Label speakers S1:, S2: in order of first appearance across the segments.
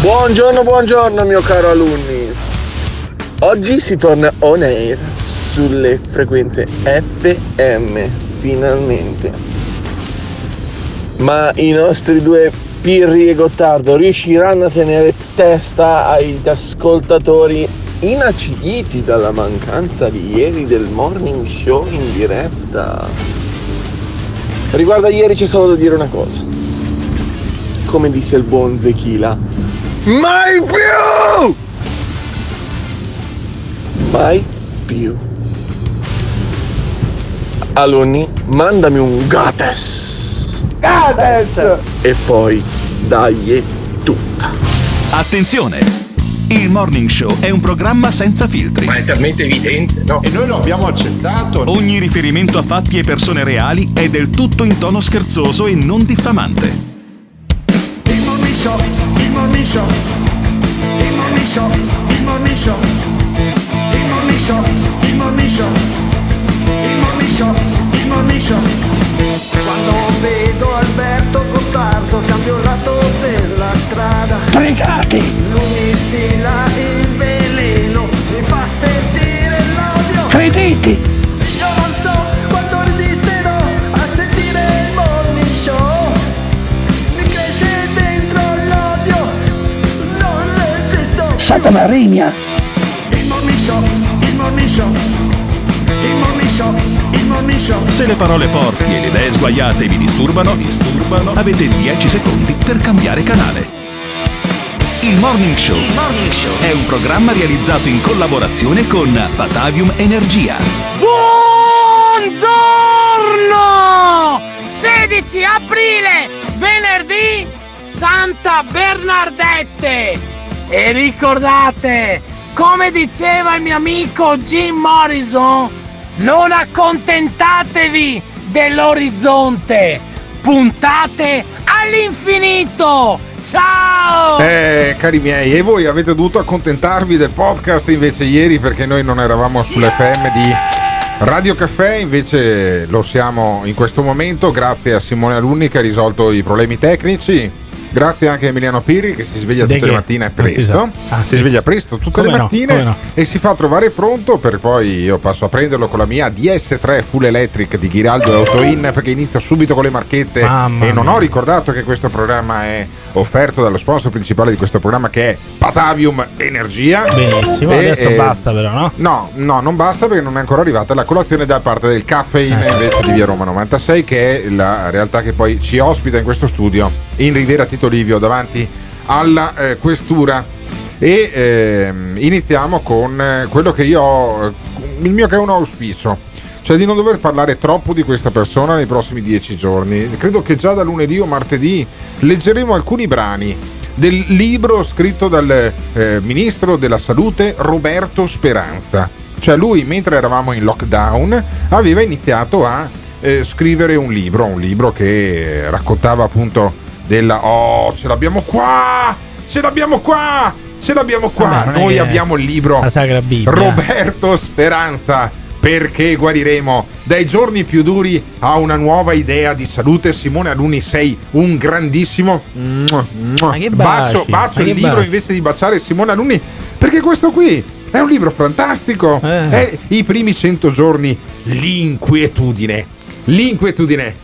S1: Buongiorno, buongiorno mio caro alunni. Oggi si torna on air sulle frequenze FM, finalmente. Ma i nostri due Pirri e Gottardo riusciranno a tenere testa agli ascoltatori inaciditi dalla mancanza di ieri del morning show in diretta. Riguardo a ieri c'è solo da dire una cosa. Come disse il buon Zechila, mai più! Mai più. Alunni, mandami un Gates! Gates! E poi dagli tutta.
S2: Attenzione! Il Morning Show è un programma senza filtri.
S3: Ma è talmente evidente, no?
S4: E noi lo abbiamo accettato.
S2: Ogni riferimento a fatti e persone reali è del tutto in tono scherzoso e non diffamante.
S5: Il Morning Show, il il il il il Show, il Morning Show, il Morning Show. Quando vedo Alberto Gottardo cambio lato della strada.
S6: Pregate!
S5: Lui stila il veleno, mi fa sentire l'odio.
S6: Credete!
S5: Morning show.
S2: Se le parole forti e le idee sguaiate vi disturbano, disturbano, avete 10 secondi per cambiare canale. Il Morning Show è un programma realizzato in collaborazione con Batavium Energia.
S7: Buongiorno! 16 aprile, venerdì, Santa Bernardette. E ricordate, come diceva il mio amico Jim Morrison, non accontentatevi dell'orizzonte, puntate all'infinito. Ciao!
S4: Eh, cari miei, e voi avete dovuto accontentarvi del podcast invece ieri perché noi non eravamo sull'FM di Radio Caffè, invece lo siamo in questo momento grazie a Simone Alunni che ha risolto i problemi tecnici. Grazie anche a Emiliano Piri che si sveglia tutte le mattine
S8: si
S4: presto.
S8: sa. Ah,
S4: si
S8: sì,
S4: sveglia presto tutte
S8: Come
S4: le
S8: no,
S4: mattine
S8: come no.
S4: e si fa trovare pronto per poi io passo a prenderlo con la mia DS3 Full Electric di Ghiraldo e Autoin perché inizio subito con le marchette
S8: Mamma
S4: e non
S8: mia.
S4: ho ricordato che questo programma è offerto dallo sponsor principale di questo programma che è Patavium Energia.
S8: Benissimo,
S4: E,
S8: adesso
S4: eh,
S8: basta però, no?
S4: No, no, non basta perché non è ancora arrivata la colazione da parte del caffeine
S8: Eh.
S4: invece di Via Roma 96 che è la realtà che poi ci ospita in questo studio in Riviera Tito Livio davanti alla eh, questura e ehm, iniziamo con eh, quello che io ho, il mio che è un auspicio cioè di non dover parlare troppo di questa persona nei prossimi dieci giorni. Credo che già da lunedì o martedì leggeremo alcuni brani del libro scritto dal eh, ministro della salute Roberto Speranza. Cioè lui, mentre eravamo in lockdown, aveva iniziato a eh, scrivere un libro, un libro che raccontava appunto della... Oh, ce l'abbiamo qua! Ce l'abbiamo qua! Ce l'abbiamo qua!
S8: Vabbè,
S4: Noi abbiamo il libro
S8: La Sacra Bibbia.
S4: Roberto Speranza. Perché guariremo dai giorni più duri a una nuova idea di salute. Simone Aluni, sei un grandissimo.
S8: Ma che
S4: bacio,
S8: baci,
S4: bacio
S8: ma
S4: il
S8: che
S4: libro
S8: baci.
S4: invece di baciare Simone Aluni. Perché questo qui è un libro fantastico.
S8: Eh.
S4: È i primi 100 giorni. L'inquietudine. L'inquietudine.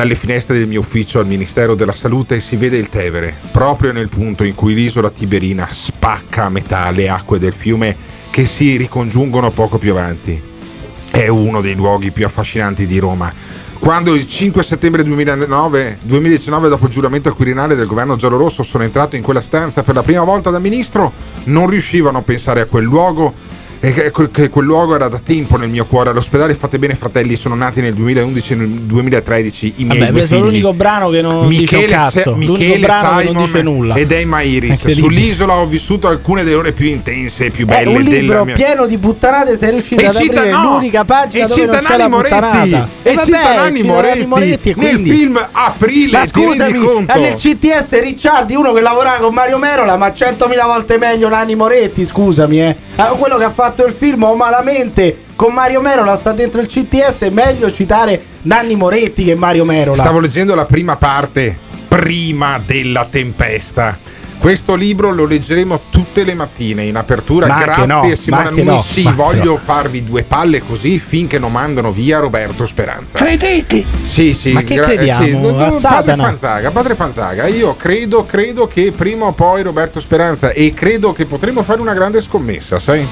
S4: Dalle finestre del mio ufficio al Ministero della Salute si vede il Tevere, proprio nel punto in cui l'isola tiberina spacca a metà le acque del fiume che si ricongiungono poco più avanti. È uno dei luoghi più affascinanti di Roma. Quando il 5 settembre 2009, 2019, dopo il giuramento al Quirinale del governo giallorosso, sono entrato in quella stanza per la prima volta da ministro, non riuscivano a pensare a quel luogo E quel luogo era da tempo nel mio cuore. All'ospedale Fate Bene Fratelli sono nati nel 2011 e nel 2013 i miei
S8: Vabbè,
S4: due
S8: è
S4: figli.
S8: l'unico brano che non dice un.
S4: Se- Michele Simon
S8: non dice nulla.
S4: ed Emma Iris. Sull'isola ho vissuto alcune delle ore più intense e più
S8: È
S4: belle
S8: un
S4: della
S8: libro
S4: mia
S8: pieno di puttanate, sei riuscito
S4: E
S8: ad
S4: cita-
S8: aprire
S4: no,
S8: l'unica pagina
S4: e
S8: dove
S4: cita
S8: non c'è la
S4: Moretti, e
S8: vabbè,
S4: cita Nanni Moretti,
S8: Moretti
S4: nel film Aprile,
S8: Ma scusami,
S4: conto?
S8: è nel CTS Ricciardi, uno che lavorava con Mario Merola, ma centomila volte meglio Nanni Moretti, scusami, eh. Ah, Quello che ha fatto il film o malamente con Mario Merola sta dentro il CTS, è meglio citare Nanni Moretti che Mario Merola.
S4: Stavo leggendo la prima parte, prima della tempesta. Questo libro lo leggeremo tutte le mattine in apertura.
S8: Ma
S4: Grazie
S8: no, che
S4: Numi.
S8: no,
S4: voglio
S8: no.
S4: farvi due palle così finché non mandano via Roberto Speranza.
S7: Credete?
S4: Sì, sì,
S8: Ma che
S4: gra-
S8: crediamo?
S4: sì, no, padre? Fanzaga, padre Fanzaga, io credo, credo che prima o poi Roberto Speranza e credo che potremo fare una grande scommessa, sai?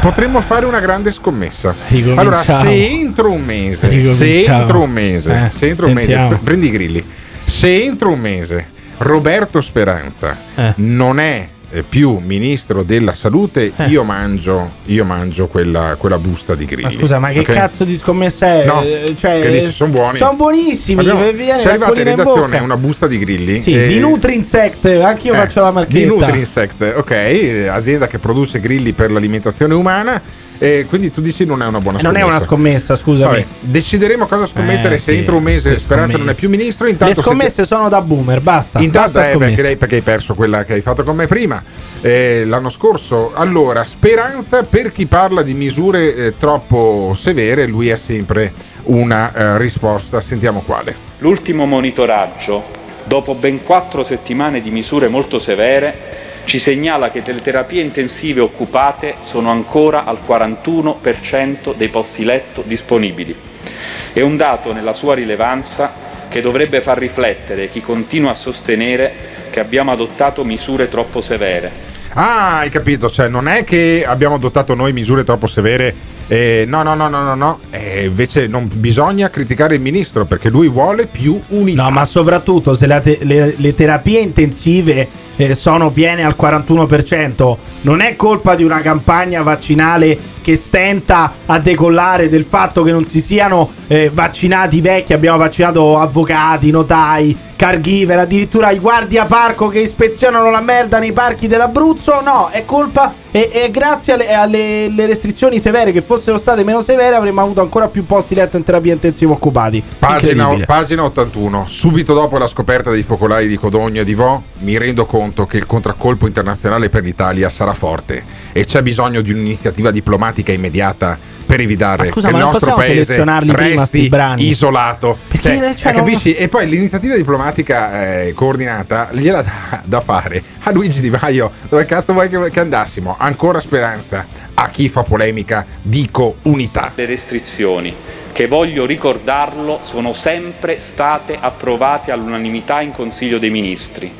S4: Potremmo fare una grande scommessa.
S8: Ah.
S4: Allora, se entro un mese, se entro un mese,
S8: Eh,
S4: se entro un mese, prendi i grilli. Se entro un mese Roberto Speranza
S8: Eh.
S4: non è eh, più ministro della salute,
S8: Eh.
S4: io mangio, io mangio quella, quella busta di grilli.
S8: Ma scusa, ma che
S4: ok?
S8: cazzo di scommessa è?
S4: No,
S8: Eh, cioè,
S4: che dici, son buoni.
S8: Sono buonissimi.
S4: Abbiamo- c'è arrivata in redazione una busta di grilli
S8: Sì,
S4: eh,
S8: di Nutrinsect, anch'io
S4: eh,
S8: faccio la marchetta.
S4: di Nutrinsect ok eh, azienda che produce grilli per l'alimentazione umana e quindi tu dici non è una buona
S8: Eh, Non
S4: scommessa
S8: è una scommessa, scusami.
S4: Vabbè, decideremo cosa scommettere
S8: Eh,
S4: se
S8: sì,
S4: entro un mese
S8: sì,
S4: Speranza non è più ministro
S8: Le
S4: intanto
S8: scommesse sono da boomer, basta.
S4: Intanto
S8: basta
S4: eh, perché, perché hai perso quella che hai fatto con me prima eh, l'anno scorso. Allora, speranza per chi parla di misure eh, troppo severe, lui ha sempre una eh, risposta. Sentiamo quale.
S9: L'ultimo monitoraggio, dopo ben quattro settimane di misure molto severe, ci segnala che le terapie intensive occupate sono ancora al 41% dei posti letto disponibili. È un dato nella sua rilevanza che dovrebbe far riflettere chi continua a sostenere che abbiamo adottato misure troppo severe.
S4: Ah, hai capito, cioè non è che abbiamo adottato noi misure troppo severe. Eh, no, no, no, no, no, no. Eh, invece non bisogna criticare il ministro perché lui vuole più unità.
S8: No, ma soprattutto se te- le, le terapie intensive eh, sono piene al 41%, non è colpa di una campagna vaccinale che stenta a decollare, del fatto che non si siano eh, vaccinati vecchi, abbiamo vaccinato avvocati, notai, caregiver, addirittura i guardia parco che ispezionano la merda nei parchi dell'Abruzzo, no, è colpa e, e grazie alle, alle- restrizioni severe che fossero state meno severe avremmo avuto ancora più posti letto in terapia intensiva occupati.
S4: Pagina, pagina 81. Subito dopo la scoperta dei focolai di Codogno e di Vo, mi rendo conto che il contraccolpo internazionale per l'Italia sarà forte e c'è bisogno di un'iniziativa diplomatica immediata per evitare
S8: scusa,
S4: che
S8: ma
S4: il nostro paese resti isolato.
S8: Perché,
S4: Cioè,
S8: cioè,
S4: eh,
S8: non-
S4: capisci? E poi l'iniziativa diplomatica eh, coordinata gliela da, da fare a Luigi Di Maio. Dove cazzo vuoi che, che andassimo? Ancora speranza. A chi fa polemica dico unità.
S9: Le restrizioni, che voglio ricordarlo, sono sempre state approvate all'unanimità in Consiglio dei Ministri.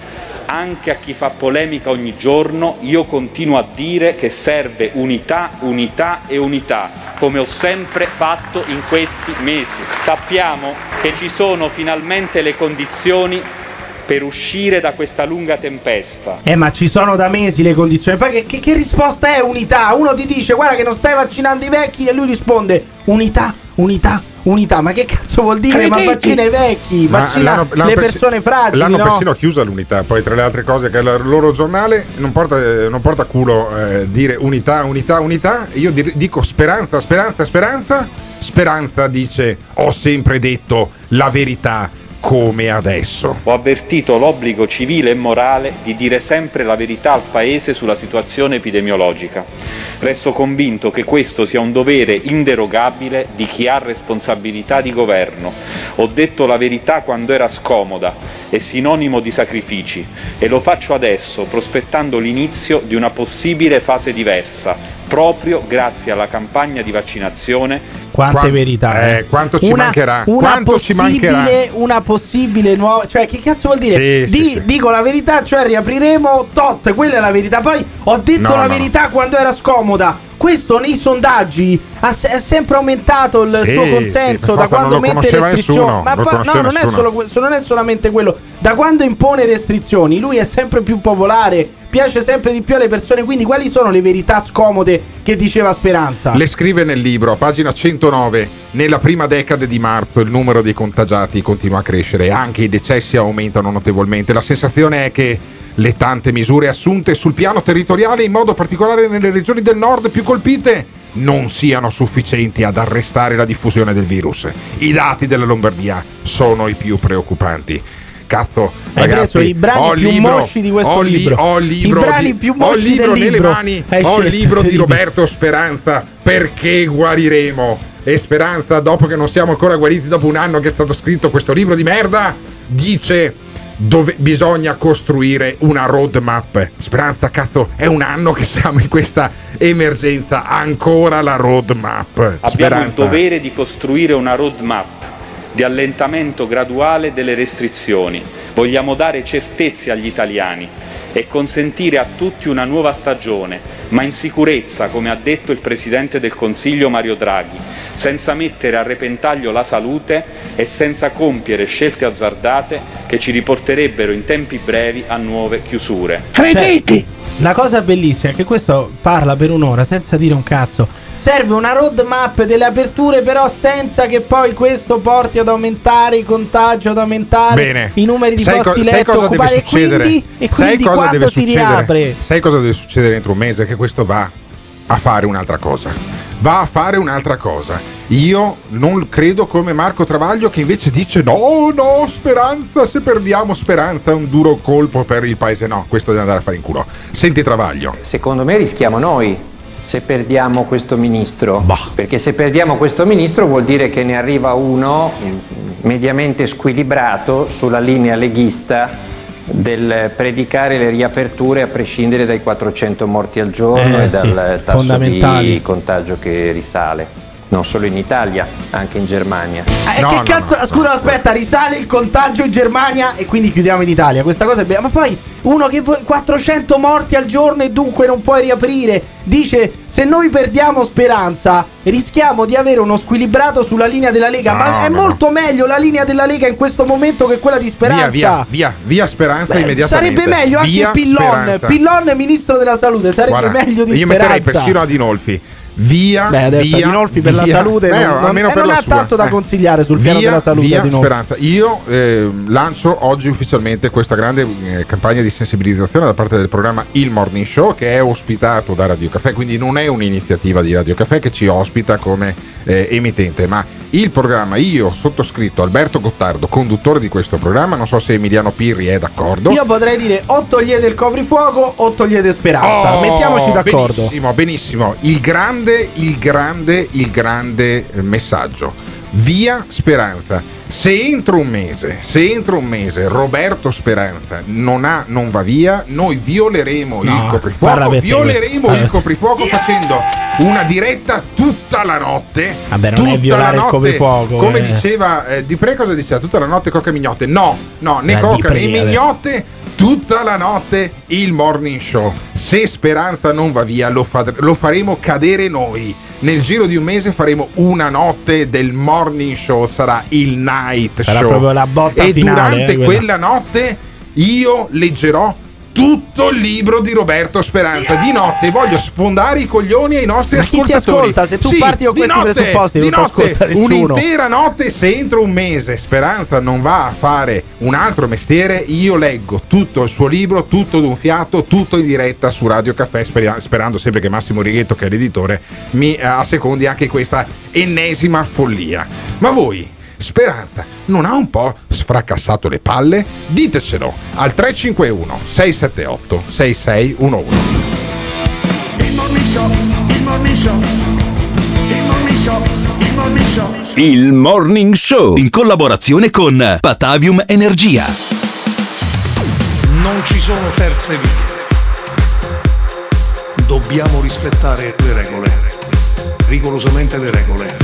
S9: Anche a chi fa polemica ogni giorno, io continuo a dire che serve unità, unità e unità, come ho sempre fatto in questi mesi. Sappiamo che ci sono finalmente le condizioni per uscire da questa lunga tempesta.
S8: Eh, ma ci sono da mesi le condizioni. Poi che, che- che risposta è unità? Uno ti dice guarda che non stai vaccinando i vecchi e lui risponde unità, unità, unità. Ma che cazzo vuol dire? Ma vaccina i vecchi,
S4: Ma
S8: vaccina
S4: l'hanno- l'hanno
S8: le
S4: persi-
S8: persone fragili,
S4: L'hanno
S8: no?
S4: persino chiusa l'unità, poi tra le altre cose che il loro giornale non porta, eh, non porta culo eh, dire unità, unità, unità. Io dir- dico speranza, speranza, speranza. Speranza dice ho sempre detto la verità come adesso.
S9: Ho avvertito l'obbligo civile e morale di dire sempre la verità al Paese sulla situazione epidemiologica. Resto convinto che questo sia un dovere inderogabile di chi ha responsabilità di governo. Ho detto la verità quando era scomoda e sinonimo di sacrifici e lo faccio adesso prospettando l'inizio di una possibile fase diversa, proprio grazie alla campagna di vaccinazione
S8: Quante
S4: Quan-
S8: verità.
S4: eh, quanto ci mancherà?
S8: Una
S4: Quanto ci
S8: possibile,
S4: mancherà?
S8: Una possibile nuova. Cioè, che cazzo vuol dire?
S4: Sì,
S8: Di-
S4: sì, sì.
S8: Dico la verità, cioè riapriremo tot. Quella è la verità. Poi ho detto
S4: No,
S8: la
S4: no.
S8: verità quando era scomoda. Questo nei sondaggi ha, se- è sempre aumentato il
S4: Sì,
S8: suo
S4: sì,
S8: consenso da quando mette restrizioni.
S4: nessuno,
S8: Ma poi- no, non è, solo, non è solamente quello. Da quando impone restrizioni, lui è sempre più popolare piace sempre di più alle persone. Quindi, quali sono le verità scomode che diceva Speranza?
S4: Le scrive nel libro, a pagina 109. Nella prima decade di marzo il numero dei contagiati continua a crescere, anche i decessi aumentano notevolmente. La sensazione è che le tante misure assunte sul piano territoriale, in modo particolare nelle regioni del nord più colpite, non siano sufficienti ad arrestare la diffusione del virus. I dati della Lombardia sono i più preoccupanti. Cazzo,
S8: Hai
S4: ragazzi,
S8: preso i brani
S4: ho
S8: più
S4: libro,
S8: mosci di questo
S4: ho li-
S8: libro.
S4: Ho il libro,
S8: I brani
S4: di,
S8: più
S4: ho
S8: mosci
S4: il libro
S8: del
S4: nelle
S8: libro.
S4: mani,
S8: Hai
S4: ho il libro di. Roberto Speranza perché guariremo. E Speranza, dopo che non siamo ancora guariti, dopo un anno che è stato scritto questo libro di merda, dice dove bisogna costruire una roadmap. Speranza, cazzo, è un anno che siamo in questa emergenza, ancora la roadmap.
S9: Abbiamo il dovere di costruire una roadmap di allentamento graduale delle restrizioni. Vogliamo dare certezze agli italiani e consentire a tutti una nuova stagione, ma in sicurezza, come ha detto il Presidente del Consiglio Mario Draghi, senza mettere a repentaglio la salute e senza compiere scelte azzardate che ci riporterebbero in tempi brevi a nuove chiusure.
S8: Cioè, la cosa bellissima è che questo parla per un'ora senza dire un cazzo. Serve una roadmap delle aperture, però senza che poi questo porti ad aumentare i contagi, ad aumentare
S4: Bene.
S8: i numeri di
S4: Sai co-
S8: posti
S4: sai
S8: letto occupati. E quindi, e
S4: Sai
S8: quindi
S4: cosa deve
S8: si
S4: succedere?
S8: riapre?
S4: Sai cosa deve succedere entro un mese? Che questo va a fare un'altra cosa. Va a fare un'altra cosa. Io non credo come Marco Travaglio che invece dice no, no, speranza, se perdiamo speranza è un duro colpo per il paese. No, questo deve andare a fare in culo. Senti Travaglio.
S10: Secondo me rischiamo noi se perdiamo questo ministro, perché se perdiamo questo ministro vuol dire che ne arriva uno mm, mediamente squilibrato sulla linea leghista del predicare le riaperture a prescindere dai 400 morti al giorno
S8: Eh,
S10: e
S8: sì,
S10: dal tasso di contagio che risale, non solo in Italia, anche in Germania.
S8: Ah, e che cazzo? Scusa, aspetta, risale il contagio in Germania e quindi chiudiamo in Italia. Questa cosa è bella. Ma poi uno che vuoi 400 morti al giorno e dunque non puoi riaprire. Dice: Se noi perdiamo speranza, rischiamo di avere uno squilibrato sulla linea della Lega.
S4: No,
S8: Ma è
S4: no, no.
S8: molto meglio la linea della Lega in questo momento che quella di speranza.
S4: Via, via, via, via speranza
S8: Beh,
S4: immediatamente.
S8: sarebbe meglio anche
S4: Via
S8: Pillon.
S4: Speranza.
S8: Pillon, ministro della salute. Sarebbe
S4: Guarda,
S8: meglio di
S4: io
S8: speranza.
S4: metterei persino Adinolfi. Via,
S8: Beh, adesso
S4: via,
S8: Adinolfi per la salute
S4: Beh,
S8: non- non-
S4: almeno
S8: eh,
S4: per
S8: non
S4: la
S8: ha
S4: sua.
S8: tanto da
S4: Eh.
S8: consigliare sul piano
S4: Via,
S8: della salute,
S4: Via
S8: Adinolfi.
S4: Speranza. Io eh, lancio oggi ufficialmente questa grande eh, campagna di sensibilizzazione da parte del programma Il Morning Show che è ospitato da Radio Caffè, quindi non è un'iniziativa di Radio Caffè che ci ospita come eh, emittente, ma il programma, io sottoscritto Alberto Gottardo, conduttore di questo programma, non so se Emiliano Pirri è d'accordo.
S8: Io potrei dire o togliete il coprifuoco o togliete speranza.
S4: Oh,
S8: Mettiamoci d'accordo.
S4: Benissimo, benissimo. Il grande, il grande, il grande messaggio. Via Speranza. Se entro un mese, se entro un mese Roberto Speranza non, ha, non va via, noi violeremo
S8: No,
S4: il coprifuoco. Violeremo
S8: questo.
S4: il coprifuoco facendo una diretta tutta la notte.
S8: Vabbè, non è violare
S4: la
S8: il
S4: notte,
S8: coprifuoco,
S4: Come
S8: eh.
S4: diceva eh, Di Pre, cosa diceva? Tutta la notte coca e mignotte. No, no, né
S8: Beh,
S4: coca né mignotte tutta la notte il morning show. Se Speranza non va via, lo, fa- lo faremo cadere noi. Nel giro di un mese faremo una notte del morning show, sarà il night
S8: Sarà
S4: show.
S8: proprio la botta
S4: e
S8: finale,
S4: durante
S8: eh, quella.
S4: quella notte io leggerò tutto il libro di Roberto Speranza. Di notte voglio sfondare i coglioni ai nostri
S8: Ma chi ti
S4: ascoltatori.
S8: ascolta? Se tu
S4: Sì,
S8: parti con questi
S4: notte,
S8: presupposti,
S4: di
S8: ti
S4: notte, un'intera notte se entro un mese Speranza non va a fare un altro mestiere, io leggo tutto il suo libro, tutto d'un fiato, tutto in diretta su Radio Caffè, sperando sempre che Massimo Righetto, che è l'editore, mi eh, assecondi anche questa ennesima follia. Ma voi, Speranza, non ha un po' sfracassato le palle? Ditecelo al 351 678 6611.
S11: Il morning show, il morning show, il morning show, il morning show.
S2: Il Morning Show in collaborazione con Patavium Energia.
S12: Non ci sono terze vie. Dobbiamo rispettare le regole, rigorosamente le regole.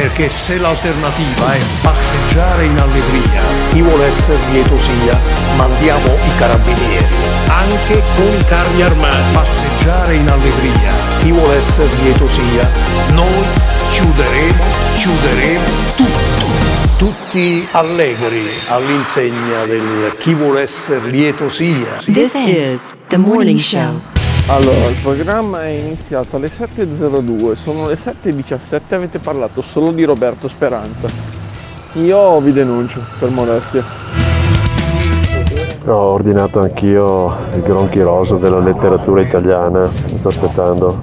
S12: perché se l'alternativa è passeggiare in allegria, chi vuole essere lieto sia, mandiamo i carabinieri, anche con i carri armati, passeggiare in allegria, chi vuole essere lieto sia, noi chiuderemo, chiuderemo tutto. Tutti allegri all'insegna del chi vuole essere lieto sia.
S13: This is the morning show.
S1: Allora, il programma è iniziato alle 7.02, sono le 7.17 e avete parlato solo di Roberto Speranza. Io vi denuncio per molestia.
S14: Ho ordinato anch'io il gronchi rosa della letteratura italiana, mi sto aspettando.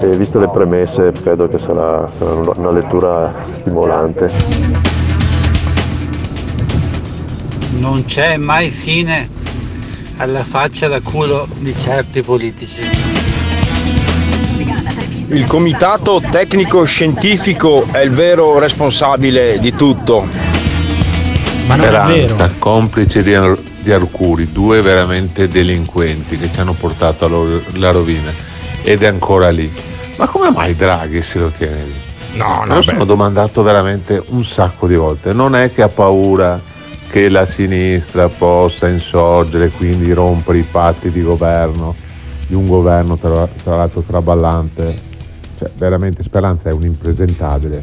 S14: E visto le premesse credo che sarà, sarà una lettura stimolante.
S15: Non c'è mai fine alla faccia da culo di certi politici.
S16: Il comitato tecnico scientifico è il vero responsabile di tutto.
S8: Ma non è
S17: Speranza,
S8: vero.
S17: complice di, di Arcuri, due veramente delinquenti che ci hanno portato alla rovina ed è ancora lì. Ma come mai Draghi se lo tiene lì?
S4: No,
S17: Me lo sono domandato veramente un sacco di volte. Non è che ha paura che la sinistra possa insorgere, quindi rompere i patti di governo, di un governo tra, tra l'altro traballante. Cioè, veramente Speranza è un impresentabile.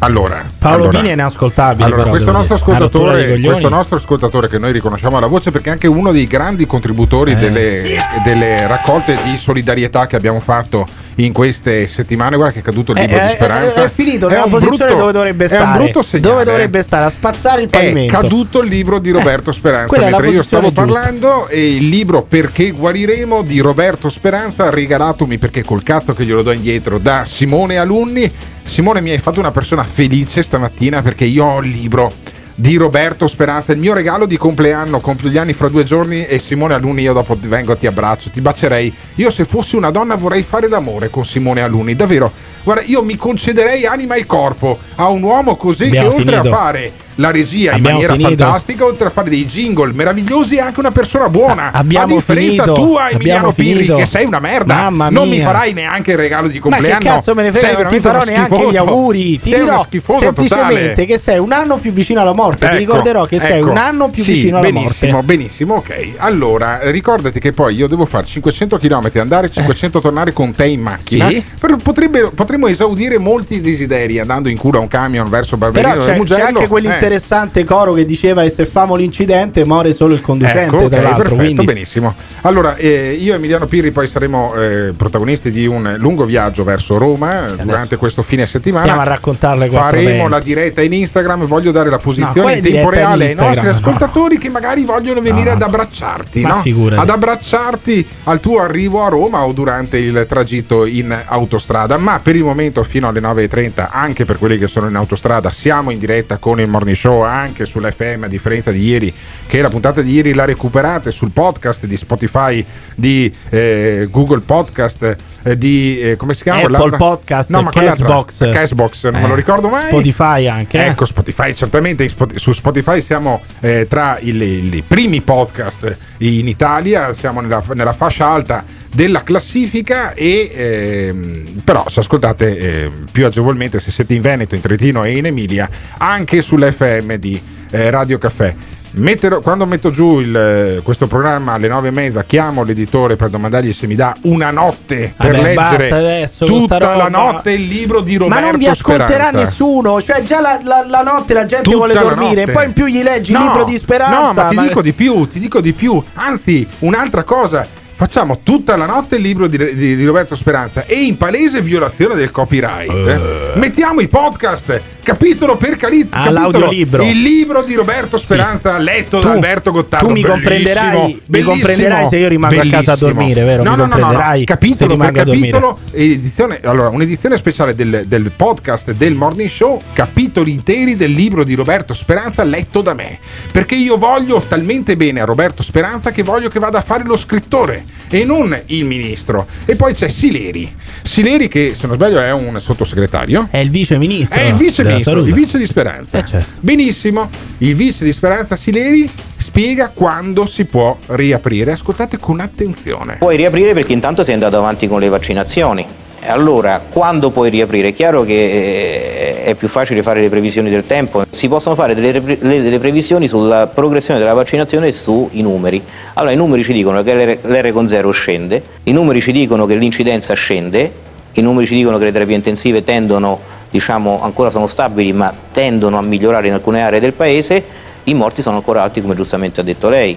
S4: Allora,
S8: Paolo
S4: allora,
S8: Dini è inascoltabile.
S4: Allora,
S8: però,
S4: questo nostro, questo nostro ascoltatore che noi riconosciamo alla voce perché è anche uno dei grandi contributori
S8: Eh.
S4: delle, delle raccolte di solidarietà che abbiamo fatto in queste settimane. Guarda che è caduto il
S8: Eh,
S4: libro
S8: eh,
S4: di Speranza.
S8: È, è finito
S4: È
S8: nella posizione
S4: brutto-
S8: dove dovrebbe
S4: È
S8: stare.
S4: un brutto segnale.
S8: Dove dovrebbe stare? A spazzare il
S4: È
S8: pavimento.
S4: caduto il libro di Roberto Speranza
S8: è la
S4: mentre io stavo
S8: giusta.
S4: parlando e il libro Perché guariremo di Roberto Speranza regalatomi perché col cazzo che glielo do indietro da Simone Alunni Simone mi hai fatto una persona felice stamattina perché io ho il libro di Roberto Speranza, il mio regalo di compleanno, compio gli anni fra due giorni e Simone Alunni io dopo vengo, ti abbraccio, ti bacerei. Io se fossi una donna vorrei fare l'amore con Simone Alunni, davvero. Guarda, io mi concederei anima e corpo a un uomo così
S8: Abbiamo
S4: che oltre
S8: finito.
S4: a fare la regia in
S8: Abbiamo
S4: maniera
S8: finito.
S4: fantastica, oltre a fare dei jingle meravigliosi, è anche una persona buona.
S8: Abbiamo
S4: a differenza
S8: finito.
S4: tua, Emiliano Pirri, che sei una merda.
S8: Mamma
S4: Non mi farai neanche il regalo di
S8: Ma
S4: compleanno.
S8: che cazzo me ne frega,
S4: Sei
S8: non ti farò neanche gli auguri. Ti
S4: sei
S8: dirò semplicemente
S4: totale.
S8: che sei un anno più vicino alla morte. Ti
S4: Ecco,
S8: ricorderò che sei
S4: ecco.
S8: un anno più
S4: Sì,
S8: vicino alla
S4: benissimo,
S8: morte.
S4: benissimo, ok. Allora, ricordati che poi io devo fare 500 km, andare 500 tornare con te in macchina.
S8: Eh. Sì.
S4: Potrebbe- potremmo esaudire molti desideri andando in culo a un camion verso Barberino
S8: Però c'è, c'è anche
S4: Eh.
S8: Quell'interessante coro che diceva e se famo l'incidente muore solo il conducente
S4: Ecco, ok,
S8: tra l'altro
S4: perfetto,
S8: quindi
S4: benissimo. Allora, eh, io e Emiliano Pirri poi saremo eh, protagonisti di un lungo viaggio verso Roma eh, durante questo fine settimana.
S8: stiamo a raccontarle le
S4: Faremo
S8: 420.
S4: la diretta in Instagram. Voglio dare la posizione
S8: quale
S4: in tempo
S8: diretta in
S4: reale ai nostri
S8: Instagram?
S4: ascoltatori che magari vogliono venire ad abbracciarti, no? ad abbracciarti al tuo arrivo a Roma o durante il tragitto in autostrada. Ma per il momento, fino alle 9.30, anche per quelli che sono in autostrada, siamo in diretta con il morning show anche sull'FM, a differenza di ieri, che la puntata di ieri la recuperate sul podcast di Spotify, di eh, Google Podcast, eh, di eh, come si chiama?
S8: Apple
S4: quell'altra?
S8: Podcast,
S4: no, ma
S8: Castbox.
S4: Castbox, non me lo
S8: Eh,
S4: ricordo mai.
S8: Spotify anche, eh.
S4: Ecco, Spotify, certamente su Spotify siamo tra i, i primi podcast in Italia, siamo nella, nella fascia alta della classifica e ehm, però se ascoltate eh, più agevolmente se siete in Veneto, in Trentino e in Emilia anche sull'FM di eh, Radio Caffè. Metterò- quando metto giù il, eh, questo programma alle nove e mezza chiamo l'editore per domandargli se mi dà una notte per
S8: Vabbè,
S4: leggere
S8: adesso
S4: tutta la notte il libro di Roberto
S8: Ma non vi ascolterà
S4: Speranza.
S8: nessuno, cioè già la, la- la notte la gente
S4: Tutta
S8: vuole dormire,
S4: notte.
S8: poi in più gli leggi il
S4: No,
S8: libro di speranza.
S4: No, ma ti dico di più, ti dico di più. Anzi, un'altra cosa. Facciamo tutta la notte il libro di, di- di Roberto Speranza e in palese violazione del copyright
S8: Eh.
S4: mettiamo i podcast capitolo per cali-
S8: Ah,
S4: capitolo. il libro di Roberto Speranza letto da
S8: Tu-
S4: Alberto Gottardo.
S8: tu mi
S4: Bellissimo,
S8: comprenderai- mi
S4: bellissimo,
S8: comprenderai se io rimango a casa a
S4: bellissimo.
S8: dormire, vero?
S4: no
S8: Mi
S4: no no, no, no.
S8: comprenderai
S4: capitolo per capitolo edizione allora un'edizione speciale del, del podcast del Morning Show capitoli interi del libro di Roberto Speranza letto da me. Perché io voglio talmente bene a Roberto Speranza che voglio che vada a fare lo scrittore e non il ministro. E poi c'è Sileri. Sileri che se non sbaglio è un sottosegretario.
S8: È il vice ministro.
S4: è il vice ministro, il vice di Speranza.
S8: Eh, certo.
S4: Benissimo, il vice di Speranza Sileri spiega quando si può riaprire. Ascoltate con attenzione.
S10: Puoi riaprire perché intanto sei andato avanti con le vaccinazioni. Allora, quando puoi riaprire? È chiaro che eh, è più facile fare le previsioni del tempo, si possono fare delle, delle previsioni sulla progressione della vaccinazione e sui numeri. Allora, i numeri ci dicono che l'R, l'R con 0 scende, i numeri ci dicono che l'incidenza scende, i numeri ci dicono che le terapie intensive tendono, diciamo, ancora sono stabili, ma tendono a migliorare in alcune aree del paese, i morti sono ancora alti, come giustamente ha detto lei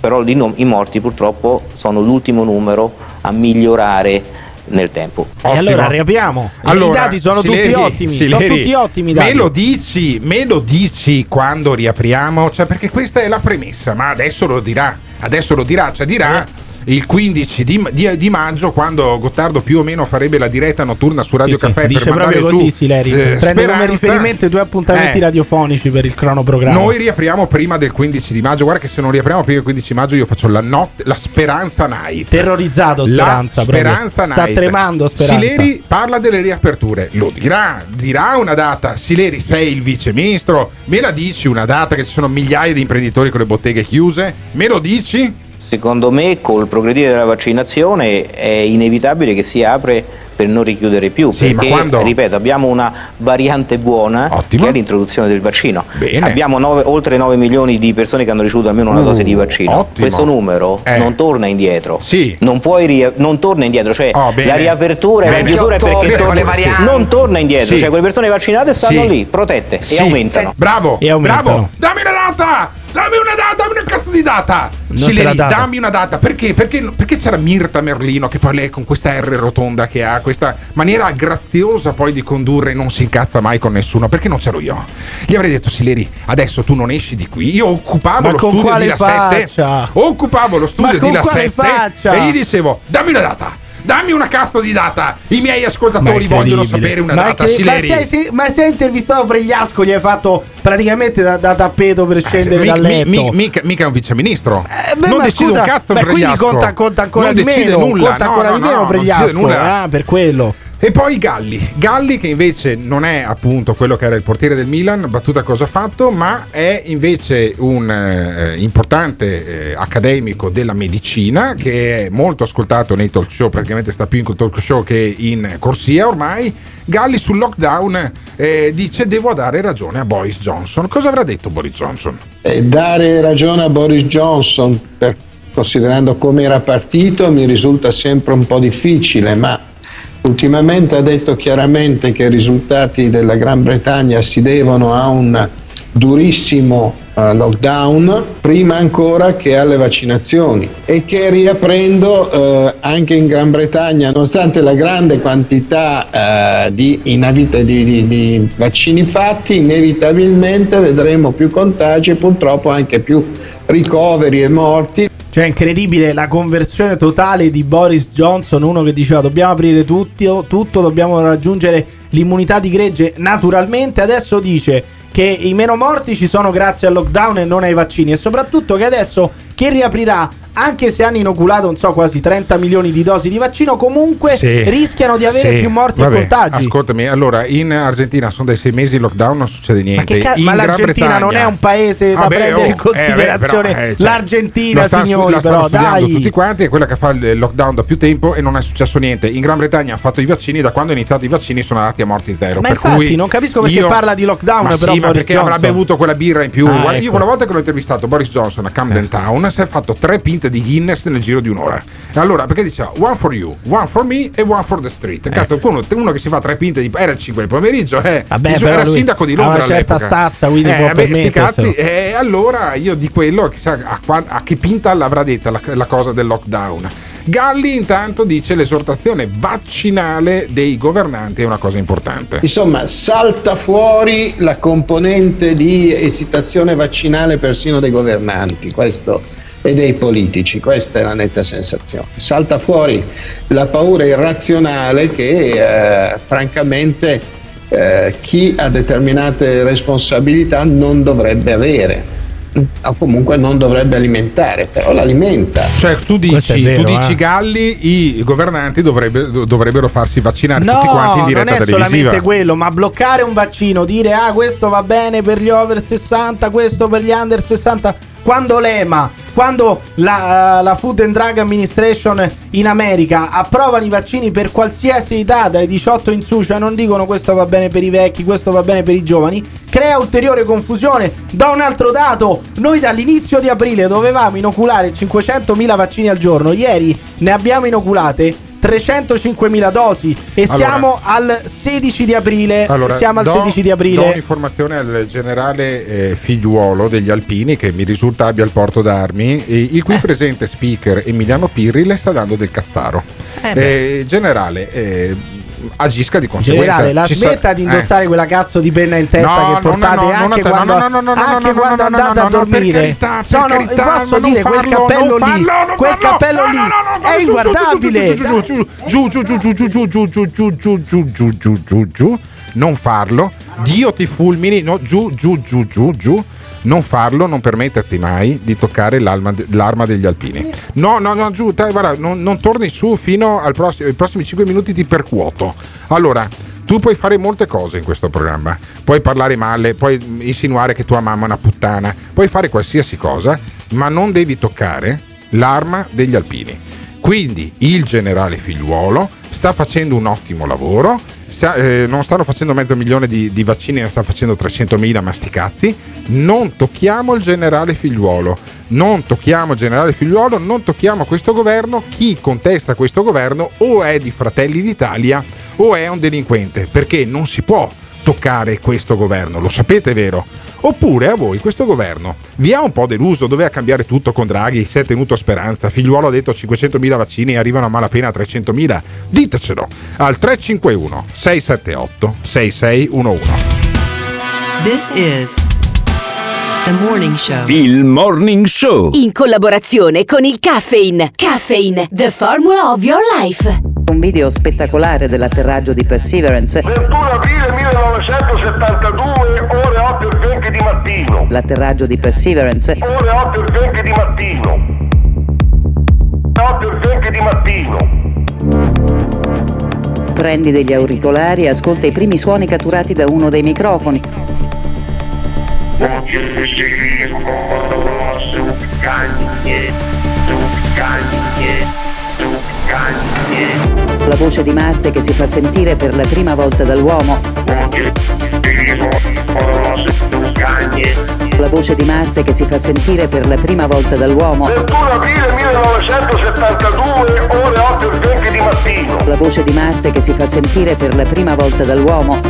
S10: però i, morti purtroppo sono l'ultimo numero a migliorare nel tempo.
S8: E allora riapriamo. I dati sono
S4: Sileri,
S8: tutti ottimi.
S4: Sileri,
S8: sono tutti ottimi dati.
S4: Me lo dici, me lo dici quando riapriamo? Cioè, perché questa è la premessa, ma adesso lo dirà. Adesso lo dirà, cioè dirà.
S8: Eh.
S4: Il 15 di, di- di maggio, quando Gottardo più o meno farebbe la diretta notturna su Radio
S8: Sì, sì,
S4: Caffè
S8: dice
S4: per mandare
S8: così
S4: giù
S8: Sileri.
S4: eh,
S8: Prende come riferimento i due appuntamenti
S4: Eh.
S8: radiofonici per il cronoprogramma.
S4: Noi riapriamo prima del 15 di maggio. Guarda che se non riapriamo prima del 15 maggio, io faccio la notte, la Speranza Night.
S8: Terrorizzato Speranza
S4: La
S8: proprio.
S4: Speranza
S8: Sta
S4: Night.
S8: tremando Speranza.
S4: Sileri parla delle riaperture. Lo dirà, dirà una data. Sileri, sei il vice ministro. Me la dici una data che ci sono migliaia di imprenditori con le botteghe chiuse? Me lo dici?
S10: Secondo me col progredire della vaccinazione è inevitabile che si apre per non richiudere più,
S4: Sì, ma
S10: perché
S4: quando-
S10: ripeto abbiamo una variante buona che è l'introduzione del vaccino.
S4: Bene.
S10: Abbiamo nove- oltre 9 milioni di persone che hanno ricevuto almeno una
S4: Uh,
S10: dose di vaccino.
S4: ottimo.
S10: Questo numero
S4: Eh.
S10: non torna indietro.
S4: Sì.
S10: Non, puoi ria- non torna indietro, cioè
S4: Oh,
S10: la riapertura e la chiusura è perché torna-
S4: varianti.
S10: non torna indietro,
S4: Sì.
S10: cioè quelle persone vaccinate stanno
S4: Sì.
S10: lì, protette
S4: Sì.
S10: e aumentano.
S4: Bravo,
S8: E aumentano.
S4: bravo. Dammi una data! Dammi una data, dammi una cazzo di data! Sileri, dammi una data. Perché? Perché, perché c'era Mirta Merlino che poi lei con questa R rotonda che ha, questa maniera graziosa poi di condurre, non si incazza mai con nessuno. Perché non c'ero io? Gli avrei detto, Sileri, adesso tu non esci di qui. Io occupavo
S8: Ma
S4: lo studio di La 7.
S8: faccia?
S4: Occupavo lo studio di La
S8: quale
S4: 7
S8: faccia?
S4: e gli dicevo, dammi una data. Dammi una cazzo di data. I miei ascoltatori vogliono sapere una
S8: ma
S4: data,
S8: che- ma
S4: Sileri.
S8: se hai, se- ma se hai intervistato Pregliasco gli hai fatto praticamente da, da tappeto per scendere
S4: Mi-
S8: dal
S4: mi-
S8: letto.
S4: mi- mica, mica è un viceministro.
S8: Eh, beh,
S4: non decide
S8: scusa,
S4: un cazzo
S8: beh, quindi
S4: Pregliasco.
S8: conta, conta ancora
S4: non
S8: di
S4: decide
S8: meno,
S4: nulla.
S8: conta
S4: no,
S8: ancora
S4: no,
S8: di
S4: no,
S8: meno
S4: non decide
S8: Pregliasco.
S4: nulla.
S8: Ah, per quello.
S4: E poi Galli, Galli che invece non è appunto quello che era il portiere del Milan, battuta cosa ha fatto, ma è invece un eh, importante eh, accademico della medicina che è molto ascoltato nei talk show, praticamente sta più in talk show che in corsia ormai. Galli sul lockdown eh, dice devo dare ragione a Boris Johnson. Cosa avrà detto Boris Johnson?
S18: E dare ragione a Boris Johnson, per- considerando come era partito, mi risulta sempre un po' difficile, ma ultimamente ha detto chiaramente che i risultati della Gran Bretagna si devono a un durissimo eh, lockdown, prima ancora che alle vaccinazioni, e che riaprendo eh, anche in Gran Bretagna, nonostante la grande quantità eh, di, inavita- di- di- di vaccini fatti, inevitabilmente vedremo più contagi e purtroppo anche più ricoveri e morti.
S8: Cioè, incredibile la conversione totale di Boris Johnson, uno che diceva dobbiamo aprire tutti, tutto, dobbiamo raggiungere l'immunità di gregge naturalmente. Adesso dice che i meno morti ci sono grazie al lockdown e non ai vaccini. E soprattutto che adesso che riaprirà, anche se hanno inoculato, non so, quasi 30 milioni di dosi di vaccino, comunque
S4: Sì.
S8: rischiano di avere
S4: Sì.
S8: più morti
S4: Vabbè,
S8: e contagi.
S4: Ascoltami, allora in Argentina sono dai sei mesi di lockdown, non succede
S8: Ma,
S4: niente.
S8: che ca-
S4: In
S8: ma l'Argentina non
S4: Bretagna-
S8: è un paese da
S4: Vabbè,
S8: prendere in
S4: oh, eh,
S8: considerazione.
S4: beh, però, eh, cioè,
S8: L'Argentina,
S4: la stanno-
S8: signori, però dai.
S4: tutti quanti è quella che fa il lockdown da più tempo e non è successo niente. In Gran Bretagna hanno fatto i vaccini, da quando hanno iniziato i vaccini sono andati a morti zero.
S8: Ma
S4: per
S8: infatti
S4: cui
S8: non capisco perché
S4: io-
S8: parla di lockdown,
S4: ma
S8: però
S4: sì, ma perché
S8: Johnson.
S4: avrà bevuto quella birra in più.
S8: Ah,
S4: Guarda, Io
S8: ecco.
S4: quella volta che l'ho intervistato Boris Johnson a Camden Town si è fatto tre pinte di Guinness nel giro di un'ora. Allora, perché diceva one for you, one for me e one for the street. Cazzo, uno, uno che si fa tre pinte di era il 5 del pomeriggio, eh.
S8: Vabbè,
S4: Dice, era sindaco di
S8: ha
S4: Londra
S8: una certa
S4: all'epoca.
S8: stazza, quindi
S4: eh,
S8: può
S4: vabbè, cazzi, e allora io di quello chissà a, qua- a che pinta l'avrà detta la, la cosa del lockdown. Galli intanto dice l'esortazione vaccinale dei governanti è una cosa importante.
S18: Insomma, salta fuori la componente di esitazione vaccinale persino dei governanti, questo e dei politici, questa è la netta sensazione. Salta fuori la paura irrazionale che eh, francamente eh, chi ha determinate responsabilità non dovrebbe avere o comunque non dovrebbe alimentare, però l'alimenta.
S4: Cioè, tu
S8: è
S4: dici,
S8: vero,
S4: tu dici
S8: eh.
S4: Galli, i governanti dovrebbe- dovrebbero farsi vaccinare
S8: No,
S4: tutti quanti in
S8: non
S4: diretta
S8: è
S4: televisiva.
S8: solamente quello, ma bloccare un vaccino, dire ah questo va bene per gli over 60, questo per gli under 60, quando l'EMA, quando la, eh, la Food and Drug Administration in America approvano i vaccini per qualsiasi età dai 18 in su, cioè non dicono questo va bene per i vecchi, questo va bene per i giovani, crea ulteriore confusione. Da un altro dato, noi dall'inizio di aprile dovevamo inoculare 500.000 vaccini al giorno, ieri ne abbiamo inoculate 305.000 dosi e
S4: Allora.
S8: siamo al 16 di aprile.
S4: Allora,
S8: siamo al
S4: do-
S8: 16 di
S4: Do
S8: aprile.
S4: un'informazione al generale eh, figliuolo degli Alpini che mi risulta abbia il porto d'armi, il cui presente speaker Emiliano Pirri le sta dando del cazzaro.
S8: Eh.
S4: Eh, generale, eh, agisca di conseguenza.
S8: Generale, la
S4: Ci sa-
S8: smetta di
S4: eh.
S8: indossare quella cazzo di penna in testa
S4: No,
S8: che
S4: no,
S8: portate
S4: no, no,
S8: anche
S4: no,
S8: quando,
S4: no, no, no, no,
S8: anche
S4: no, no,
S8: quando
S4: no, no,
S8: andate
S4: no,
S8: a
S4: no, per
S8: dormire.
S4: carità, per carità,
S8: posso
S4: ma non
S8: dire quel cappello lì,
S4: farlo,
S8: quel cappello
S4: no,
S8: lì
S4: no, no, no,
S8: è
S4: giù, giù,
S8: inguardabile.
S4: giù, giù, giù, giù, giù, giù, giù, giù, giù, giù, giù, giù, giù, giù, giù, giù, giù, non farlo. Dio ti fulmini, no, giù, giù, giù, giù, giù. Non farlo, non permetterti mai di toccare l'arma degli alpini. No, no, no, giù, dai, guarda, non, non torni su fino ai prossimi 5 minuti ti percuoto. Allora, tu puoi fare molte cose in questo programma. Puoi parlare male, puoi insinuare che tua mamma è una puttana, puoi fare qualsiasi cosa, ma non devi toccare l'arma degli alpini. Quindi il generale figliuolo sta facendo un ottimo lavoro. Sa- eh, non stanno facendo mezzo milione di, di vaccini, ne sta facendo 300.000 masticazzi. Non tocchiamo il generale figliuolo. Non tocchiamo il generale figliuolo, non tocchiamo questo governo. Chi contesta questo governo o è di Fratelli d'Italia o è un delinquente, perché non si può toccare questo governo, lo sapete vero? Oppure a voi questo governo vi ha un po' deluso, doveva cambiare tutto con Draghi, si è tenuto a speranza, figliuolo ha detto 500.000 vaccini e arrivano a malapena a 300.000? Ditecelo al 351 678 6611.
S13: This is the morning show.
S19: Il Morning Show.
S20: In collaborazione con il Caffeine. Caffeine, the formula of your life.
S21: Un video spettacolare dell'atterraggio di Perseverance.
S22: 21 aprile 1972, ore 8 e 20 di mattino.
S21: L'atterraggio di Perseverance.
S22: Ore 8 e 20 di mattino. 8 e 20 di mattino.
S21: Prendi degli auricolari e ascolta i primi suoni catturati da uno dei microfoni. La voce di Marte che si fa sentire per la prima volta dall'uomo. La voce di Marte che si fa sentire per la prima volta dall'uomo.
S22: 21 aprile 1972, ore 8 e 20 di mattino.
S21: La voce di Marte che si fa sentire per la prima volta dall'uomo.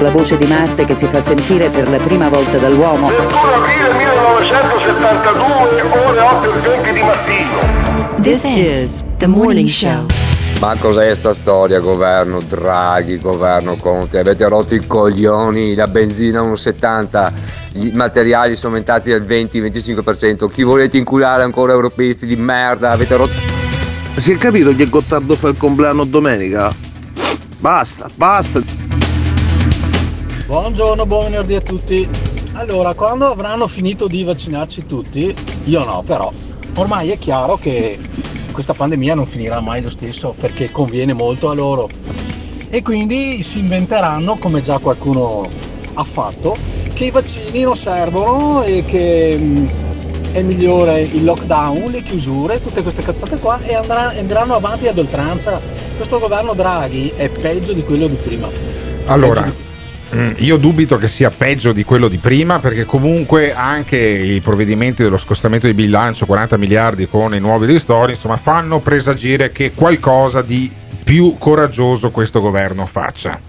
S21: La voce di Marte che si fa sentire per la prima volta dall'uomo.
S22: 21 aprile 1972, ore 8 e 20 di mattino.
S13: This is the morning show.
S23: Ma cos'è sta storia, governo Draghi, governo Conte? Avete rotto i coglioni, la benzina 1,70, i materiali sono aumentati del 20-25%, chi volete inculare ancora europeisti di merda? Avete rotto...
S24: Si è capito che Gottardo fa il compleanno domenica? Basta, basta.
S25: Buongiorno, buon venerdì a tutti. Allora, quando avranno finito di vaccinarci tutti, io no, però ormai è chiaro che questa pandemia non finirà mai lo stesso perché conviene molto a loro. E quindi si inventeranno, come già qualcuno ha fatto, che i vaccini non servono e che mh, è migliore il lockdown, le chiusure, tutte queste cazzate qua e andranno avanti ad oltranza. Questo governo Draghi è peggio di quello di prima.
S4: Allora, mm, io dubito che sia peggio di quello di prima perché comunque anche i provvedimenti dello scostamento di bilancio 40 miliardi con i nuovi ristori insomma fanno presagire che qualcosa di più coraggioso questo governo faccia.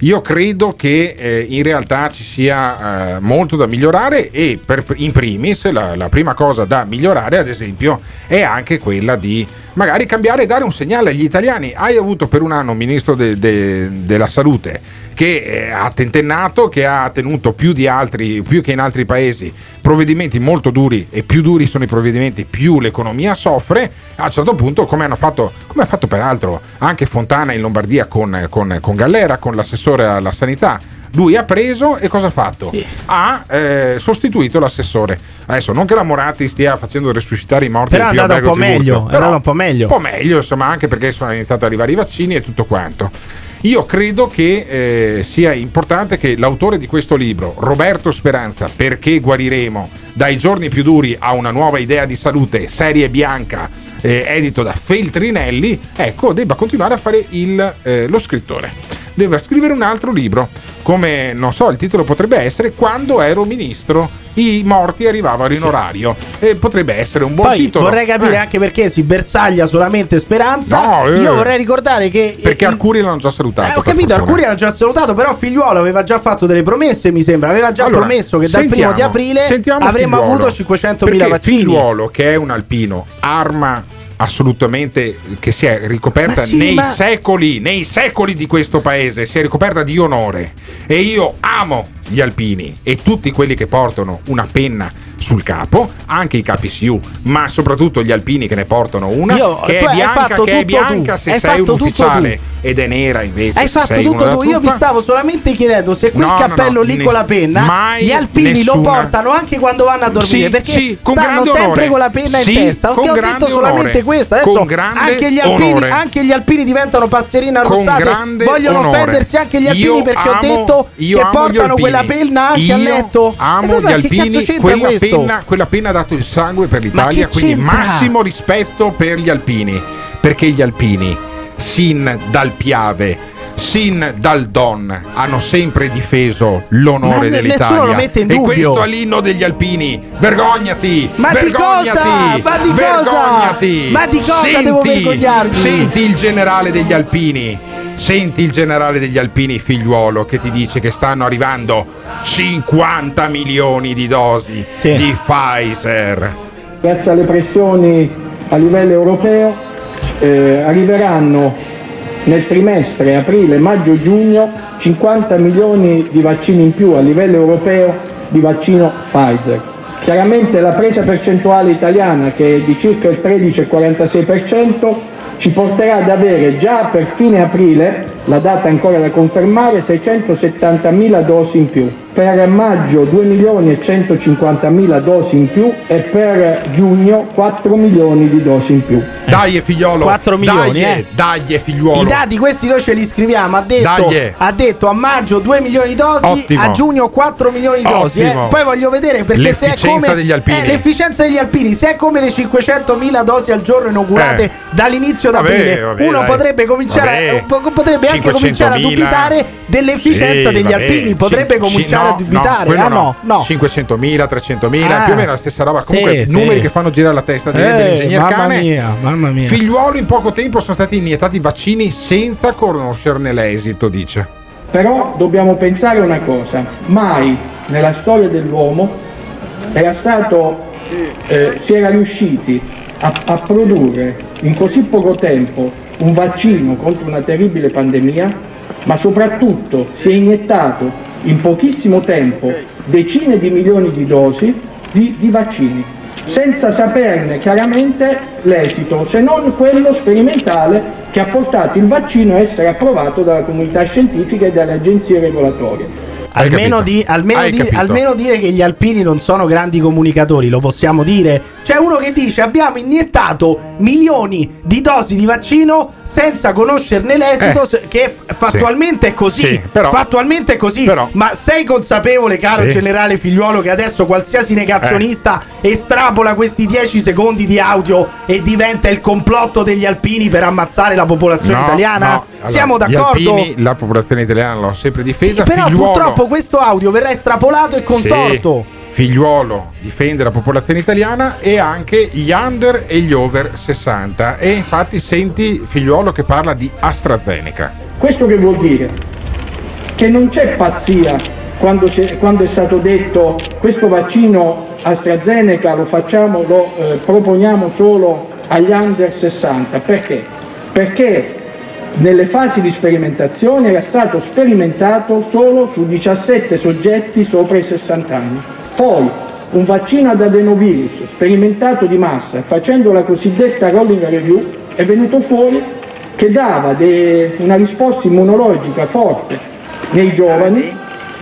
S4: Io credo che eh, in realtà ci sia eh, molto da migliorare e per, in primis la, la prima cosa da migliorare ad esempio è anche quella di magari cambiare e dare un segnale agli italiani. Hai avuto per un anno un ministro de- de- della salute che eh, ha tentennato, che ha tenuto più di altri, più che in altri paesi, provvedimenti molto duri e più duri sono i provvedimenti, più l'economia soffre. A un certo punto, come hanno fatto, come ha fatto peraltro anche Fontana in Lombardia con, con, con Gallera, con l'assessore alla sanità. Lui ha preso e cosa ha fatto? Ha eh, sostituito l'assessore. Adesso non che la Moratti stia facendo resuscitare i morti
S8: Però è andata un po' meglio,
S4: però
S8: un po' meglio.
S4: Un po' meglio, insomma, anche perché sono iniziati ad arrivare i vaccini e tutto quanto. Io credo che eh, sia importante che l'autore di questo libro, Roberto Speranza, Perché guariremo dai giorni più duri a una nuova idea di salute, serie bianca, eh, edito da Feltrinelli, ecco, debba continuare a fare il, eh, lo scrittore. Deve scrivere un altro libro, come non so, il titolo potrebbe essere Quando ero ministro i morti arrivavano in orario. E potrebbe essere un buon
S8: Poi
S4: titolo.
S8: vorrei capire
S4: Eh,
S8: anche perché si bersaglia solamente Speranza.
S4: No, eh.
S8: Io vorrei ricordare che.
S4: perché Arcuri l'hanno già salutato.
S8: Eh, ho capito,
S4: fortuna.
S8: Arcuri aveva già salutato, però Figliuolo aveva già fatto delle promesse, mi sembra. Aveva già
S4: Allora,
S8: promesso che dal
S4: sentiamo,
S8: primo di aprile avremmo
S4: Figliuolo.
S8: avuto 500.000
S4: Perché
S8: vaccini.
S4: Figliuolo, che è un alpino, arma assolutamente che si è ricoperta
S8: sì,
S4: nei
S8: ma-
S4: secoli, nei secoli di questo paese, si è ricoperta di onore. E io amo gli alpini e tutti quelli che portano una penna sul capo, anche i KPSU, ma soprattutto gli alpini che ne portano una,
S8: Io-
S4: che è bianca, che è bianca se sei un ufficiale ed è nera invece
S8: Hai fatto tutto tu. Io vi stavo solamente chiedendo se quel
S4: No, no,
S8: cappello
S4: no,
S8: lì
S4: ne-
S8: con la penna gli alpini lo
S4: nessuna-
S8: portano anche quando vanno a dormire.
S4: Sì,
S8: perché
S4: sì, con
S8: stanno sempre
S4: onore.
S8: con la penna
S4: Sì,
S8: in testa. ho detto solamente
S4: onore.
S8: questo. Adesso anche gli, alpini, anche gli alpini diventano passerine
S4: Con
S8: arrossate. Vogliono
S4: onore.
S8: offendersi anche gli alpini
S4: Io
S8: perché ho detto che portano
S4: alpini.
S8: Quella penna anche a letto.
S4: Amo
S8: E
S4: gli alpini, quella penna, quella penna ha dato il sangue per
S8: Ma
S4: l'Italia,
S8: che
S4: quindi
S8: c'entra?
S4: massimo rispetto per gli alpini, perché gli alpini, sin dal Piave, sin dal Don, hanno sempre difeso l'onore
S8: Ma
S4: dell'Italia.
S8: nessuno lo mette in
S4: e
S8: dubbio.
S4: questo è l'inno degli alpini. Vergognati!
S8: Ma di
S4: vergognati!
S8: cosa? Ma di cosa?
S4: vergognati!
S8: Ma di cosa devo vergognarmi?
S4: Senti il generale degli alpini. Senti il generale degli alpini figliuolo che ti dice che stanno arrivando 50 milioni di dosi di Pfizer.
S26: Grazie alle pressioni a livello europeo eh, arriveranno nel trimestre aprile, maggio, giugno 50 milioni di vaccini in più a livello europeo di vaccino Pfizer. Chiaramente la presa percentuale italiana che è di circa il 13,46% ci porterà ad avere già per fine aprile, la data ancora da confermare, 670 mila dosi in più. Per maggio 2 milioni e 150 mila dosi in più e per giugno 4 milioni di dosi in più.
S4: Dai figliolo,
S8: 4 milioni,
S4: dai,
S8: eh.
S4: dai figliuolo.
S8: I dati questi noi ce li scriviamo. Ha detto,
S4: Dai.
S8: ha detto a maggio 2 milioni di dosi,
S4: Ottimo.
S8: a giugno 4 milioni di dosi. eh. Poi voglio vedere perché se è
S4: L'efficienza
S8: come
S4: degli alpini.
S8: eh, l'efficienza degli alpini, se è come le 500.000 dosi al giorno inaugurate
S4: Eh.
S8: dall'inizio d'aprile,
S4: vabbè,
S8: uno
S4: dai.
S8: potrebbe cominciare
S4: Vabbè.
S8: potrebbe anche cominciare a
S4: 500.000.
S8: dubitare dell'efficienza
S4: Sì,
S8: degli
S4: vabbè.
S8: alpini, potrebbe cominciare
S4: no,
S8: a dubitare.
S4: No,
S8: ah no, no.
S4: 500.000, 300.000,
S8: Ah.
S4: più o meno la stessa roba. Comunque,
S8: Sì,
S4: numeri
S8: sì.
S4: che fanno girare la testa
S8: Eh,
S4: dell'ingegner
S8: mamma
S4: Cane.
S8: mia, mamma mia.
S4: Figliuolo in poco tempo sono stati iniettati vaccini senza conoscerne l'esito, dice.
S26: Però dobbiamo pensare una cosa, mai nella storia dell'uomo era stato, eh, si era riusciti a, a produrre in così poco tempo un vaccino contro una terribile pandemia, ma soprattutto si è iniettato in pochissimo tempo decine di milioni di dosi di, di vaccini, senza saperne chiaramente l'esito, se non quello sperimentale che ha portato il vaccino a essere approvato dalla comunità scientifica e dalle agenzie regolatorie.
S8: Almeno, di- almeno di- almeno dire che gli alpini non sono grandi comunicatori, lo possiamo dire. C'è uno che dice abbiamo iniettato milioni di dosi di vaccino senza conoscerne l'esito,
S4: Eh.
S8: che fattualmente è così.
S4: Sì, però-
S8: fattualmente è così.
S4: però-
S8: Ma sei consapevole, caro
S4: Sì.
S8: generale figliuolo, che adesso qualsiasi negazionista estrapola questi 10 secondi di audio e diventa il complotto degli alpini per ammazzare la popolazione
S4: No,
S8: italiana?
S4: no. Allora,
S8: Siamo
S4: Gli
S8: d'accordo?
S4: alpini, la popolazione italiana l'ho sempre
S8: Sì,
S4: difesa.
S8: però
S4: figliuolo,
S8: purtroppo questo audio verrà estrapolato e contorto.
S4: Sì, figliuolo difende la popolazione italiana e anche gli under e gli over 60. E infatti senti figliuolo che parla di AstraZeneca.
S26: Questo che vuol dire? che non c'è pazzia quando, quando è stato detto questo vaccino AstraZeneca lo facciamo, lo eh, proponiamo solo agli under 60. Perché? Perché nelle fasi di sperimentazione era stato sperimentato solo su 17 soggetti sopra i 60 anni. Poi un vaccino ad adenovirus sperimentato di massa, facendo la cosiddetta rolling review, è venuto fuori che dava de- una risposta immunologica forte nei giovani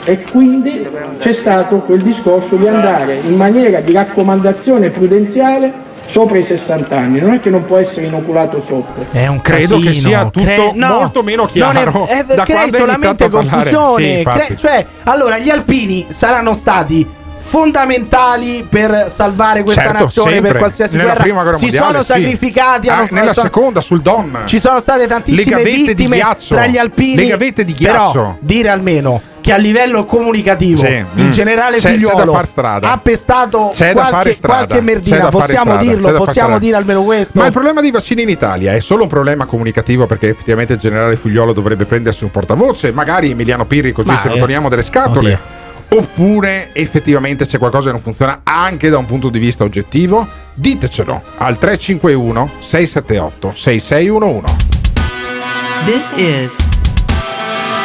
S26: e quindi c'è stato quel discorso di andare in maniera di raccomandazione prudenziale sopra i 60 anni, non è che non può essere inoculato sotto.
S8: È un
S4: Credo che
S8: casino,
S4: sia tutto
S8: cre- no,
S4: molto meno chiaro
S8: non è- eh,
S4: da
S8: crei solamente confusione.
S4: Sì,
S8: cre- cioè, allora, gli alpini saranno stati fondamentali per salvare questa
S4: Certo,
S8: nazione
S4: sempre.
S8: per qualsiasi
S4: Nella
S8: guerra.
S4: prima guerra
S8: si
S4: mondiale,
S8: sono
S4: sì.
S8: sacrificati.
S4: Ah,
S8: hanno-
S4: nella
S8: sono-
S4: seconda sul Don.
S8: Ci sono state tantissime
S4: di
S8: vittime
S4: ghiaccio.
S8: tra gli alpini.
S4: Le gavette di ghiaccio.
S8: Però dire almeno che a livello comunicativo
S4: Sì,
S8: il
S4: mm.
S8: generale
S4: C'è- c'è far strada.
S8: ha pestato
S4: C'è
S8: qualche, qualche
S4: C'è
S8: merdina. Possiamo
S4: strada,
S8: dirlo,
S4: c'è
S8: possiamo dire almeno questo.
S4: Ma il problema dei vaccini in Italia è solo un problema comunicativo perché effettivamente il generale Figliolo dovrebbe prendersi un portavoce, magari Emiliano Pirri così
S8: Ma,
S4: se lo
S8: eh,
S4: togliamo dalle scatole. Oppure effettivamente c'è qualcosa che non funziona anche da un punto di vista oggettivo? Ditecelo al 351 678 6611.
S13: This is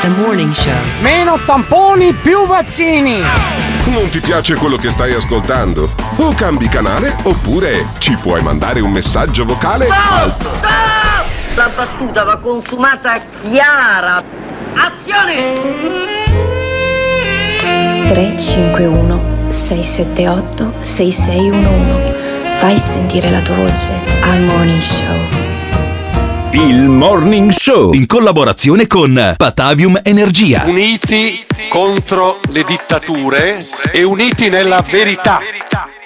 S13: the morning show.
S27: Meno tamponi, più vaccini!
S28: Non ti piace quello che stai ascoltando? O cambi canale oppure ci puoi mandare un messaggio vocale al
S29: La battuta va consumata chiara. Azione!
S30: 351 678 6611. Fai sentire la tua voce al morning show.
S19: Il Morning Show
S2: In collaborazione con Patavium Energia.
S31: Uniti contro le dittature e uniti nella verità.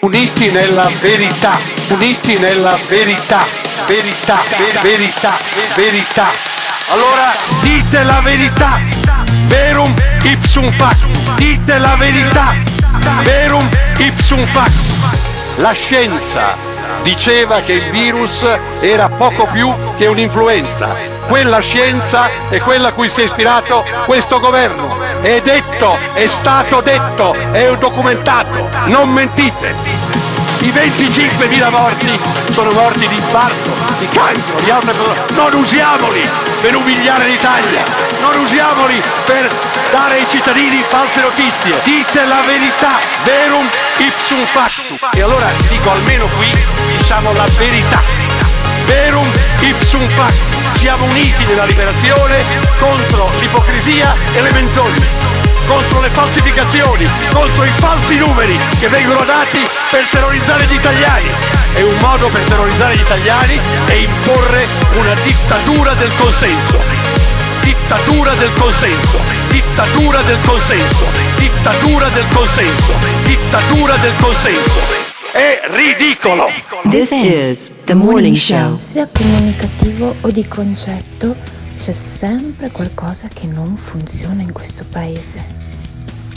S31: Uniti nella verità. Uniti nella verità. Verità, ver- verità, verità. Allora dite la verità. Verum ipsum fac. Dite la verità. Verum ipsum fac. La scienza diceva che il virus era poco più che un'influenza. Quella scienza è quella a cui si è ispirato questo governo. È detto, è stato detto, è documentato. Non mentite. I 25.000 morti sono morti di infarto, di cancro, di altre cose. Non usiamoli per umiliare l'Italia. Non usiamoli per dare ai cittadini false notizie. Dite la verità. Verum ipsum factum. E allora dico almeno qui diciamo la verità. Verum ipsum factum. Siamo uniti nella liberazione contro l'ipocrisia e le menzogne contro le falsificazioni, contro i falsi numeri che vengono dati per terrorizzare gli italiani. E un modo per terrorizzare gli italiani è imporre una dittatura del consenso. Dittatura del consenso, dittatura del consenso, dittatura del consenso, dittatura del consenso. È ridicolo!
S13: This is the morning show.
S20: Sia comunicativo o di concetto, c'è sempre qualcosa che non funziona in questo paese.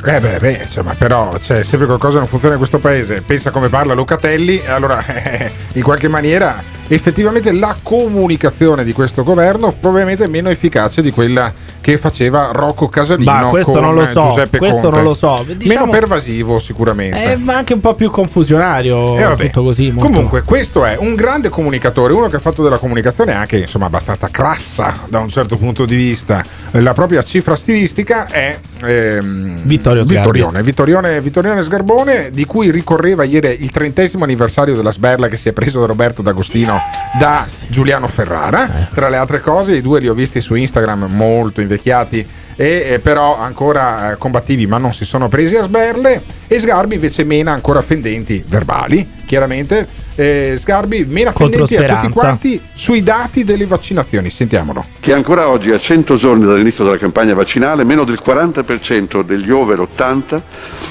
S4: Eh beh, beh, insomma, però c'è sempre qualcosa che non funziona in questo paese. Pensa come parla Locatelli, e allora eh, in qualche maniera effettivamente la comunicazione di questo governo probabilmente è meno efficace di quella che faceva Rocco Casalino
S8: Ma questo
S4: con
S8: non lo so,
S4: Giuseppe
S8: questo
S4: Conte.
S8: non lo so. Diciamo-
S4: Meno pervasivo sicuramente.
S8: Eh, ma anche un po' più confusionario.
S4: Eh,
S8: tutto così. molto-
S4: Comunque, questo è un grande comunicatore, uno che ha fatto della comunicazione anche insomma abbastanza crassa da un certo punto di vista. La propria cifra stilistica è ehm,
S8: Vittorio.
S4: Vittorione, Vittorione, Vittorione Sgarbone, di cui ricorreva ieri il trentesimo anniversario della sberla che si è preso da Roberto D'Agostino da Giuliano Ferrara. Tra le altre cose, i due li ho visti su Instagram molto invecchiati. E eh, però ancora eh, combattivi, ma non si sono presi a sberle. E Sgarbi invece mena ancora fendenti verbali, chiaramente. Eh, Sgarbi mena
S8: Contro
S4: fendenti a tutti
S8: Speranza.
S4: quanti sui dati delle vaccinazioni. Sentiamolo.
S32: che ancora oggi, a 100 giorni dall'inizio della campagna vaccinale, meno del 40% degli over 80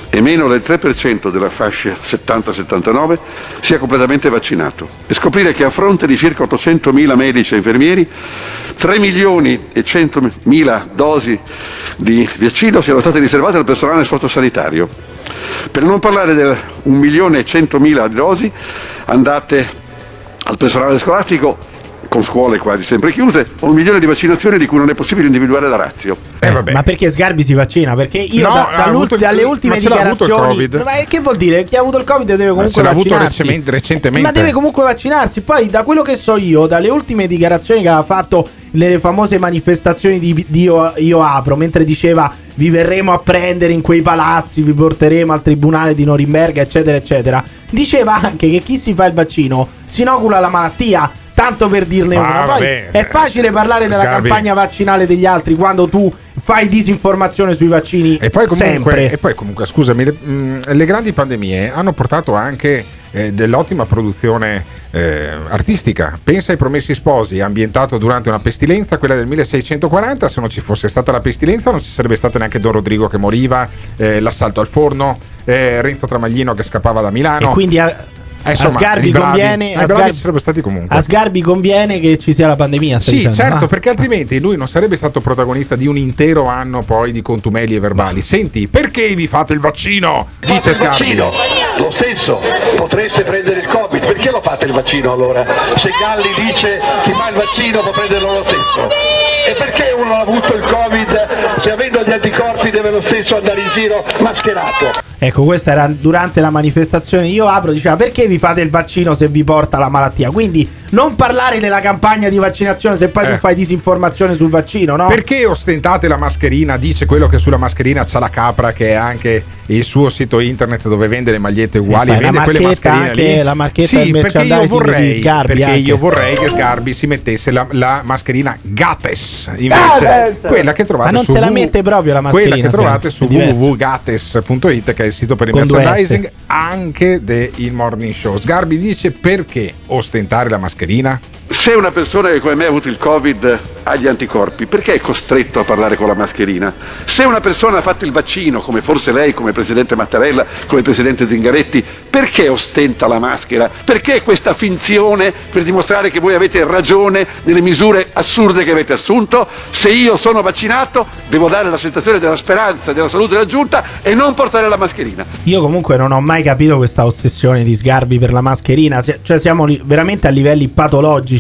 S32: e meno del 3% della fascia 70-79 sia completamente vaccinato. E scoprire che a fronte di circa 800.000 medici e infermieri, 3 milioni e 100 mila dosi di vaccino siano state riservate al personale sociosanitario. Per non parlare del 1 milione e 100 mila dosi andate al personale scolastico con scuole quasi sempre chiuse, o un milione di vaccinazioni di cui non è possibile individuare la razio.
S4: Eh, vabbè.
S8: Ma perché Sgarbi si vaccina? Perché io
S4: No,
S8: da-
S4: avuto
S8: dalle
S4: ma
S8: ultime
S4: avuto
S8: dichiarazioni.
S4: Covid?
S8: Ma che vuol dire? Chi ha avuto il Covid deve comunque
S4: ce l'ha avuto
S8: vaccinarsi.
S4: recentemente- recentemente.
S8: Ma deve comunque vaccinarsi. Poi, da quello che so io, dalle ultime dichiarazioni che aveva fatto nelle famose manifestazioni di, di io, Io Apro, mentre diceva vi verremo a prendere in quei palazzi, vi porteremo al tribunale di Norimberga, eccetera, eccetera. Diceva anche che chi si fa il vaccino si inocula la malattia. Tanto per dirne
S4: Ah,
S8: una. Poi
S4: vabbè,
S8: è facile parlare della
S4: Sgarbi.
S8: campagna vaccinale degli altri quando tu fai disinformazione sui vaccini.
S4: E poi comunque,
S8: sempre.
S4: e poi comunque scusami, le, mh, le grandi pandemie hanno portato anche eh, dell'ottima produzione eh, artistica. Pensa ai Promessi Sposi, ambientato durante una pestilenza, quella del 1640. Se non ci fosse stata la pestilenza, non ci sarebbe stato neanche Don Rodrigo che moriva, eh, l'assalto al forno, eh, Renzo Tramaglino che scappava da Milano.
S8: E quindi a,
S4: Eh, insomma,
S8: a Sgarbi conviene. a Sgarbi-
S4: ci sarebbero stati comunque.
S8: a Sgarbi conviene che ci sia la pandemia.
S4: Sì,
S8: dicendo?
S4: certo,
S8: Ah.
S4: perché altrimenti lui non sarebbe stato protagonista di un intero anno poi di contumeli e verbali. Senti, perché vi fate il vaccino? Dice
S33: il
S4: Sgarbi.
S33: vaccino, lo stesso, potreste prendere il Covid, perché lo fate il vaccino allora? Se Galli dice chi fa il vaccino può prenderlo lo stesso. E perché uno ha avuto il Covid gli anticorpi deve lo stesso andare in giro mascherato?
S8: Ecco, questa era durante la manifestazione. Io apro, diceva perché vi fate il vaccino se vi porta la malattia? Quindi non parlare della campagna di vaccinazione se poi
S4: Eh.
S8: tu fai disinformazione sul vaccino, no?
S4: Perché ostentate la mascherina? Dice quello che sulla mascherina c'ha la capra, che è anche il suo sito internet dove vende le magliette uguali.
S8: fai la
S4: vende quelle mascherine
S8: anche,
S4: lì.
S8: la marchetta
S4: sì,
S8: del
S4: perché io vorrei,
S8: di Sgarbi
S4: perché
S8: anche.
S4: io vorrei che Sgarbi si mettesse la, la mascherina Gates invece
S8: Gates!
S4: quella che trovate
S8: Ma non
S4: su
S8: se la mette proprio la mascherina,
S4: Quella che trovate su www.gates.it che è il sito per il
S8: Con
S4: merchandising anche del Morning Show. Sgarbi dice perché ostentare la mascherina?
S32: Se una persona che come me ha avuto il Covid ha gli anticorpi, perché è costretto a parlare con la mascherina? Se una persona ha fatto il vaccino, come forse lei, come Presidente Mattarella, come Presidente Zingaretti, perché ostenta la maschera? Perché questa finzione per dimostrare che voi avete ragione nelle misure assurde che avete assunto? Se io sono vaccinato devo dare la sensazione della speranza, della salute raggiunta e non portare la mascherina.
S8: Io comunque non ho mai capito questa ossessione di Sgarbi per la mascherina, cioè siamo veramente a livelli patologici,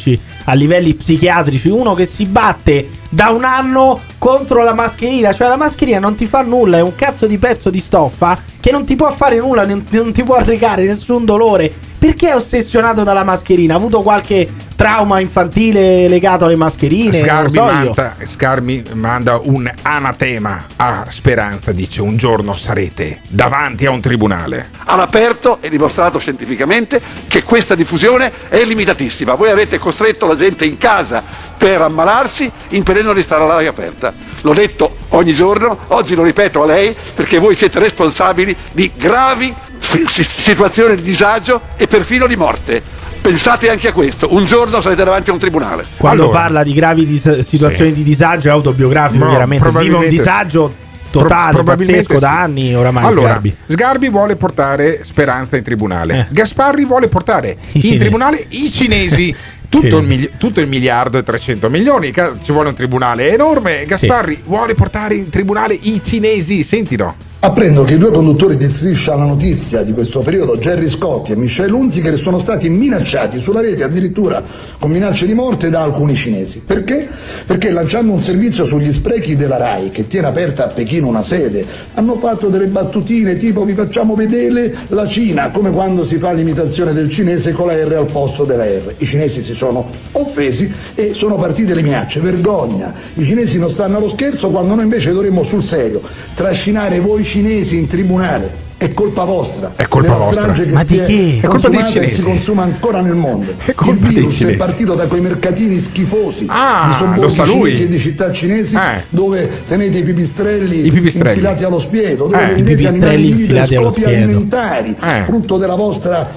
S8: a livelli psichiatrici, uno che si batte da un anno contro la mascherina, cioè la mascherina non ti fa nulla, è un cazzo di pezzo di stoffa che non ti può fare nulla, non ti può arrecare nessun dolore. Perché è ossessionato dalla mascherina? Ha avuto qualche trauma infantile legato alle mascherine? Io.
S4: manda, Sgarbi manda un anatema a Speranza, dice un giorno sarete davanti a un tribunale.
S32: all'aperto è dimostrato scientificamente che questa diffusione è limitatissima. Voi avete costretto la gente in casa per ammalarsi impedendo di stare all'aria aperta. L'ho detto ogni giorno, oggi lo ripeto a lei perché voi siete responsabili di gravi situazioni di disagio e perfino di morte. Pensate anche a questo, un giorno sarete davanti a un tribunale.
S8: Quando
S32: Allora,
S8: parla di gravi dis- situazioni di disagio è autobiografico,
S4: No,
S8: chiaramente. Vive un disagio totale,
S4: probabilmente
S8: pazzesco da
S4: sì.
S8: anni oramai.
S4: Allora,
S8: Sgarbi.
S4: Sgarbi vuole portare Speranza in tribunale.
S8: Eh.
S4: Gasparri vuole portare in
S8: cinesi.
S4: tribunale i cinesi. Tutto il, mili- tutto il miliardo e 300 milioni, ci vuole un tribunale enorme. Gasparri vuole portare in tribunale i cinesi, sentilo.
S34: Apprendo che i due conduttori di Striscia alla notizia di questo periodo, Gerry Scotti e Michel Hunziker, sono stati minacciati sulla rete addirittura con minacce di morte da alcuni cinesi. Perché? Perché lanciando un servizio sugli sprechi della RAI, che tiene aperta a Pechino una sede, hanno fatto delle battutine tipo vi facciamo vedere la Cina, come quando si fa l'imitazione del cinese con la R al posto della R. I cinesi si sono offesi e sono partite le minacce. Vergogna! I cinesi non stanno allo scherzo quando noi invece dovremmo sul serio trascinare voi cinesi in tribunale. È colpa vostra.
S4: È colpa vostra. Ma di
S34: è
S4: chi? È colpa dei
S34: consumata e
S4: cinesi.
S34: si consuma ancora nel mondo.
S4: È colpa
S34: Il
S4: dei
S34: virus è
S4: cinesi.
S34: partito da quei mercatini schifosi
S4: Ah,
S34: di
S4: lo sa lui.
S34: cinesi e di città cinesi
S4: Eh.
S34: dove tenete i pipistrelli,
S4: I pipistrelli.
S34: infilati allo spiedo, dove
S4: Eh, i
S8: pipistrelli
S34: animali vivi per
S8: infilati allo
S34: scopi
S8: spiedo.
S34: alimentari,
S4: Eh.
S34: frutto della vostra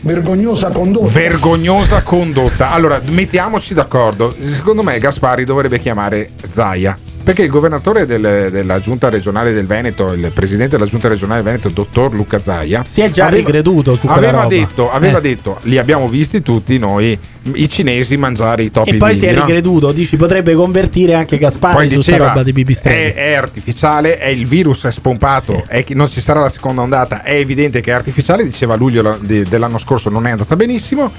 S34: vergognosa condotta.
S4: Vergognosa condotta. Allora, mettiamoci d'accordo. Secondo me Gasparri dovrebbe chiamare Zaia. Perché il governatore del- della giunta regionale del Veneto, il presidente della giunta regionale del Veneto, dottor Luca Zaia,
S8: Si è già ricreduto su
S4: aveva
S8: roba.
S4: detto, aveva
S8: Eh.
S4: detto, li abbiamo visti tutti noi, i cinesi mangiare i topi
S8: E poi si è
S4: no?
S8: ricreduto, dici potrebbe convertire anche Gasparri
S4: Poi diceva
S8: roba di pipistrelli.
S4: è, è artificiale, è il virus è spompato, è che non ci sarà la seconda ondata, è evidente che è artificiale, diceva luglio la- de- dell'anno scorso non è andata benissimo.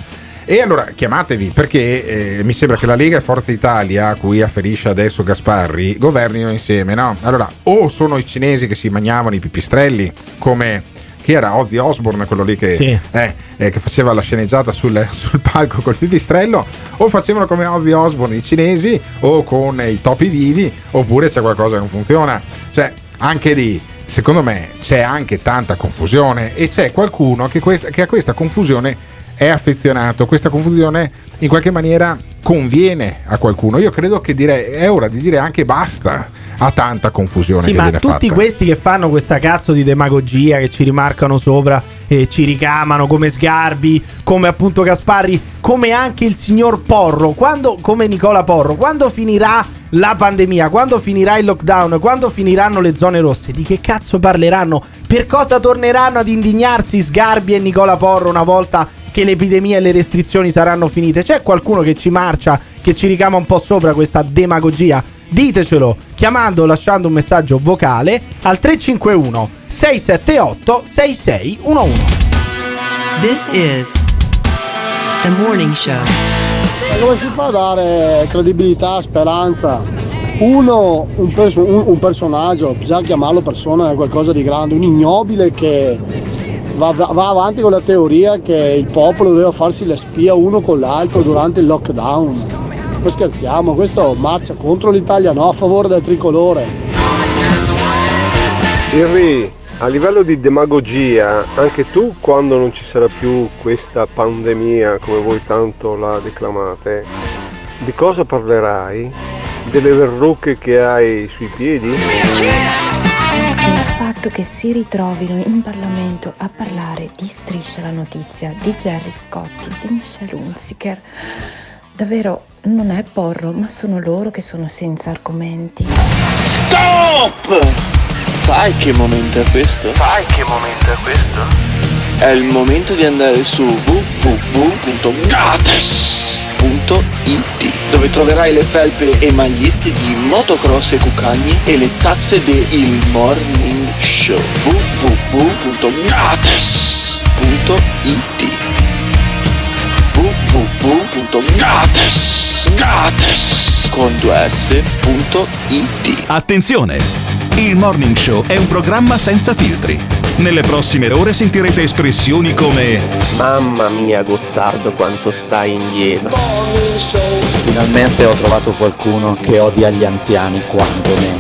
S4: E allora chiamatevi perché eh, mi sembra che la Lega e Forza Italia, a cui afferisce adesso Gasparri, governino insieme, no? Allora, o sono i cinesi che si mangiavano i pipistrelli come chi era Ozzy Osbourne, quello lì che,
S8: Sì.
S4: eh, eh, che faceva la sceneggiata sul, sul palco col pipistrello, o facevano come Ozzy Osbourne i cinesi, o con i topi vivi, oppure c'è qualcosa che non funziona. Cioè, anche lì, secondo me, c'è anche tanta confusione e c'è qualcuno che, questa- che a questa confusione è affezionato, questa confusione in qualche maniera conviene a qualcuno. Io credo che dire, è ora di dire anche basta a tanta confusione
S8: Sì, ma tutti
S4: fatta.
S8: questi che fanno questa cazzo di demagogia, che ci rimarcano sopra e ci ricamano come Sgarbi, come appunto Gasparri, come anche il signor Porro, quando, come Nicola Porro, quando finirà la pandemia, quando finirà il lockdown, quando finiranno le zone rosse, di che cazzo parleranno? Per cosa torneranno ad indignarsi Sgarbi e Nicola Porro una volta che l'epidemia e le restrizioni saranno finite? C'è qualcuno che ci marcia, che ci ricama un po' sopra questa demagogia? Ditecelo chiamando o lasciando un messaggio vocale al 351 678 6611.
S13: This is the morning show.
S35: Come si fa a dare credibilità, speranza? Uno, un, perso- un- un personaggio, bisogna chiamarlo persona, è qualcosa di grande, un ignobile che va, va avanti con la teoria che il popolo doveva farsi la spia uno con l'altro durante il lockdown. Ma scherziamo, questo marcia contro l'Italia, no, a favore del tricolore.
S36: Henry, a livello di demagogia, anche tu quando non ci sarà più questa pandemia, come voi tanto la declamate, di cosa parlerai? Delle verruche che hai sui piedi?
S20: Fatto che si ritrovino in Parlamento a parlare di Striscia la notizia, di Gerry Scotti, di Michelle Hunziker, davvero non è porro, ma sono loro che sono senza argomenti.
S37: Stop! Sai che momento è questo? Sai che momento è questo? È il momento di andare su www.gates.it dove troverai le felpe e magliette di motocross e cucagni e le tazze del Morning Show www.gates.it www.gates Gates con 2s.it
S2: Attenzione! Il Morning Show è un programma senza filtri. Nelle prossime ore sentirete espressioni come
S37: Mamma mia Gottardo quanto stai indietro
S38: Finalmente ho trovato qualcuno che odia gli anziani quanto me.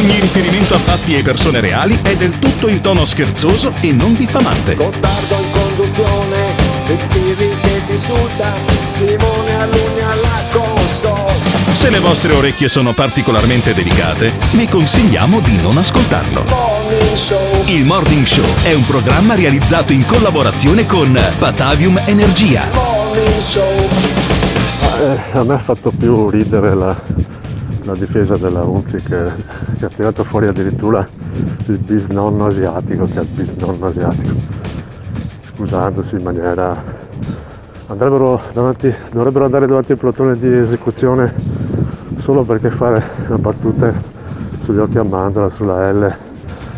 S2: Ogni riferimento a fatti e persone reali è del tutto in tono scherzoso e non diffamante.
S39: Gottardo in conduzione, il che ti insulta, Simone Alunni alla console.
S2: Se le vostre orecchie sono particolarmente delicate, vi consigliamo di non ascoltarlo.
S39: Morning Show.
S2: Il Morning Show è un programma realizzato in collaborazione con Batavium Energia.
S39: Morning Show.
S40: Eh, a me ha fatto più ridere la, la difesa della Unzi che, che ha tirato fuori addirittura il bisnonno asiatico che è il bisnonno asiatico scusandosi in maniera andrebbero davanti, dovrebbero andare davanti al plotone di esecuzione solo perché fare battute sugli occhi a mandorla sulla L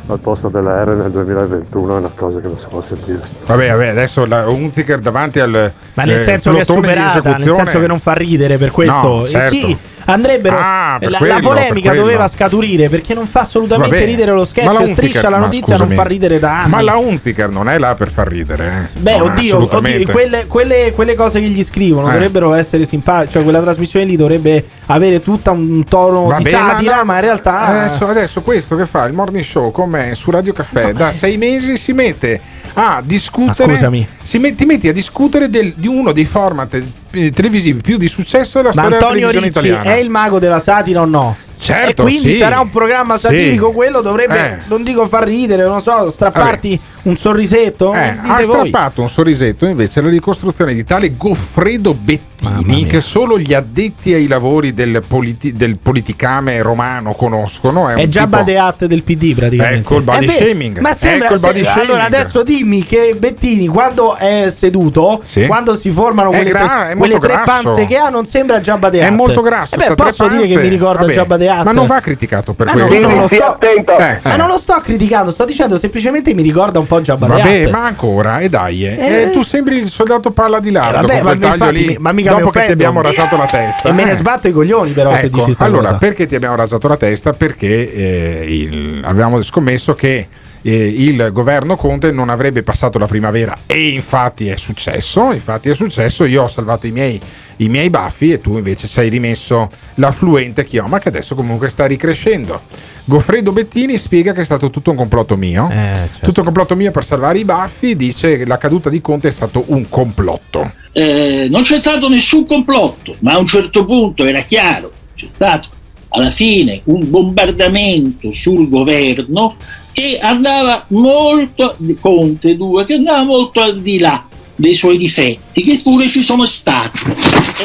S40: al posto della R nel 2021 è una cosa che non si può sentire
S4: Vabbè, vabbè, adesso la Unziker davanti al
S8: Ma nel
S4: eh,
S8: senso che è superata, nel senso che non fa ridere per questo.
S4: No,
S8: Eh
S4: certo.
S8: sì, andrebbero.
S4: Ah,
S8: la,
S4: quello,
S8: la polemica doveva scaturire perché non fa assolutamente
S4: Vabbè,
S8: ridere lo
S4: ma
S8: sketch.
S4: la Unziker-
S8: Striscia la
S4: ma
S8: notizia
S4: scusami,
S8: non fa ridere da anni.
S4: Ma la Unziker non è là per far ridere. eh.
S8: Beh,
S4: No,
S8: oddio, oddio, quelle, quelle- quelle cose che gli scrivono
S4: Eh.
S8: dovrebbero essere simpatiche. Cioè, quella trasmissione lì dovrebbe avere tutta un tono
S4: Va
S8: di satira,
S4: no,
S8: ma in realtà.
S4: Adesso, adesso questo che fa il morning show con me su Radio Caffè da sei mesi si mette a discutere.
S8: Scusami.
S4: Si met- ti metti a discutere del- di uno dei format eh, televisivi più di successo della
S8: Ma
S4: storia della
S8: Antonio
S4: televisione
S8: Ricci
S4: italiana.
S8: è il mago della satira o no?
S4: Certo,
S8: e quindi
S4: sì.
S8: sarà un programma
S4: Sì.
S8: satirico. Quello dovrebbe,
S4: Eh.
S8: non dico far ridere, non so, strapparti un sorrisetto.
S4: Eh, ha
S8: voi.
S4: strappato un sorrisetto invece la ricostruzione di tale Goffredo Bettini, che solo gli addetti ai lavori del, politi- del politicame romano conoscono. È,
S8: È
S4: un
S8: già
S4: tipo-
S8: Badeat del PD praticamente.
S4: Ecco il body
S8: vero,
S4: shaming.
S8: Ma sembra
S4: Ecco il body
S8: se-
S4: shaming.
S8: Allora adesso dimmi che Bettini quando è seduto,
S4: Sì.
S8: quando si formano quelle,
S4: gra-
S8: tre, quelle tre panze che ha, non sembra già Badeat.
S4: È molto grasso.
S8: Eh beh, posso dire che mi ricorda già Badeat.
S4: Ma non va criticato per
S8: Ma
S4: quello.
S8: non lo sto,
S4: Eh,
S8: ma
S4: eh.
S8: non lo sto criticando, sto dicendo semplicemente mi ricorda un po' già Badeat.
S4: Vabbè, ma ancora, e dai, eh.
S8: Eh.
S4: Eh, tu sembri il soldato palla di lardo
S8: Eh, vabbè, ma infatti
S4: lì,
S8: ma mica mi
S4: dopo che ti abbiamo rasato la testa.
S8: E me ne
S4: eh.
S8: sbatto i coglioni però se
S4: Ecco,
S8: dici sta
S4: allora,
S8: cosa.
S4: perché ti abbiamo rasato la testa? Perché eh, il- avevamo scommesso che eh, il governo Conte non avrebbe passato la primavera e infatti è successo, infatti è successo, io ho salvato i miei, i miei baffi e tu invece ci hai rimesso l'affluente chioma che adesso comunque sta ricrescendo. Goffredo Bettini spiega che è stato tutto un complotto mio,
S8: certo.
S4: tutto un complotto mio per salvare i baffi, dice che la caduta di Conte è stato un complotto.
S41: Eh, non c'è stato nessun complotto, ma a un certo punto era chiaro, c'è stato alla fine un bombardamento sul governo che andava molto, Conte 2, che andava molto al di là dei suoi difetti, che pure ci sono stati,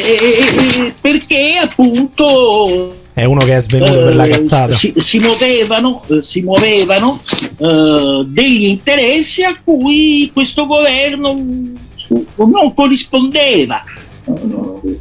S41: E- perché appunto
S8: È uno che è svenuto per la
S41: eh,
S8: cazzata.
S41: Si, si muovevano, eh, si muovevano eh, degli interessi a cui questo governo non corrispondeva.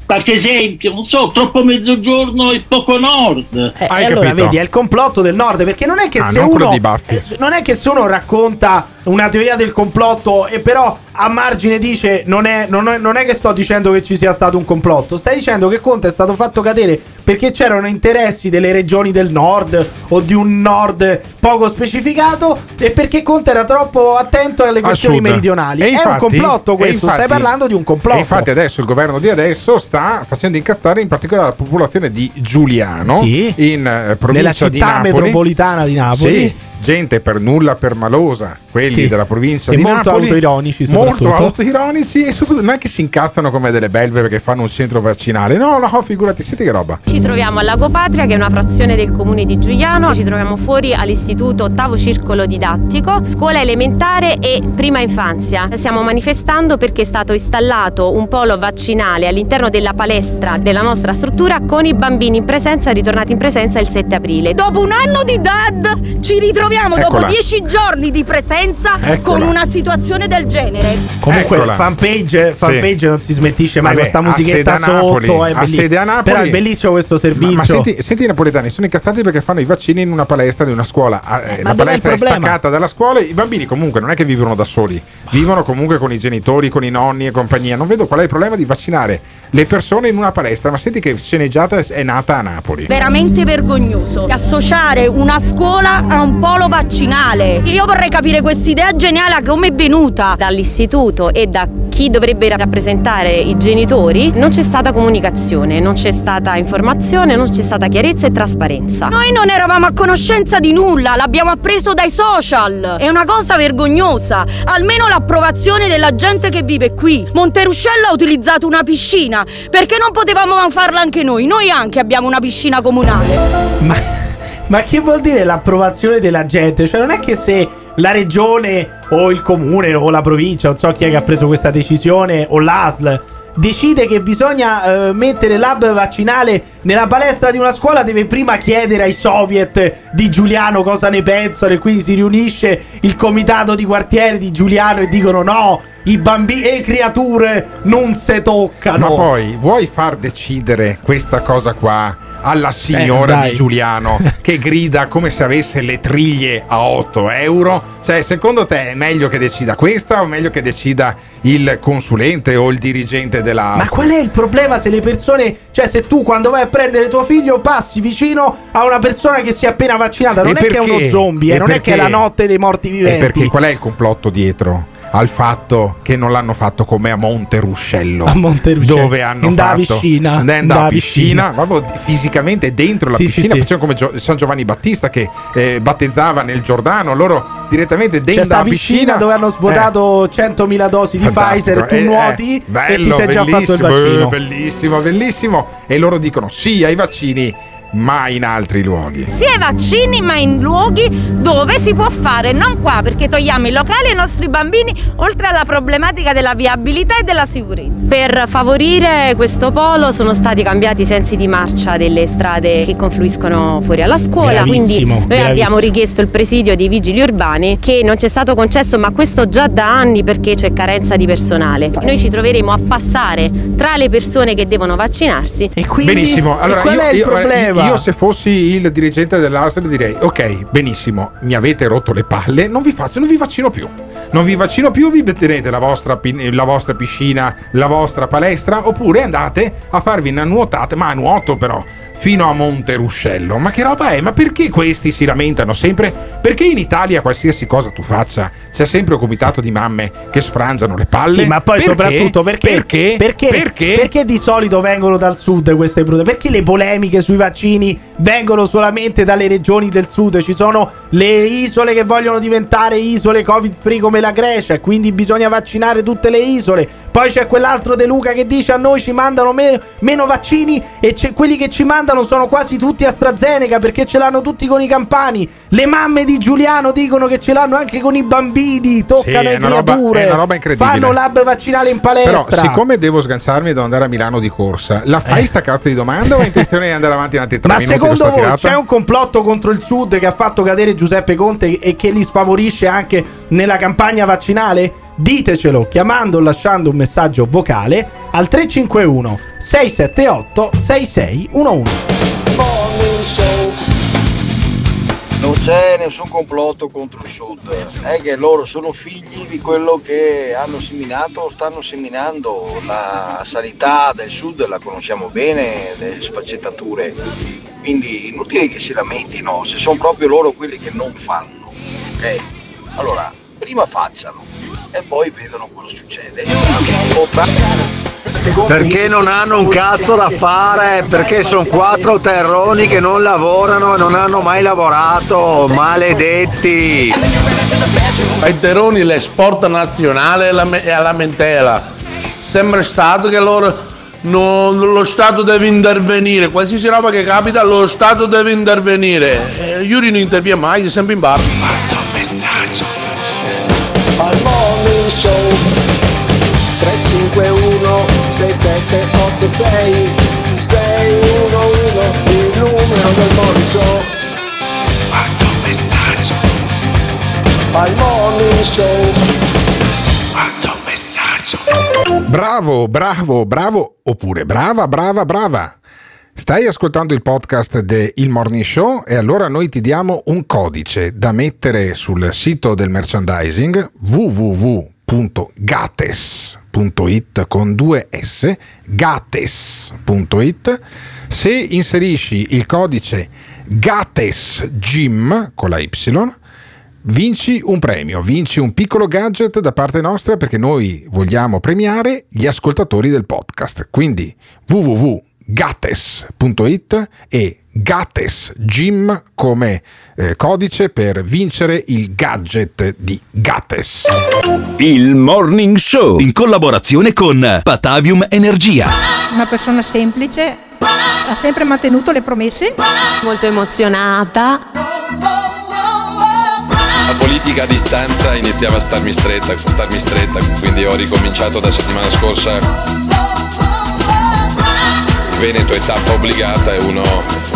S41: Qualche esempio, non so, troppo mezzogiorno e poco nord.
S8: Eh, e allora vedi, è il complotto del nord, perché non è che
S4: Ah,
S8: se
S4: non
S8: uno eh, non è che se uno racconta una teoria del complotto e però a margine dice non è, non è- non è che sto dicendo che ci sia stato un complotto, stai dicendo che Conte è stato fatto cadere perché c'erano interessi delle regioni del nord o di un nord poco specificato e perché Conte era troppo attento alle
S4: Al
S8: questioni meridionali.
S4: E
S8: è un
S4: infatti-
S8: complotto questo, stai
S4: infatti-
S8: parlando di un complotto.
S4: E infatti adesso il governo di adesso sta facendo incazzare in particolare la popolazione di Giuliano
S8: Sì.
S4: in eh, provincia
S8: Nella città
S4: di Napoli.
S8: metropolitana di Napoli.
S4: Sì, gente per nulla permalosa, quelli
S8: Sì.
S4: della provincia
S8: E
S4: di
S8: molto
S4: Napoli.
S8: autoironici
S4: Molto autoironici e soprattutto non è che si incazzano come delle belve perché fanno un centro vaccinale. No, no, figurati, senti che roba.
S42: Ci troviamo a Lago Patria, che è una frazione del comune di Giuliano. Ci troviamo fuori all'istituto Ottavo Circolo Didattico, scuola elementare e prima infanzia. Stiamo manifestando perché è stato installato un polo vaccinale all'interno della palestra della nostra struttura con i bambini in presenza, ritornati in presenza il 7 aprile.
S43: Dopo un anno di DAD ci ritroviamo
S4: Eccola.
S43: dopo dieci giorni di presenza
S4: Eccola.
S43: con una situazione del genere.
S8: Comunque,
S4: Eccola.
S8: fanpage, fanpage non si smettisce mai
S4: Vabbè,
S8: con sta
S4: ha sede
S8: musichetta
S4: a Napoli,
S8: sotto. È
S4: ha
S8: belli-
S4: sede a Napoli.
S8: Però è bellissimo questo servizio.
S4: Ma, ma senti, senti i napoletani, sono incazzati perché fanno i vaccini in una palestra di una scuola. Ah, eh, la palestra è staccata dalla scuola. I bambini comunque non è che vivono da soli, vivono comunque con i genitori, con i nonni e compagnia. Non vedo qual è il problema di vaccinare le persone in una palestra. Ma senti che sceneggiata è nata a Napoli.
S43: Veramente vergognoso associare una scuola a un polo vaccinale. Io vorrei capire quest'idea geniale a come è venuta.
S42: Dall'istituto e da chi dovrebbe rappresentare i genitori non c'è stata comunicazione, non c'è stata informazione, non c'è stata chiarezza e trasparenza.
S43: Noi non eravamo a conoscenza di nulla, l'abbiamo appreso dai social. È una cosa vergognosa. Almeno l'approvazione della gente che vive qui. Monteruscello ha utilizzato una piscina. Perché non potevamo farla anche noi? Noi anche abbiamo una piscina comunale.
S8: Ma, ma che vuol dire l'approvazione della gente? Cioè, non è che se la regione o il comune o la provincia, non so chi è che ha preso questa decisione, o l'ASL. Decide che bisogna eh, mettere l'hub vaccinale nella palestra di una scuola, deve prima chiedere ai soviet di Giuliano cosa ne pensano e quindi si riunisce il comitato di quartiere di Giuliano e dicono no, i bambini e creature non se toccano.
S4: Ma poi vuoi far decidere questa cosa qua alla signora
S8: Eh,
S4: di Giuliano che grida come se avesse le triglie a 8 euro? Cioè, secondo te è meglio che decida questa o meglio che decida il consulente o il dirigente della
S8: Ma qual è il problema se le persone, cioè se tu quando vai a prendere tuo figlio passi vicino a una persona che si è appena vaccinata, non
S4: E
S8: è che è uno
S4: perché?
S8: zombie, eh,
S4: E
S8: non è che è la
S4: perché?
S8: notte dei morti
S4: E
S8: viventi.
S4: perché qual è il complotto dietro? Al fatto che non l'hanno fatto come a Monteruscello,
S8: A Monteruscello.
S4: dove hanno
S8: In da
S4: fatto
S8: piscina. In da
S4: a piscina, proprio fisicamente dentro la
S8: Sì, sì,
S4: piscina,
S8: sì.
S4: facevano come Gio- San Giovanni Battista che eh, battezzava nel Giordano, loro direttamente
S8: C'è
S4: dentro
S8: sta
S4: la
S8: piscina,
S4: piscina
S8: dove hanno
S4: eh,
S8: svuotato 100.000 dosi di
S4: Fantastico.
S8: Pfizer, tu
S4: Eh,
S8: nuoti
S4: eh,
S8: e ti
S4: bello,
S8: sei già fatto il
S4: bellissimo,
S8: vaccino.
S4: eh, Bellissimo, bellissimo. E loro dicono sì ai vaccini, ma in altri luoghi.
S43: Sì ai vaccini, ma in luoghi dove si può fare, non qua, perché togliamo i locali ai nostri bambini, oltre alla problematica della viabilità e della sicurezza.
S42: Per favorire questo polo sono stati cambiati i sensi di marcia delle strade che confluiscono fuori alla scuola, quindi
S8: Bravissimo,
S42: noi
S8: bravissimo.
S42: abbiamo richiesto il presidio dei vigili urbani che non ci è stato concesso, ma questo già da anni perché c'è carenza di personale. Noi ci troveremo a passare tra le persone che devono vaccinarsi.
S8: E quindi
S4: benissimo, allora
S8: e qual
S4: io,
S8: è il
S4: io-
S8: problema?
S4: io se fossi il dirigente dell'ASL direi ok, benissimo, mi avete rotto le palle, non vi faccio, non vi vaccino più. Non vi vaccino più, vi metterete la vostra, la vostra piscina, la vostra palestra, oppure andate a farvi una nuotata, ma a nuoto però, fino a Monteruscello. Ma che roba è? Ma perché questi si lamentano sempre? Perché in Italia qualsiasi cosa tu faccia c'è sempre un comitato di mamme che sfrangiano le palle?
S8: Sì, ma poi
S4: Perché?
S8: soprattutto perché,
S4: Perché?
S8: perché,
S4: Perché?
S8: perché di solito vengono dal sud queste brutte? Perché le polemiche sui vaccini vengono solamente dalle regioni del sud? Ci sono le isole che vogliono diventare isole covid free come la Grecia, e quindi bisogna vaccinare tutte le isole. Poi c'è quell'altro De Luca che dice a noi ci mandano me- meno vaccini e quelli che ci mandano sono quasi tutti AstraZeneca perché ce l'hanno tutti con i campani. Le mamme di Giuliano dicono che ce l'hanno anche con i bambini, toccano
S4: Sì,
S8: le
S4: una roba-
S8: creature.
S4: è una roba incredibile.
S8: Fanno lab vaccinale in palestra.
S4: Però, siccome devo sganciarmi devo andare a Milano di corsa, la fai sta cazzo di domanda o hai intenzione di andare avanti in altri tre
S8: Ma secondo voi
S4: tirata?
S8: c'è un complotto contro il Sud che ha fatto cadere Giuseppe Conte e che li sfavorisce anche nella campagna vaccinale? Ditecelo chiamando o lasciando un messaggio vocale al 351 678 6611.
S44: Non c'è nessun complotto contro il sud, è che loro sono figli di quello che hanno seminato o stanno seminando. La sanità del sud la conosciamo bene, le sfaccettature, quindi inutile che si lamentino se sono proprio loro quelli che non fanno. Ok? Allora, prima facciano e poi vedono cosa succede
S45: perché non hanno un cazzo da fare, perché sono quattro terroni che non lavorano e non hanno mai lavorato, maledetti.
S46: Ai terroni l'esport nazionale è la mentela Sembra stato che loro... No, lo Stato deve intervenire, qualsiasi roba che capita lo Stato deve intervenire. Eh, Yuri non interviene mai, è sempre in bar.
S39: Manda un messaggio. 5 1 6 7 8 6 6 1 1 il numero del morning Manda un messaggio. Al morning Manda un messaggio.
S4: Bravo, bravo, bravo. Oppure brava, brava, brava. Stai ascoltando il podcast del Morning Show e allora noi ti diamo un codice da mettere sul sito del merchandising www.gates.com www.gates.it con due S, gates.it. Se inserisci il codice GATESGYM con la Y, vinci un premio, vinci un piccolo gadget da parte nostra perché noi vogliamo premiare gli ascoltatori del podcast. Quindi www.gates.it e Gates Gym come eh, codice per vincere il gadget di Gates.
S19: Il Morning Show in collaborazione con Patavium Energia.
S47: Una persona semplice, ha sempre mantenuto le promesse.
S42: Molto emozionata.
S48: La politica a distanza iniziava a starmi stretta, a starmi stretta, quindi ho ricominciato da settimana scorsa. Il Veneto è tappa obbligata, è uno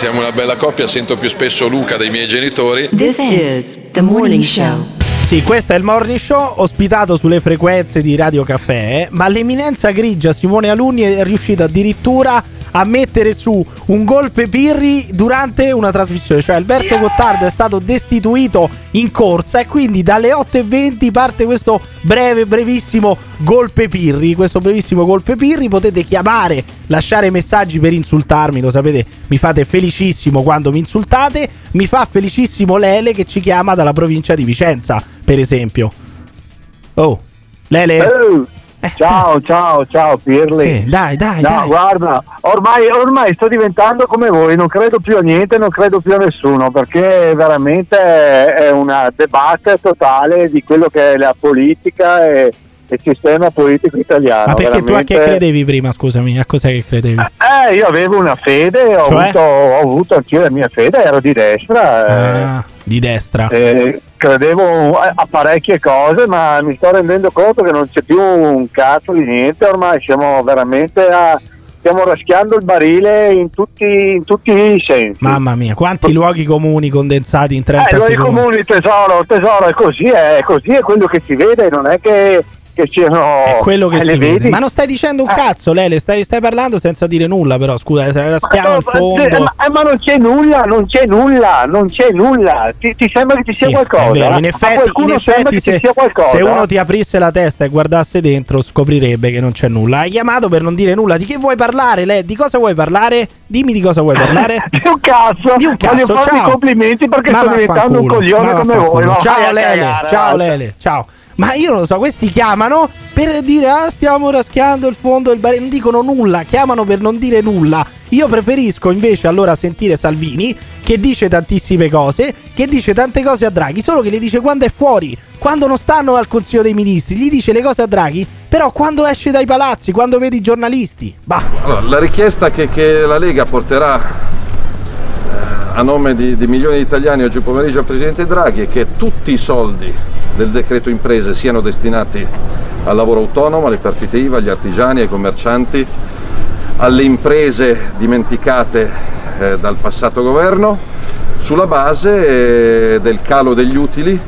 S48: Siamo una bella coppia, sento più spesso Luca dei miei genitori.
S13: This is the morning show.
S8: Sì, questo è il Morning Show ospitato sulle frequenze di Radio Caffè, ma l'eminenza grigia Simone Alunni è riuscito addirittura a mettere su un golpe Pirri durante una trasmissione, cioè Alberto Gottardo è stato destituito in corsa e quindi dalle 8.20 parte questo breve, brevissimo golpe Pirri, questo brevissimo golpe Pirri, potete chiamare, lasciare messaggi per insultarmi, lo sapete, mi fate felicissimo quando mi insultate, mi fa felicissimo Lele che ci chiama dalla provincia di Vicenza, per esempio. Oh, Lele?
S49: Ciao, ciao, ciao Pirli.
S8: Sì, dai, dai,
S49: No,
S8: dai.
S49: guarda, ormai, ormai sto diventando come voi, non credo più a niente, non credo più a nessuno, perché veramente è una debate totale di quello che è la politica e il sistema politico italiano.
S8: Ma perché tu a che
S49: veramente-
S8: credevi prima, scusami? A cos'è che credevi?
S49: Eh, io avevo una fede, ho,
S8: Cioè?
S49: avuto, ho avuto anch'io la mia fede, ero di destra. eh,
S8: Ah, di destra.
S49: eh, credevo a parecchie cose, ma mi sto rendendo conto che non c'è più un cazzo di niente, ormai siamo veramente a. Stiamo raschiando il barile in tutti, in tutti i sensi.
S8: Mamma mia, quanti luoghi comuni condensati in 30
S49: Eh,
S8: secondi.
S49: comuni, tesoro, tesoro, è così, è così, è quello che si vede, non è che, che siano...
S8: È quello che
S49: eh,
S8: si vede. Ma non stai dicendo un cazzo, Lele, stai, stai parlando senza dire nulla, però scusa, se ne raschiamo il
S49: Ma,
S8: fondo.
S49: eh, ma- eh, ma non c'è nulla, non c'è nulla, non c'è nulla. Ti, ti sembra che ci sia
S8: Sì,
S49: qualcosa?
S8: Vero, in effetti, in effetti se,
S49: ci sia qualcosa.
S8: se uno ti aprisse la testa e guardasse dentro scoprirebbe che non c'è nulla. Hai chiamato per non dire nulla. Di che vuoi parlare, Le? Di cosa vuoi parlare? Dimmi di cosa vuoi parlare.
S49: di un cazzo.
S8: Di un
S49: Voglio
S8: cazzo,
S49: farvi i
S8: ciao.
S49: complimenti perché
S8: Ma
S49: sto diventando un coglione
S8: ma
S49: come voi.
S8: Ciao Lele, ciao. Lele, ciao. Ma io non lo so, questi chiamano per dire ah stiamo raschiando il fondo del barile, non dicono nulla, chiamano per non dire nulla. Io preferisco invece allora sentire Salvini che dice tantissime cose, che dice tante cose a Draghi, solo che le dice quando è fuori, quando non stanno al Consiglio dei Ministri, gli dice le cose a Draghi, però quando esce dai palazzi, quando vede i giornalisti, bah.
S50: Allora, la richiesta che, che la Lega porterà eh, a nome di, di milioni di italiani oggi pomeriggio al Presidente Draghi è che tutti i soldi del decreto imprese siano destinati al lavoro autonomo, alle partite IVA, agli artigiani, ai commercianti, alle imprese dimenticate eh, dal passato governo, sulla base eh, del calo degli utili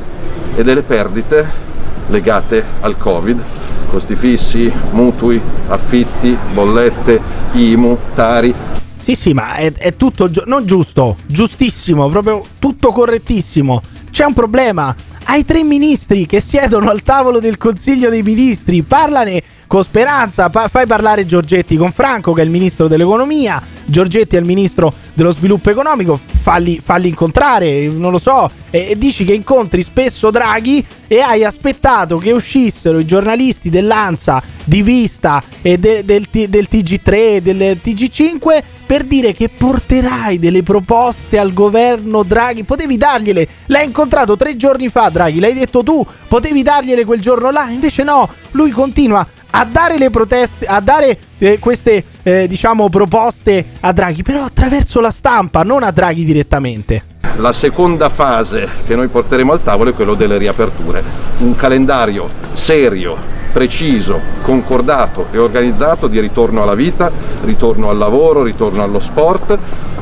S50: e delle perdite legate al Covid, costi fissi, mutui, affitti, bollette, IMU, Tari.
S8: Sì, sì, ma è, è tutto giu- non giusto, giustissimo, proprio tutto correttissimo. C'è un problema. Hai tre ministri che siedono al tavolo del Consiglio dei Ministri. Parlane con Speranza, pa- fai parlare Giorgetti con Franco, che è il ministro dell'economia. Giorgetti è il ministro dello sviluppo economico. Falli, falli incontrare, non lo so. E, e dici che incontri spesso Draghi e hai aspettato che uscissero i giornalisti dell'ANSA, di Vista e de- del, del TG3, del TG5 per dire che porterai delle proposte al governo Draghi. Potevi dargliele. L'hai incontrato tre giorni fa, Draghi. L'hai detto tu. Potevi dargliele quel giorno là. Invece no. Lui continua a dare le proteste, a dare eh, queste, eh, diciamo, proposte a Draghi, però attraverso la stampa, non a Draghi direttamente.
S50: La seconda fase che noi porteremo al tavolo è quello delle riaperture, un calendario serio, preciso, concordato e organizzato di ritorno alla vita, ritorno al lavoro, ritorno allo sport,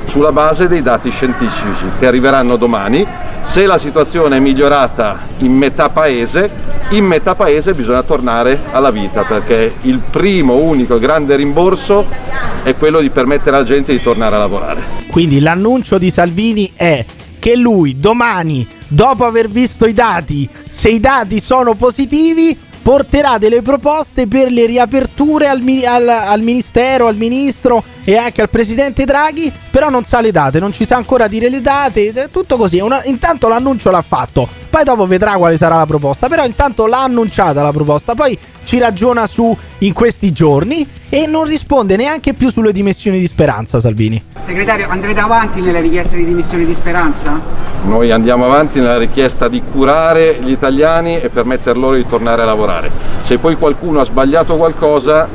S50: sulla base dei dati scientifici che arriveranno domani. Se la situazione è migliorata in metà paese, in metà paese bisogna tornare alla vita perché il primo, unico grande rimborso è quello di permettere alla gente di tornare a lavorare.
S8: Quindi l'annuncio di Salvini è che lui domani, dopo aver visto i dati, se i dati sono positivi, porterà delle proposte per le riaperture al, al- al ministero, al ministro e anche al presidente Draghi, però non sa le date, non ci sa ancora dire le date, cioè, tutto così. Una- intanto l'annuncio l'ha fatto, poi dopo vedrà quale sarà la proposta, però intanto l'ha annunciata la proposta, poi ci ragiona su in questi giorni e non risponde neanche più sulle dimissioni di Speranza Salvini.
S51: Segretario, andrete avanti nelle richieste di dimissioni di Speranza?
S50: Noi andiamo avanti nella richiesta di curare gli italiani e permettere loro di tornare a lavorare. Se poi qualcuno ha sbagliato qualcosa,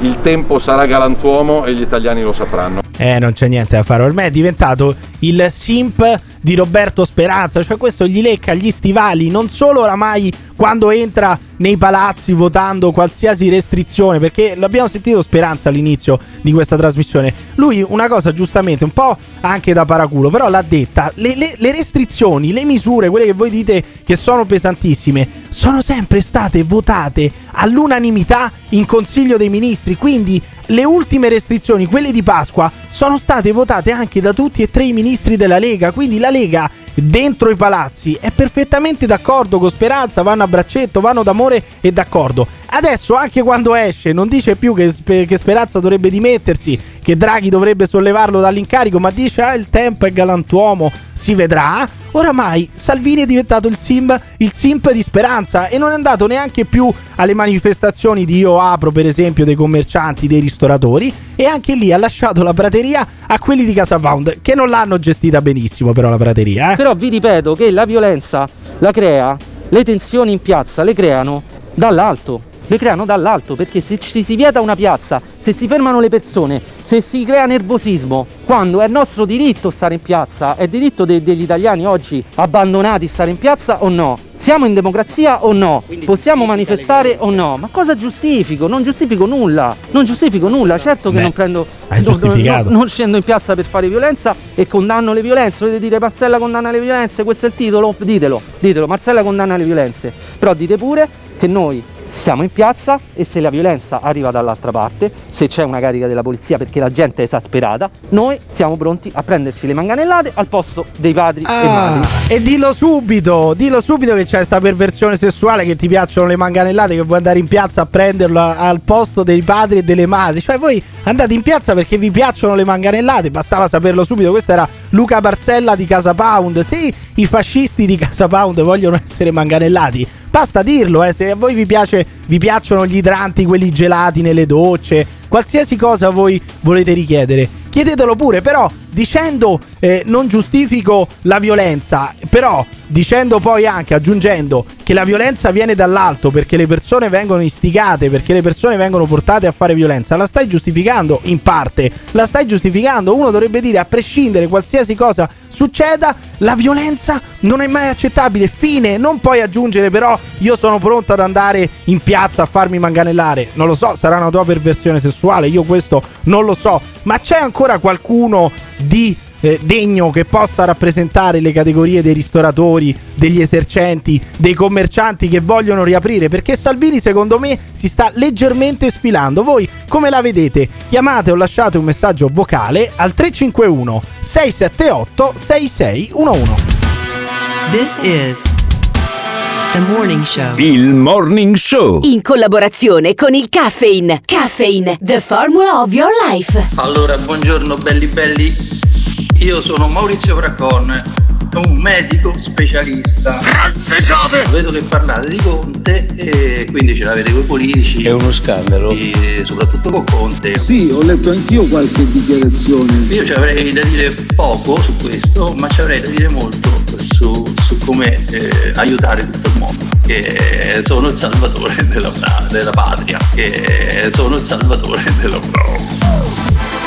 S50: il tempo sarà galantuomo e gli italiani lo sapranno.
S8: Eh, non c'è niente da fare. Ormai è diventato il simp di Roberto Speranza. Cioè, questo gli lecca gli stivali. Non solo oramai quando entra nei palazzi votando qualsiasi restrizione. Perché l'abbiamo sentito Speranza all'inizio di questa trasmissione. Lui, una cosa giustamente, un po' anche da paraculo, però l'ha detta. Le, le- le restrizioni, le misure, quelle che voi dite che sono pesantissime, sono sempre state votate all'unanimità in Consiglio dei Ministri. Quindi le ultime restrizioni, quelle di Pasqua, sono state votate anche da tutti e tre i ministri della Lega. Quindi la Lega dentro i palazzi è perfettamente d'accordo con Speranza, vanno a braccetto, vanno d'amore e d'accordo. Adesso anche quando esce non dice più che, che Speranza dovrebbe dimettersi, che Draghi dovrebbe sollevarlo dall'incarico, ma dice ah il tempo è galantuomo, si vedrà. Oramai Salvini è diventato il, sim, il simp di speranza e non è andato neanche più alle manifestazioni di Io Apro, per esempio, dei commercianti, dei ristoratori e anche lì ha lasciato la prateria a quelli di Casa Pound, che non l'hanno gestita benissimo però la prateria. Eh?
S52: Però vi ripeto che la violenza la crea, le tensioni in piazza le creano dall'alto le creano dall'alto perché se ci si vieta una piazza, se si fermano le persone, se si crea nervosismo, quando è nostro diritto stare in piazza, è diritto de- degli italiani oggi abbandonati stare in piazza o no? Siamo in democrazia o no? Possiamo manifestare o no? Ma cosa giustifico? Non giustifico nulla, non giustifico nulla, certo che
S8: Beh,
S52: non prendo non- non scendo in piazza per fare violenza e condanno le violenze. Volete dire Marcella condanna le violenze? Questo è il titolo? Ditelo, ditelo, Marcella condanna le violenze. Però dite pure che noi siamo in piazza e se la violenza arriva dall'altra parte, se c'è una carica della polizia perché la gente è esasperata, noi siamo pronti a prenderci le manganellate al posto dei padri e
S8: Ah,
S52: madri.
S8: e dillo subito, dillo subito che c'è sta perversione sessuale che ti piacciono le manganellate, che vuoi andare in piazza a prenderla al posto dei padri e delle madri. Cioè voi andate in piazza perché vi piacciono le manganellate, bastava saperlo subito. Questo era Luca Barzella di Casa Pound. Se i fascisti di Casa Pound vogliono essere manganellati, basta dirlo, eh, se a voi vi, piace, vi piacciono gli idranti, quelli gelati nelle docce, qualsiasi cosa voi volete richiedere, chiedetelo pure, però dicendo eh, non giustifico la violenza, però dicendo poi anche, aggiungendo che la violenza viene dall'alto perché le persone vengono istigate, perché le persone vengono portate a fare violenza, la stai giustificando in parte, la stai giustificando, uno dovrebbe dire a prescindere qualsiasi cosa succeda, la violenza non è mai accettabile, fine, non puoi aggiungere però io sono pronto ad andare in piazza a farmi manganellare, non lo so, sarà una tua perversione sessuale, io questo non lo so, ma c'è ancora qualcuno di eh, degno che possa rappresentare le categorie dei ristoratori, degli esercenti, dei commercianti che vogliono riaprire, perché Salvini secondo me si sta leggermente sfilando. Voi come la vedete? Chiamate o lasciate un messaggio vocale al 351 678 6611.
S13: This is morning show.
S19: Il Morning Show.
S53: In collaborazione con il Caffeine. Caffeine, the formula of your life.
S25: Allora, buongiorno belli belli. Io sono Maurizio Fracon, un medico specialista. Vedo che parlate di Conte e quindi ce l'avete con i politici. È uno scandalo. soprattutto con Conte.
S54: Sì, ho letto anch'io qualche dichiarazione.
S25: Io ci avrei da dire poco su questo, ma ci avrei da dire molto su, su come eh, aiutare tutto il mondo. Che sono il salvatore della, della patria. Che sono il salvatore della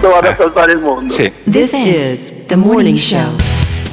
S49: Dove a salvare il mondo.
S13: This is the morning show.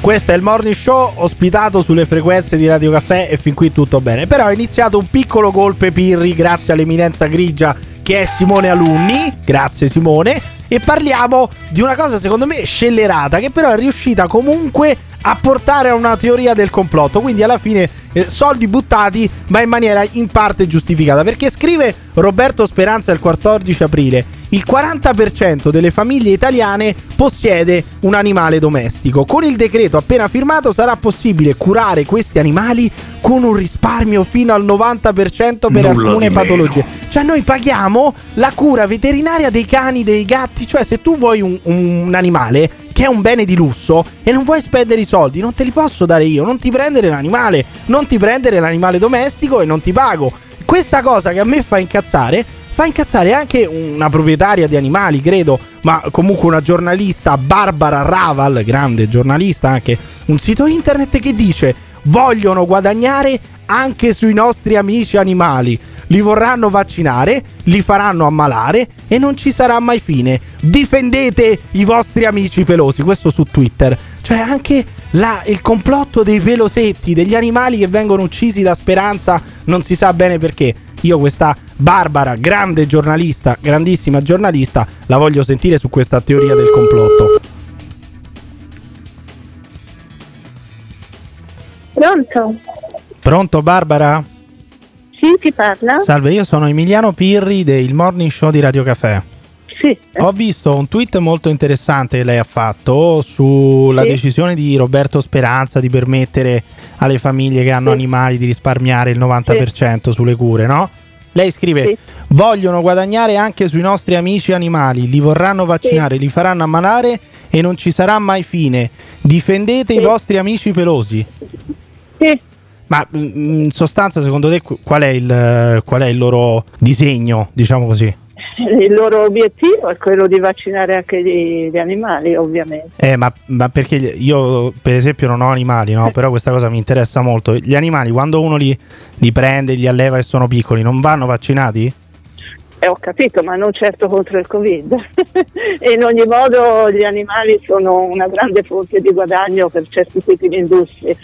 S8: Questo è il morning show ospitato sulle frequenze di Radio Caffè e fin qui tutto bene. Però è iniziato un piccolo golpe Pirri grazie all'eminenza grigia che è Simone Alunni. Grazie Simone. E parliamo di una cosa secondo me scellerata che però è riuscita comunque a portare a una teoria del complotto. Quindi alla fine eh, soldi buttati ma in maniera in parte giustificata. Perché scrive Roberto Speranza il 14 aprile. Il 40% delle famiglie italiane possiede un animale domestico. Con il decreto appena firmato sarà possibile curare questi animali con un risparmio fino al 90% per
S4: Nulla
S8: alcune patologie. Cioè noi paghiamo la cura veterinaria dei cani, dei gatti, cioè se tu vuoi un, un animale che è un bene di lusso e non vuoi spendere i soldi, non te li posso dare io, non ti prendere l'animale, non ti prendere l'animale domestico e non ti pago. Questa cosa che a me fa incazzare, fa incazzare anche una proprietaria di animali, credo, ma comunque una giornalista, Barbara Raval, grande giornalista, anche un sito internet che dice vogliono guadagnare anche sui nostri amici animali. Li vorranno vaccinare, li faranno ammalare e non ci sarà mai fine. Difendete i vostri amici pelosi. Questo su Twitter. Cioè anche la- il complotto dei pelosetti, degli animali che vengono uccisi da speranza, non si sa bene perché. Io questa Barbara, grande giornalista, grandissima giornalista, la voglio sentire su questa teoria del complotto.
S55: Pronto?
S8: Pronto Barbara?
S55: Sì, chi parla?
S8: Salve, io sono Emiliano Pirri del Morning Show di Radio Caffè.
S55: Sì.
S8: Ho visto un tweet molto interessante che lei ha fatto sulla
S55: Sì.
S8: decisione di Roberto Speranza di permettere alle famiglie che hanno animali di risparmiare il 90% sulle cure, no? Lei scrive: Vogliono guadagnare anche sui nostri amici animali, li vorranno vaccinare, li faranno ammalare e non ci sarà mai fine. Difendete i vostri amici pelosi.
S55: Sì.
S8: Ma mm, in sostanza, secondo te, qu- qual è il, qual è il loro disegno, diciamo così?
S55: Il loro obiettivo è quello di vaccinare anche gli, gli animali, ovviamente.
S8: Eh, ma, ma perché io, per esempio, non ho animali, no? Però questa cosa mi interessa molto. Gli animali, quando uno li, li prende, li alleva e sono piccoli, non vanno vaccinati?
S55: Eh, ho capito, ma non certo contro il Covid. e in ogni modo gli animali sono una grande fonte di guadagno per certi tipi di industrie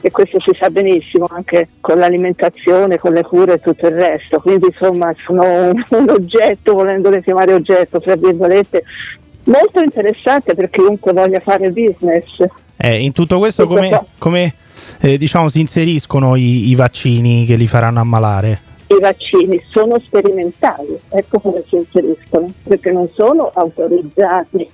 S55: e questo si sa benissimo anche con l'alimentazione, con le cure e tutto il resto. Quindi insomma sono un, un oggetto, volendole chiamare oggetto, tra virgolette, molto interessante per chiunque voglia fare business.
S8: Eh, in tutto questo, come, come, eh, diciamo, si inseriscono i, i vaccini che li faranno ammalare?
S55: I vaccini sono sperimentali, ecco come si inseriscono, perché non sono autorizzati,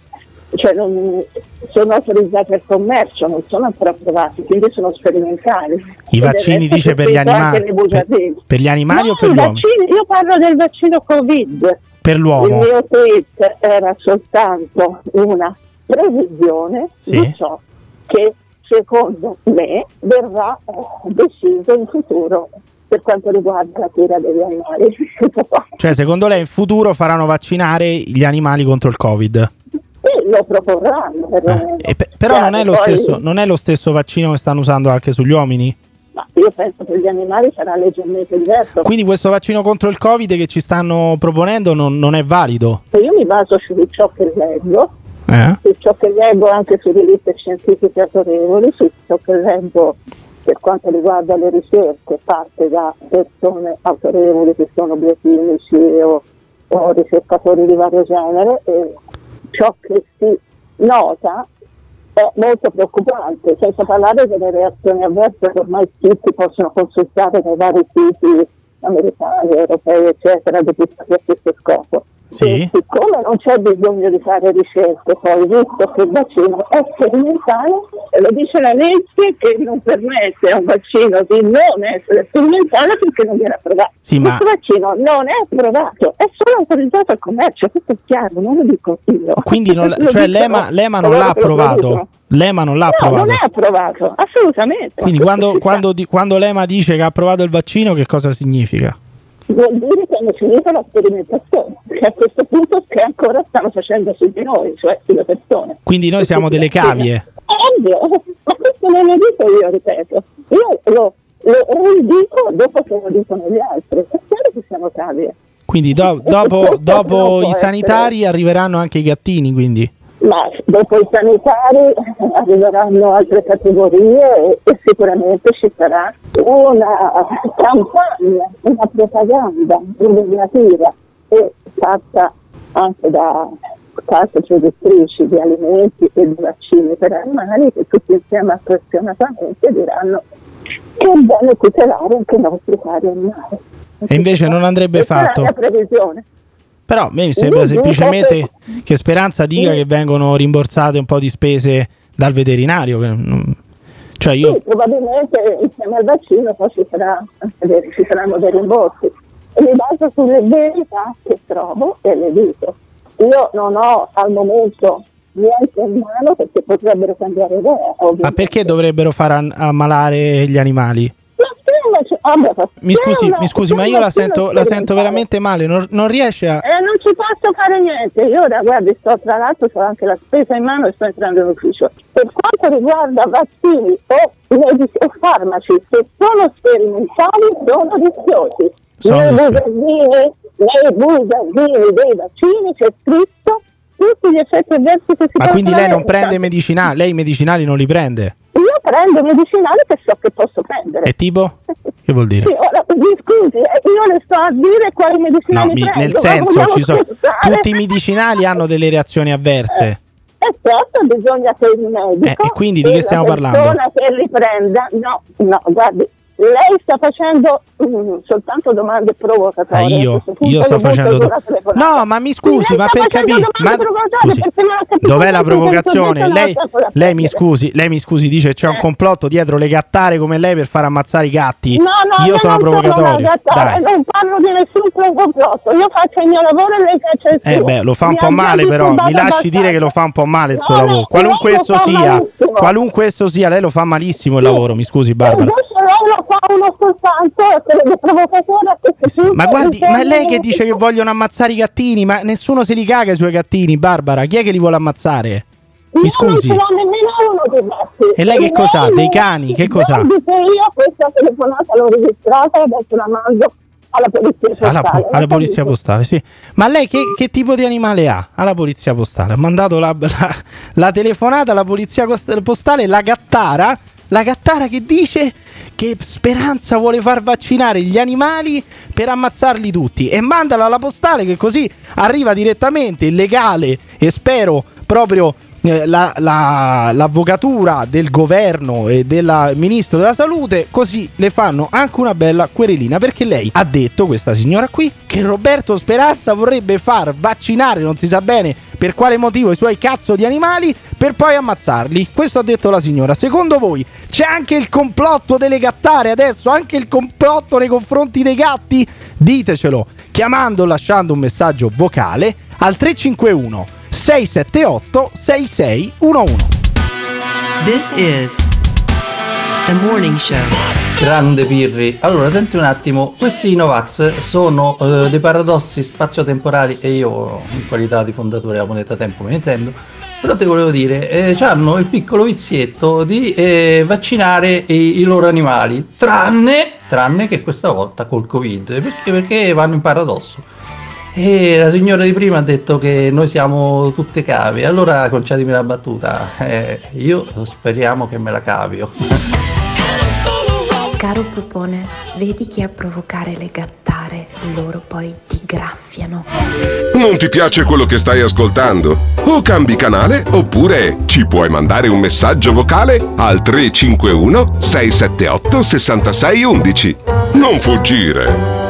S55: cioè non, sono autorizzati al commercio, non sono ancora approvati, quindi sono sperimentali.
S8: I vaccini dice per gli animali?
S55: bugiardelli.
S8: Per gli animali
S55: No,
S8: o per
S55: i
S8: l'uomo?
S55: vaccini- io parlo del vaccino Covid.
S8: Per
S55: Il
S8: l'uomo?
S55: mio tweet era soltanto una previsione di ciò che secondo me verrà deciso in futuro per quanto riguarda la cura degli animali.
S8: Cioè, secondo lei in futuro faranno vaccinare gli animali contro il Covid?
S55: E lo proporranno. perlomeno.
S8: E pe- però non è, lo
S55: Poi-
S8: stesso, non è lo stesso vaccino che stanno usando anche sugli uomini?
S55: Ma io penso che gli animali sarà leggermente diverso.
S8: Quindi questo vaccino contro il Covid che ci stanno proponendo non, non è valido?
S55: Io mi baso su ciò che leggo,
S8: Eh?
S55: su ciò che leggo anche su riviste scientifiche autorevoli, su ciò che leggo per quanto riguarda le ricerche fatte da persone autorevoli che sono biocchimici o, o ricercatori di vario genere e ciò che si nota è molto preoccupante, senza parlare delle reazioni avverse che ormai tutti possono consultare nei vari siti americani, europei, eccetera, a questo scopo.
S8: Sì.
S55: Siccome non c'è bisogno di fare ricerche, poi visto che il vaccino è sperimentale, e lo dice la legge che non permette a un vaccino di non essere sperimentale perché non viene approvato.
S8: Sì, ma-
S55: Questo vaccino non è approvato, è solo autorizzato al commercio, questo è chiaro, non lo dico io.
S8: Quindi non- cioè l'EMA, l'EMA non l'ha approvato? L'EMA non l'ha
S55: No,
S8: approvato?
S55: non è approvato, assolutamente.
S8: Quindi quando, quando, di- quando l'EMA dice che ha approvato il vaccino che cosa significa?
S55: Vuol dire che hanno finito la sperimentazione, che a questo punto che ancora stanno facendo su di noi, cioè sulle persone.
S8: Quindi noi siamo delle cavie?
S55: Ovvio, ma questo non lo dico io, ripeto. Io lo, lo ridico dopo che lo dicono gli altri. È chiaro che siamo cavie.
S8: Quindi do- dopo, dopo i
S55: essere.
S8: sanitari arriveranno anche i gattini, quindi?
S55: Ma dopo i sanitari arriveranno altre categorie e, sicuramente ci sarà una campagna, una propaganda governativa e fatta anche da case produttrici di alimenti e di vaccini per animali che tutti insieme appassionatamente diranno che è bene tutelare anche i nostri cari animali.
S8: E invece non andrebbe
S55: Questa è la
S8: fatto.
S55: mia previsione.
S8: Però a me mi sembra semplicemente che Speranza dica che vengono rimborsate un po' di spese dal veterinario. Cioè io...
S55: Sì, probabilmente insieme al vaccino poi ci, sarà, ci saranno dei rimborsi. E mi baso sulle verità che trovo e le dico. Io non ho al momento niente in mano perché potrebbero cambiare idea.
S8: Ma
S55: ovviamente.
S8: perché dovrebbero far ammalare gli animali?
S55: Vabbè,
S8: Mi scusi,
S55: una-
S8: mi scusi, ma io la sento, la sento veramente male. Non, non riesce a.
S55: Eh, non ci posso fare niente. Io ora, guardi, sto tra l'altro, ho anche la spesa in mano e sto entrando in ufficio. Per quanto riguarda vaccini o, medici o farmaci, se sono sperimentali, sono rischiosi.
S8: Sono
S55: nei bugiardini, nei bugiardini dei vaccini c'è scritto tutti gli effetti avversi che si
S8: Ma quindi lei non prende medicinali? Lei i medicinali non li prende?
S55: Prendo medicinali che so che posso prendere.
S8: E tipo? Che vuol dire?
S55: Sì, ora, mi scusi, eh, io le sto a dire quali
S8: No,
S55: medicinali
S8: mi-
S55: prendo.
S8: nel senso, ci sono, tutti i medicinali hanno delle reazioni avverse.
S55: E certo bisogna che il medico
S8: Eh, e quindi di che stiamo
S55: la
S8: parlando?
S55: persona che riprenda, no, no, guardi, lei sta facendo mm, soltanto domande
S8: Ah,
S55: provocatorie. A
S8: io, io sto facendo.
S55: telefonata.
S8: No, ma mi scusi,
S55: Lei
S8: ma per capire. Ma scusi, dov'è la provocazione? Lei, lei mi scusi, lei mi scusi, dice c'è un complotto dietro le gattare come lei per far ammazzare i gatti.
S55: No, no,
S8: io sono provocatorio. Dai.
S55: non parlo di nessun complotto. Io faccio il mio lavoro e lei faccia il suo.
S8: Eh beh, lo fa un
S55: Mi
S8: po' male però, mi lasci dire che lo fa un po' male il suo
S55: no,
S8: lavoro. Qualunque esso sia,
S55: malissimo.
S8: qualunque esso sia, lei lo fa malissimo il lavoro, mi scusi Barbara.
S55: Lo fa uno soltanto che provocatore questo punto.
S8: Ma guardi, ma è lei che dice che vogliono ammazzare i gattini, ma nessuno se li caga i suoi gattini, Barbara. Chi è che li vuole ammazzare? Mi
S55: Io
S8: scusi.
S55: Non ce nemmeno uno dei gatti.
S8: E lei che cos'ha? Dei cani? Che cos'ha?
S55: Io questa telefonata l'ho registrata e adesso la mando alla polizia
S8: Alla,
S55: postale.
S8: alla polizia postale, sì. Ma lei che, che tipo di animale ha? Alla polizia postale. Ha mandato la, la- la telefonata alla polizia postale, la gattara. La gattara che dice che Speranza vuole far vaccinare gli animali per ammazzarli tutti. E mandala alla postale che così arriva direttamente il legale e spero proprio la- la- l'avvocatura del governo e del ministro della salute, così le fanno anche una bella querelina. Perché lei ha detto, questa signora qui, che Roberto Speranza vorrebbe far vaccinare, non si sa bene per quale motivo, i suoi cazzo di animali per poi ammazzarli. Questo ha detto la signora. Secondo voi c'è anche il complotto delle gattare adesso? Anche il complotto nei confronti dei gatti? Ditecelo chiamando o lasciando un messaggio vocale al 351 678 6611.
S13: This is the morning show.
S25: Grande Pirri. Allora, senti un attimo, questi Novax sono eh, dei paradossi spazio-temporali e io in qualità di fondatore della moneta tempo me ne intendo. Però ti volevo dire, eh, hanno il piccolo vizietto di eh, vaccinare i, i loro animali, tranne, tranne che questa volta col Covid, perché, perché vanno in paradosso. E la signora di prima ha detto che noi siamo tutte cave, allora concedimi la battuta, eh, io speriamo che me la cavio.
S56: Caro Pupone, vedi che a provocare le gattare loro poi ti graffiano.
S57: Non ti piace quello che stai ascoltando? O cambi canale oppure ci puoi mandare un messaggio vocale al 351 678 6611. Non fuggire.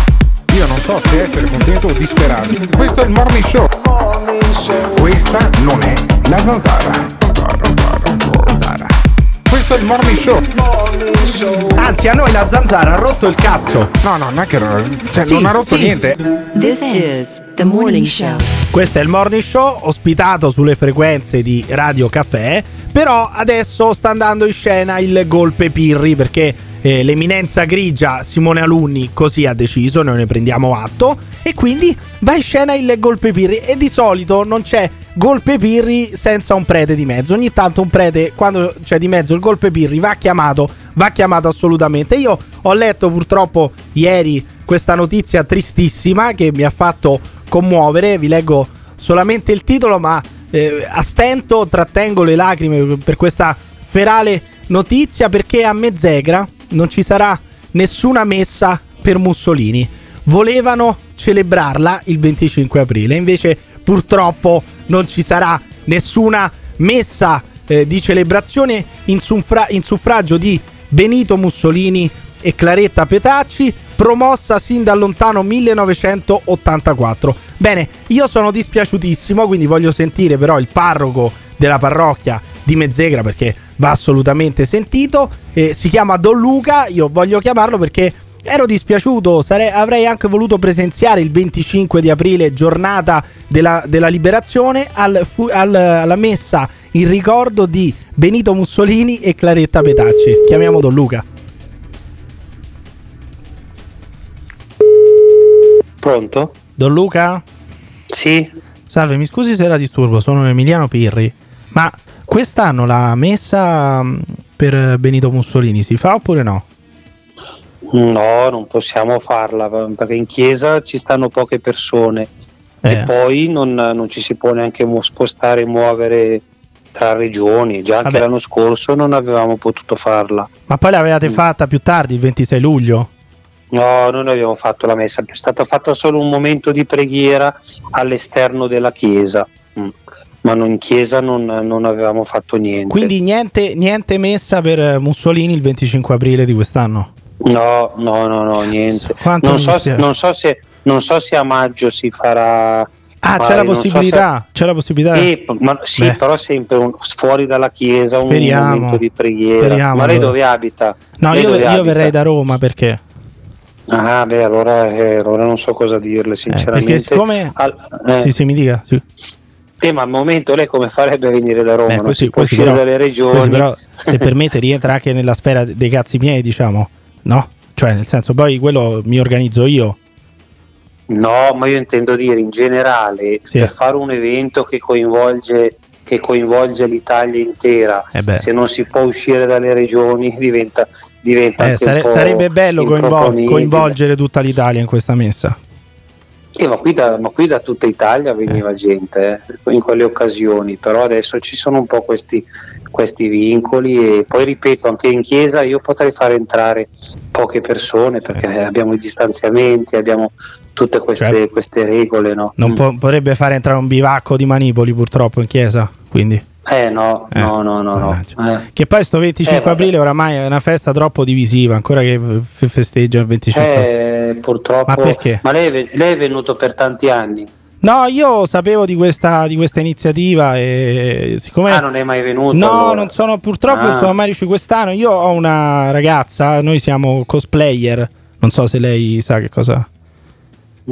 S4: Io non so se essere contento o disperato. Questo è il morning show. Questa non è la zanzara. Zanzara, zanzara, zanzara. Questo è il morning show.
S8: Anzi, a noi la zanzara ha rotto il cazzo.
S4: No, no, non è che cioè,
S8: Sì,
S4: non ha rotto
S8: sì.
S4: niente.
S13: This is the morning show.
S8: Questo è il morning show ospitato sulle frequenze di Radio Caffè. Però adesso sta andando in scena il golpe Pirri perché eh, l'eminenza grigia Simone Alunni così ha deciso, noi ne prendiamo atto. E quindi va in scena il golpe Pirri. E di solito non c'è golpe Pirri senza un prete di mezzo. Ogni tanto un prete, quando c'è di mezzo il golpe Pirri, va chiamato, va chiamato assolutamente. Io ho letto purtroppo ieri questa notizia tristissima che mi ha fatto commuovere. Vi leggo solamente il titolo, ma eh, a stento trattengo le lacrime per questa ferale notizia perché a Mezzegra non ci sarà nessuna messa per Mussolini. Volevano celebrarla il 25 aprile, invece purtroppo non ci sarà nessuna messa eh, di celebrazione in, suffra- in suffragio di Benito Mussolini e Claretta Petacci, promossa sin dal lontano 1984. Bene, io sono dispiaciutissimo, quindi voglio sentire però il parroco della parrocchia di Mezzegra perché va assolutamente sentito. Eh, si chiama Don Luca, io voglio chiamarlo perché ero dispiaciuto, sare- avrei anche voluto presenziare il 25 di aprile, giornata della, della liberazione, al fu- al- alla messa in ricordo di Benito Mussolini e Claretta Petacci. Chiamiamo Don Luca.
S58: Pronto?
S8: Don Luca?
S58: Sì.
S8: Salve, mi scusi se la disturbo, sono Emiliano Pirri. Ma quest'anno la messa mh, per Benito Mussolini si fa oppure no?
S58: No, non possiamo farla perché in chiesa ci stanno poche persone
S8: Eh.
S58: e poi non, non ci si può neanche spostare e muovere tra regioni. Già anche
S8: Vabbè.
S58: l'anno scorso non avevamo potuto farla.
S8: Ma poi l'avevate fatta più tardi, il 26 luglio?
S58: No, noi non abbiamo fatto la messa, è stato fatto solo un momento di preghiera all'esterno della chiesa, Mm. ma non in chiesa non, non avevamo fatto niente.
S8: Quindi niente, niente messa per eh, Mussolini il 25 aprile di quest'anno?
S58: No, no, no, no, niente. Non so, se, non, so se, non so se a maggio si farà.
S8: Ah, c'è la
S58: so
S8: possibilità, c'è la possibilità.
S58: se- Eh, ma- sì,
S8: Beh.
S58: però sempre un- fuori dalla chiesa
S8: Speriamo,
S58: un momento di preghiera.
S8: speriamo,
S58: ma lei dove abita?
S8: No,
S58: Lei
S8: io, io
S58: abita?
S8: verrei da Roma perché?
S58: Ah, beh, allora, eh, allora non so cosa dirle, sinceramente.
S8: perché siccome-
S58: Al- eh.
S8: Sì, sì, mi dica. sì.
S58: Eh, ma al momento lei come farebbe a venire da Roma?
S8: Beh,
S58: non
S8: così,
S58: si
S8: però,
S58: dalle regioni.
S8: però, se permette, rientra anche nella sfera dei cazzi miei, diciamo, no? Cioè, nel senso, poi quello mi organizzo io.
S58: No, ma io intendo dire in generale,
S8: Sì.
S58: per fare un evento che coinvolge, che coinvolge l'Italia intera,
S8: Eh
S58: se non si può uscire dalle regioni diventa, diventa
S8: Eh, sare- sarebbe bello coinvol- coinvolgere tutta l'Italia in questa messa.
S58: Sì, ma, qui da, ma qui da tutta Italia veniva gente eh, in quelle occasioni, però adesso ci sono un po' questi, questi vincoli e poi ripeto, anche in chiesa io potrei far entrare poche persone perché abbiamo i distanziamenti, abbiamo tutte queste,
S8: Cioè,
S58: queste regole. No?
S8: Non po- potrebbe fare entrare un bivacco di manipoli, purtroppo, in chiesa. Quindi.
S58: Eh no,
S8: Eh,
S58: no, no, no, no. Eh.
S8: Che poi sto 25
S58: Eh,
S8: aprile oramai è una festa troppo divisiva, ancora che f- festeggiano il 25
S58: Eh, purtroppo.
S8: Ma perché?
S58: Ma lei, lei è venuto per tanti anni.
S8: No, io sapevo di questa, di questa iniziativa e siccome...
S58: Ah, non è mai venuto.
S8: No,
S58: allora.
S8: non sono, purtroppo
S58: Ah.
S8: non sono mai riuscito quest'anno. Io ho una ragazza, noi siamo cosplayer, non so se lei sa che cosa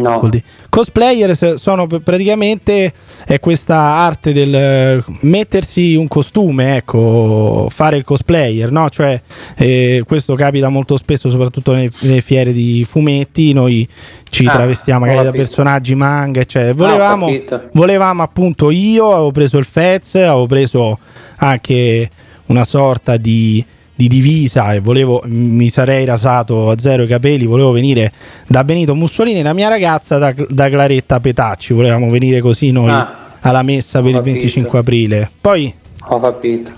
S58: No.
S8: Cosplayer sono pr- praticamente è questa arte del mettersi un costume, ecco, fare il cosplayer, no? Cioè, eh, questo capita molto spesso, soprattutto nelle, nelle fiere di fumetti. Noi ci
S58: Ah,
S8: travestiamo magari da personaggi manga, eccetera.
S58: Ah, ho
S8: Volevamo,
S58: capito.
S8: volevamo appunto io, avevo preso il Fez, avevo preso anche una sorta di, di divisa e volevo, mi sarei rasato a zero i capelli, volevo venire da Benito Mussolini e la mia ragazza da, da Claretta Petacci, volevamo venire così noi
S58: Ah,
S8: alla messa per il
S58: capito.
S8: 25 aprile. Poi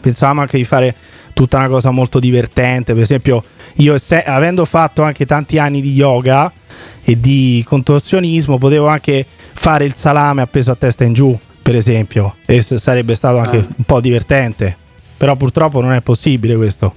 S8: pensavamo anche di fare tutta una cosa molto divertente. Per esempio, io esse- avendo fatto anche tanti anni di yoga e di contorsionismo, potevo anche fare il salame appeso a testa in giù, per esempio, e sarebbe stato anche
S58: Ah.
S8: un po' divertente. Però purtroppo non è possibile questo,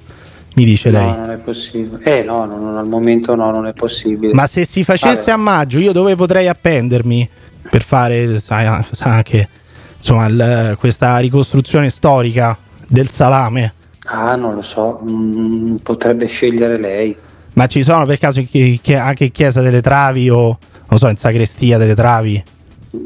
S8: mi dice lei.
S58: No, non è possibile. Eh no, no, no, al momento no, non è possibile.
S8: Ma se si facesse a maggio, io dove potrei appendermi per fare sai, sa anche insomma il- questa ricostruzione storica del salame?
S58: Ah, non lo so, mm, potrebbe scegliere lei.
S8: Ma ci sono per caso anche in chiesa delle travi o non so, in sacrestia delle travi?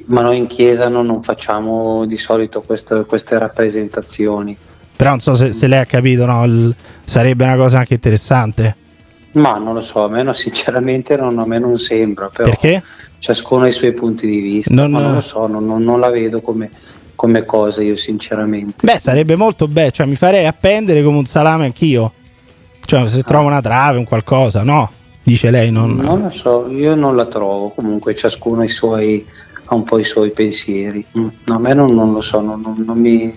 S58: Ma noi in chiesa no, non facciamo di solito queste, queste rappresentazioni.
S8: Però non so se, se lei ha capito, no? Il- sarebbe una cosa anche interessante.
S58: Ma non lo so, a me no, sinceramente non, a me non sembra. Però
S8: Perché?
S58: Ciascuno ha i suoi punti di vista.
S8: Non-
S58: ma non lo so, non, non- non la vedo come, come cosa io sinceramente.
S8: Beh, sarebbe molto bello, cioè mi farei appendere come un salame anch'io. Cioè, se trovo una trave, un qualcosa, no? Dice lei, non...
S58: Non lo so, io non la trovo, comunque ciascuno ha, i suoi, ha un po' i suoi pensieri. Mm, no, a me non, non lo so, non, non- non mi,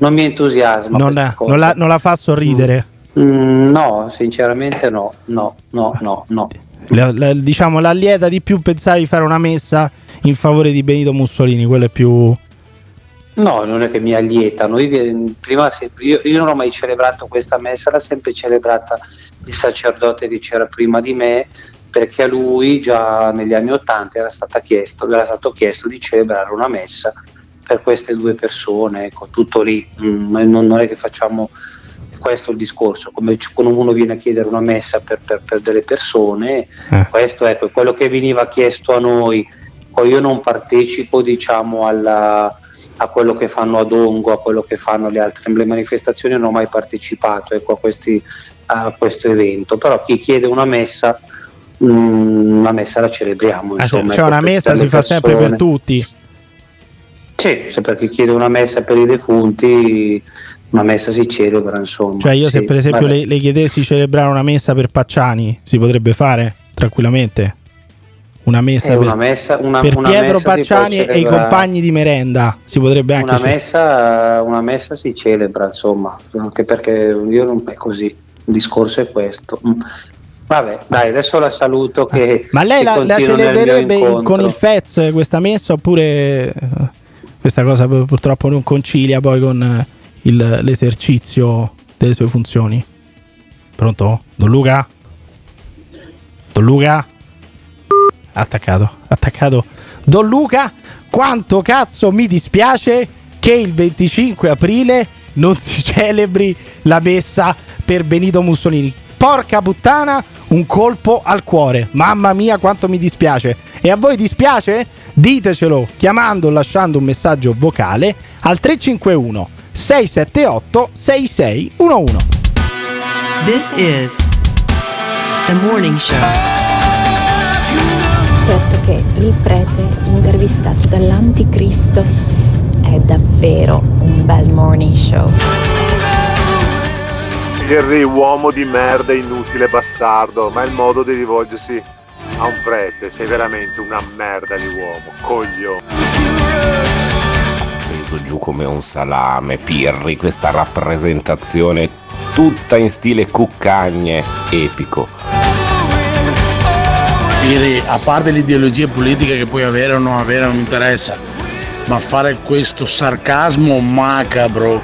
S58: non mi entusiasma.
S8: non,
S58: cosa.
S8: non la, non la fa sorridere.
S58: Mm, no, sinceramente no, no, no, no, no.
S8: La- la- diciamo, l'allieta di più pensare di fare una messa in favore di Benito Mussolini, quello è più...
S58: No, non è che mi allieta. Noi vi- prima io, io non ho mai celebrato questa messa, l'ha sempre celebrata il sacerdote che c'era prima di me, perché a lui già negli anni Ottanta era, stata chiesto, era stato chiesto di celebrare una messa per queste due persone, ecco, tutto lì. Mm, non, non è che facciamo questo è il discorso, come quando uno viene a chiedere una messa per, per- per delle persone,
S8: Eh.
S58: questo ecco, è quello che veniva chiesto a noi, poi io non partecipo diciamo alla- a quello che fanno ad Ongo, a quello che fanno le altre le manifestazioni, non ho mai partecipato ecco, a, questi- a questo evento, però chi chiede una messa, mm, una messa la celebriamo.
S8: Ah,
S58: insomma,
S8: c'è
S58: ecco,
S8: una messa si fa sempre per tutti.
S58: Sì, se per chi chiede una messa per i defunti, una messa si celebra, insomma.
S8: Cioè, io se
S58: Sì,
S8: per esempio
S58: vabbè.
S8: le, le chiedessi di celebrare una messa per Pacciani, si potrebbe fare tranquillamente. Una messa
S58: Eh,
S8: per,
S58: una messa- una-
S8: per
S58: una
S8: Pietro
S58: messa
S8: Pacciani e i compagni di merenda. Si potrebbe anche
S58: una messa, una messa si celebra, insomma, anche perché io non è così. Il discorso è questo. Mm. Vabbè, dai, adesso la saluto. Che,
S8: Ma lei la, la celebrerebbe con il FEZ questa messa oppure eh, questa cosa pur- purtroppo non concilia poi con eh, il- l'esercizio delle sue funzioni? Pronto? Don Luca? Don Luca? Attaccato, attaccato. Don Luca, quanto cazzo mi dispiace che il 25 aprile non si celebri la messa per Benito Mussolini. Porca puttana, un colpo al cuore. Mamma mia, quanto mi dispiace. E a voi dispiace? Ditecelo chiamando o lasciando un messaggio vocale al 351 678 6611.
S13: This is the morning show.
S56: Certo che il prete intervistato dall'anticristo è davvero un bel morning show.
S59: Henry, uomo di merda, inutile bastardo, ma è il modo di rivolgersi a un prete. Sei veramente una merda di uomo, coglio.
S60: preso giù come un salame, Pirri, questa rappresentazione tutta in stile cuccagne, epico.
S61: Iri, a parte l'ideologia politica che puoi avere o non avere non mi interessa, ma fare questo sarcasmo macabro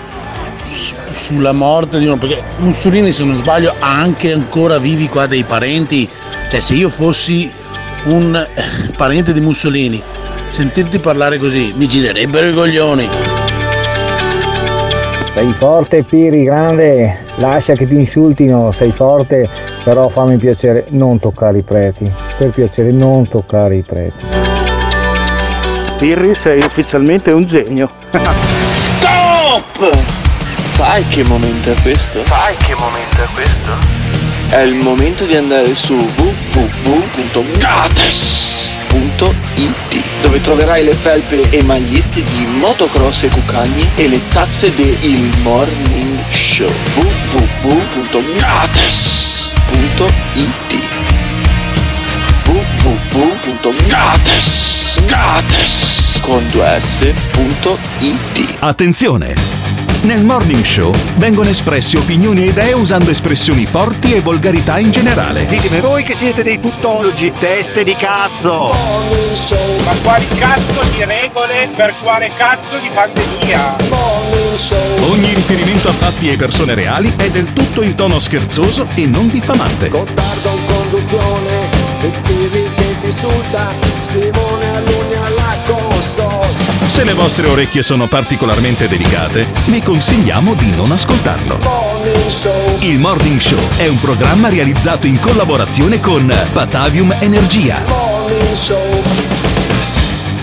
S61: sulla morte di uno, perché Mussolini se non sbaglio ha anche ancora vivi qua dei parenti, cioè se io fossi un eh, parente di Mussolini, sentirti parlare così mi girerebbero i coglioni.
S62: Sei forte Piri, grande, lascia che ti insultino, sei forte, però fammi piacere non toccare i preti, per piacere non toccare i preti.
S63: Pirri sei ufficialmente un genio.
S64: Stop! Sai che momento è questo? Sai che momento è questo? È il momento di andare su www.gates.it dove troverai le felpe e magliette di motocross e cucagni e le tazze del Morning Show www.gates.it www.gates Gates con 2s.it
S19: Attenzione! Nel Morning Show vengono espresse opinioni e idee usando espressioni forti e volgarità in generale.
S65: Ditemi voi che siete dei tuttologi, teste di cazzo!
S66: Ma quali cazzo di regole per quale cazzo di pandemia?
S19: Ogni riferimento a fatti e persone reali è del tutto in tono scherzoso e non diffamante.
S5: Gottardo in conduzione, il Pirri che ti insulta, Simone Alunni alla console.
S19: Se le vostre orecchie sono particolarmente delicate, vi consigliamo di non ascoltarlo. Il Morning Show è un programma realizzato in collaborazione con Batavium Energia.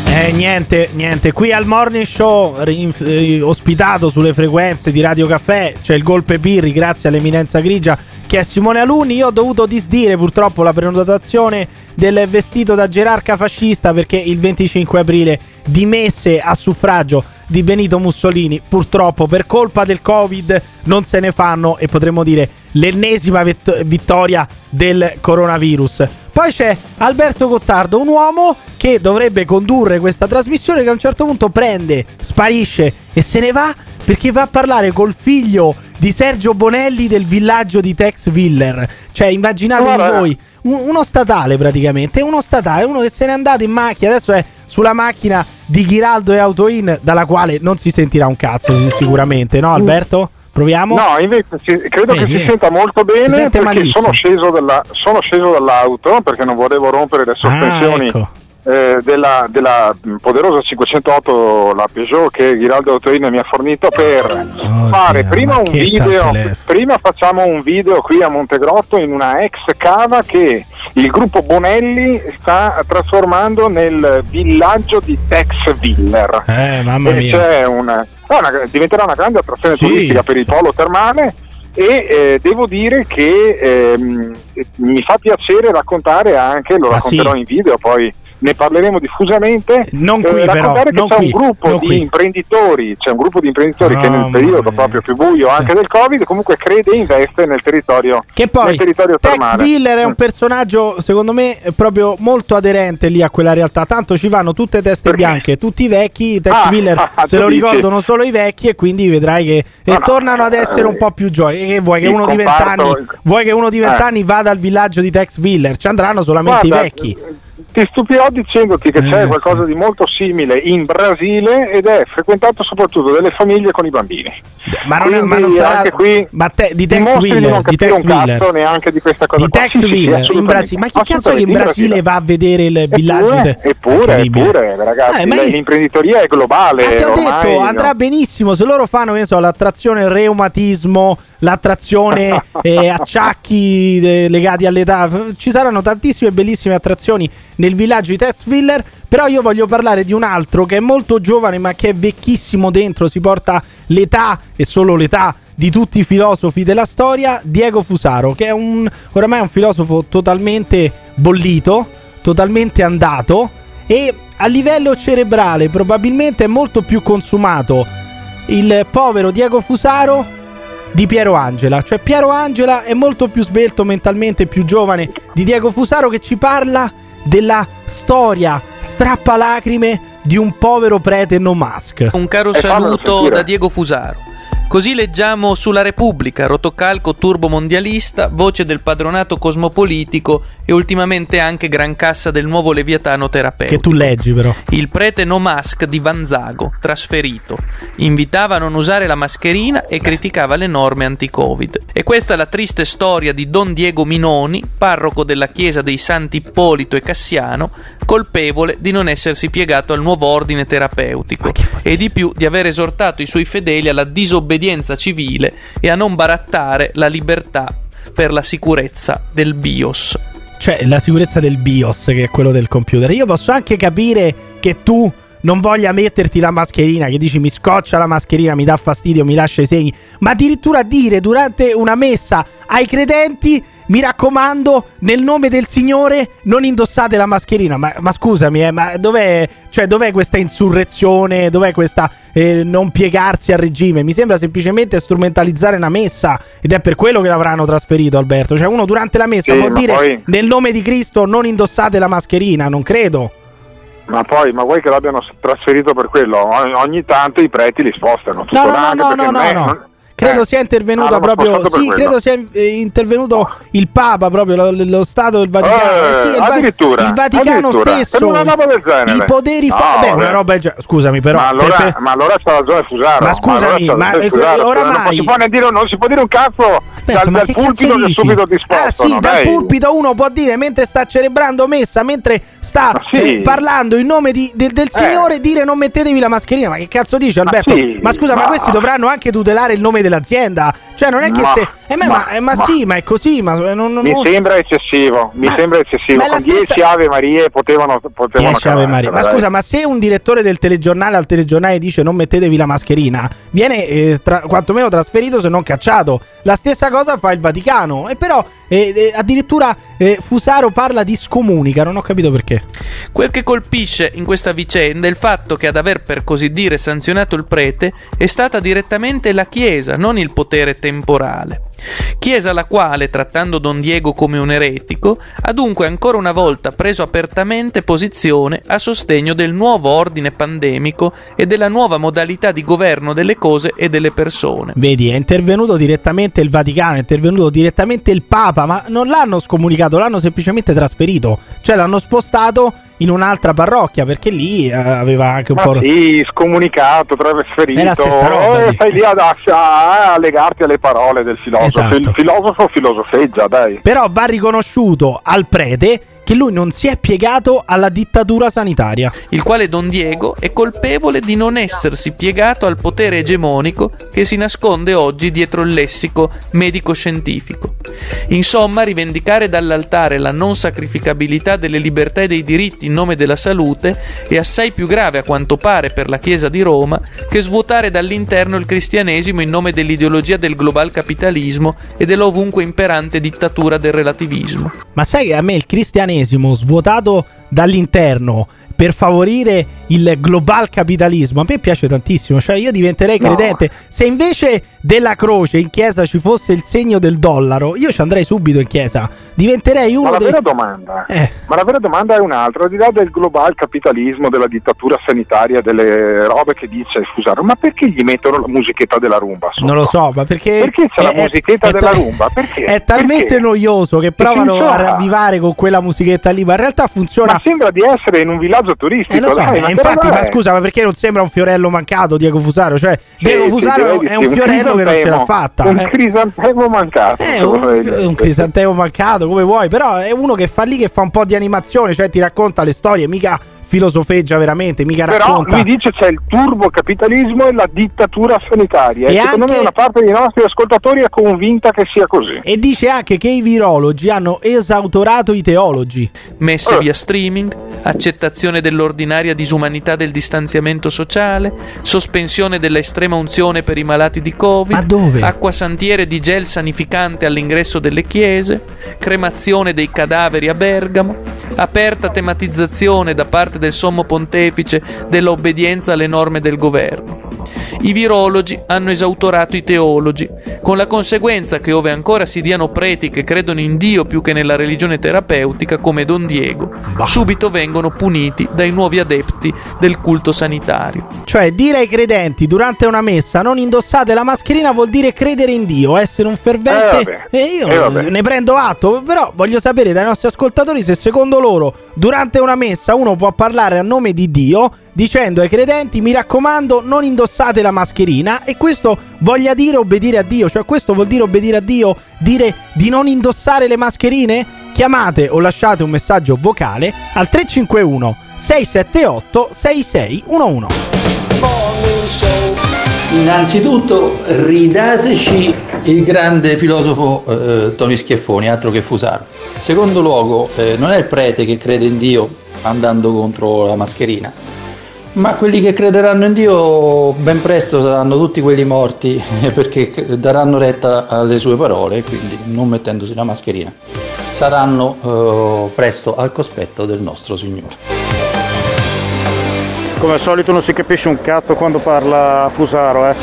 S8: Eh, niente, niente. Qui al morning show, eh, ospitato sulle frequenze di Radio Caffè, c'è il golpe Pirri, grazie all'eminenza grigia, che è Simone Aluni. Io ho dovuto disdire purtroppo la prenotazione del vestito da gerarca fascista perché il 25 aprile dimesse a suffragio di Benito Mussolini. Purtroppo, per colpa del Covid, non se ne fanno e potremmo dire l'ennesima vittoria del coronavirus. Poi c'è Alberto Gottardo, un uomo che dovrebbe condurre questa trasmissione che a un certo punto prende, sparisce e se ne va perché va a parlare col figlio di Sergio Bonelli del villaggio di Tex Willer. Cioè, immaginatevi
S49: Guarda.
S8: voi, un- uno statale praticamente, uno statale, uno che se n'è andato in macchina, adesso è sulla macchina di Ghiraldo e Autoin, dalla quale non si sentirà un cazzo si- sicuramente, no Alberto? Proviamo?
S49: No, invece si- credo
S8: Vedi,
S49: che si
S8: eh.
S49: senta molto
S8: Si
S49: bene
S8: sente
S49: perché sono sceso, dalla- sono sceso dall'auto perché non volevo rompere le sospensioni
S8: ecco.
S67: Eh, della, della poderosa 508, la Peugeot che Ghiraldo Torino mi ha fornito per fare prima un video,
S8: telefono.
S67: prima facciamo un video qui a Montegrotto in una ex cava che il gruppo Bonelli sta trasformando nel villaggio di Tex Willer.
S8: Eh, mamma mia.
S67: una- una- diventerà una grande attrazione
S8: Sì,
S67: turistica per il polo termale e eh, devo dire che ehm, mi fa piacere raccontare anche, lo
S8: Ah,
S67: racconterò
S8: sì?
S67: in video poi ne parleremo diffusamente
S8: Non qui,
S67: eh,
S8: però, non
S67: c'è
S8: qui,
S67: un gruppo
S8: non
S67: di
S8: qui.
S67: imprenditori c'è un gruppo di imprenditori che nel periodo proprio più buio anche del covid comunque crede e investe nel territorio
S8: Che poi
S67: nel territorio
S8: Tex
S67: termale
S8: Willer è un
S67: Mm.
S8: personaggio, secondo me, proprio molto aderente lì a quella realtà. Tanto ci vanno tutte teste bianche, tutti i vecchi. Tex
S67: Ah,
S8: Willer
S67: ah,
S8: se lo
S67: dici.
S8: ricordano solo i vecchi, e quindi vedrai che e tornano ad essere un po' più giovani. Che vuoi che uno di
S67: comparto-
S8: vent'anni vuoi che uno di
S67: Eh.
S8: vent'anni vada al villaggio di Tex Willer? Ci andranno solamente
S67: Guarda,
S8: i vecchi.
S67: Ti stupirò dicendoti che c'è
S8: Eh,
S67: qualcosa di molto simile in Brasile ed è frequentato soprattutto dalle famiglie con i bambini.
S8: Ma non, è- ma
S67: Quindi
S8: non sarà
S67: anche qui
S8: ma te- di Tex Willer,
S67: non
S8: di Tex
S67: un cazzo
S8: Willer.
S67: neanche di questa cosa
S8: Di
S67: qua.
S8: Tex
S67: Sì, sì, sì,
S8: in. Brasile. Ma chi cazzo è che in Brasile va a vedere il villaggio
S67: Eppure, eppure, eppure, ragazzi,
S8: Eh, ma io-
S67: l'imprenditoria è globale.
S8: Ma ti ho
S67: ormai,
S8: detto,
S67: no?
S8: andrà benissimo se loro fanno, so, l'attrazione reumatismo, l'attrazione eh, acciacchi eh, legati all'età. Ci saranno tantissime bellissime attrazioni nel villaggio di Testwiller. Però io voglio parlare di un altro che è molto giovane, ma che è vecchissimo dentro. Si porta l'età e solo l'età di tutti i filosofi della storia, Diego Fusaro, che è un oramai un filosofo totalmente bollito, totalmente andato e a livello cerebrale probabilmente è molto più consumato il povero Diego Fusaro di Piero Angela. Cioè Piero Angela è molto più svelto mentalmente, più giovane di Diego Fusaro che ci parla della storia strappalacrime di un povero prete no mask.
S68: Un caro saluto da Diego Fusaro. Così leggiamo sulla Repubblica, rotocalco turbo mondialista, voce del padronato cosmopolitico e ultimamente anche gran cassa del nuovo leviatano terapeutico.
S8: Che tu leggi però.
S68: Il prete no mask di Vanzago, trasferito. Invitava a non usare la mascherina e criticava le norme anti-Covid. E questa è la triste storia di Don Diego Minoni, parroco della chiesa dei Santi Ippolito e Cassiano, colpevole di non essersi piegato al nuovo ordine terapeutico e di più di aver esortato i suoi fedeli alla disobbedienza civile e a non barattare la libertà per la sicurezza del BIOS.
S8: Cioè, la sicurezza del BIOS, che è quello del computer. Io posso anche capire che tu non voglia metterti la mascherina, che dici mi scoccia la mascherina, mi dà fastidio, mi lascia i segni. Ma addirittura dire durante una messa ai credenti, mi raccomando, nel nome del Signore, non indossate la mascherina. Ma, ma scusami, eh, ma dov'è, cioè, dov'è questa insurrezione? Dov'è questa eh, non piegarsi al regime? Mi sembra semplicemente strumentalizzare una messa. Ed è per quello che l'avranno trasferito, Alberto. Cioè, uno durante la messa
S67: Sì,
S8: può dire
S67: poi-
S8: nel nome di Cristo non indossate la mascherina, non credo.
S67: Ma poi, ma vuoi che l'abbiano trasferito per quello? Ogni tanto i preti li spostano. tutto
S8: No, no, no, no, no,
S67: è-
S8: no, Credo
S67: eh.
S8: sia intervenuto
S67: Ah,
S8: proprio. Sì, credo sia eh, intervenuto il Papa, proprio lo, lo Stato del Vaticano.
S67: Eh,
S8: sì, il,
S67: addirittura,
S8: il Vaticano
S67: addirittura.
S8: stesso. I poteri
S67: No,
S8: fa- Beh, una roba. Scusami, però.
S67: ma, allora,
S8: per- per-
S67: ma allora c'ha ragione Fusaro.
S8: Ma scusami,
S67: allora c'ha
S8: ma, eh,
S67: Fusaro,
S8: oramai-
S67: non si, dire, non si può dire un cazzo
S8: Aspetta,
S67: dal,
S8: ma
S67: dal pulpito che subito ti
S8: Ah,
S67: spostano.
S8: sì, dal
S67: dai.
S8: pulpito uno può dire mentre sta celebrando messa, mentre sta
S67: sì.
S8: eh, parlando in nome di- del, del Signore, dire non mettetevi la mascherina. Ma che cazzo dice Alberto?
S67: sì,
S8: ma scusa, ma,
S67: ma-
S8: questi dovranno anche tutelare il nome dell'azienda. Cioè, non è che
S67: Ma-
S8: se. eh, ma,
S67: ma-
S8: ma- eh, sì, ma è così. Ma non, non-
S67: Mi sembra eccessivo, mi sembra eccessivo. Con 10
S8: stessa-
S67: Ave Marie potevano, potevano
S8: 10 Ave Maria. Ma scusa, ma se un direttore del telegiornale al telegiornale dice non mettetevi la mascherina, viene eh, tra- quantomeno trasferito se non cacciato. La stessa cosa fa il Vaticano. E però eh, eh, addirittura eh, Fusaro parla di scomunica, non ho capito perché.
S68: Quel che colpisce in questa vicenda è il fatto che ad aver per così dire sanzionato il prete è stata direttamente la Chiesa, non il potere temporale. Chiesa la quale, trattando Don Diego come un eretico, ha dunque ancora una volta preso apertamente posizione a sostegno del nuovo ordine pandemico e della nuova modalità di governo delle cose e delle persone.
S8: Vedi, è intervenuto direttamente il Vaticano, è intervenuto direttamente il Papa, ma non l'hanno scomunicato, l'hanno semplicemente trasferito. Cioè l'hanno spostato in un'altra parrocchia perché lì eh, aveva anche un
S67: Ma
S8: po'.
S67: sì, scomunicato, trasferito,
S8: È la stessa roba,
S67: eh, stai lì ad, a, a legarti alle parole del filosofo.
S8: Esatto.
S67: Il filosofo filosofeggia, dai.
S8: Però va riconosciuto al prete che lui non si è piegato alla dittatura sanitaria.
S68: il quale Don Diego è colpevole di non essersi piegato al potere egemonico che si nasconde oggi dietro il lessico medico-scientifico. Insomma, rivendicare dall'altare la non sacrificabilità delle libertà e dei diritti in nome della salute è assai più grave a quanto pare per la Chiesa di Roma che svuotare dall'interno il cristianesimo in nome dell'ideologia del global capitalismo e dell'ovunque imperante dittatura del relativismo.
S8: Ma sai che a me il cristianesimo svuotato dall'interno per favorire il global capitalismo a me piace tantissimo, cioè io diventerei
S67: No.
S8: credente. Se invece della croce in chiesa ci fosse il segno del dollaro, io ci andrei subito in chiesa. Diventerei
S67: Ma
S8: uno
S67: la
S8: dei
S67: vera domanda,
S8: Eh.
S67: ma la vera domanda è un'altra, al di là del global capitalismo, della dittatura sanitaria, delle robe che dice Fusaro, ma perché gli mettono la musichetta della rumba? sotto?
S8: Non lo so, ma perché
S67: Perché c'è la
S8: è-
S67: musichetta
S8: è
S67: della
S8: ta-
S67: rumba? Perché?
S8: È talmente
S67: Perché?
S8: noioso che provano a ravvivare con quella musichetta lì, ma in realtà funziona
S67: Ma sembra di essere in un villaggio turistico.
S8: Eh, lo so,
S67: dai,
S8: eh,
S67: ma
S8: infatti, ma
S67: è?
S8: scusa, ma perché non sembra un fiorello mancato Diego Fusaro? Cioè, Diego
S67: Sì,
S8: Fusaro
S67: sì,
S8: è un fiorello che non ce l'ha fatta.
S67: Un
S8: eh.
S67: crisantemo mancato.
S8: È un, un crisantemo mancato, come vuoi, però è uno che fa lì che fa un po' di animazione, cioè ti racconta le storie, mica filosofeggia veramente, mica
S67: Però
S8: racconta.
S67: lui dice c'è il turbocapitalismo e la dittatura sanitaria.
S8: E
S67: E, secondo
S8: anche-
S67: me una parte dei nostri ascoltatori è convinta che sia così.
S8: E dice anche che i virologi hanno esautorato i teologi.
S68: Messe via streaming, accettazione dell'ordinaria disumanità del distanziamento sociale, sospensione della estrema unzione per i malati di Covid,
S8: Ma dove?
S68: acquasantiere di gel sanificante all'ingresso delle chiese, cremazione dei cadaveri a Bergamo, aperta tematizzazione da parte del sommo pontefice dell'obbedienza alle norme del governo. I virologi hanno esautorato i teologi, con la conseguenza che ove ancora si diano preti che credono in Dio più che nella religione terapeutica come Don Diego, subito vengono puniti dai nuovi adepti del culto sanitario.
S8: Cioè, dire ai credenti durante una messa non indossate la mascherina vuol dire credere in Dio, essere un fervente.
S67: Eh,
S8: e io
S67: Eh,
S8: ne prendo atto, però voglio sapere dai nostri ascoltatori se secondo loro durante una messa uno può parlare a nome di Dio dicendo ai credenti mi raccomando non indossate la mascherina e questo voglia dire obbedire a Dio, cioè questo vuol dire obbedire a Dio, dire di non indossare le mascherine? Chiamate o lasciate un messaggio vocale al 351 678 6611.
S25: Innanzitutto ridateci il grande filosofo eh, Tony Schiaffoni, altro che Fusaro. Secondo luogo, eh, non è il prete che crede in Dio andando contro la mascherina, ma quelli che crederanno in Dio ben presto saranno tutti quelli morti perché daranno retta alle sue parole, quindi non mettendosi la mascherina. Saranno eh, presto al cospetto del nostro Signore.
S66: Come al solito non si capisce un cazzo quando parla Fusaro, eh.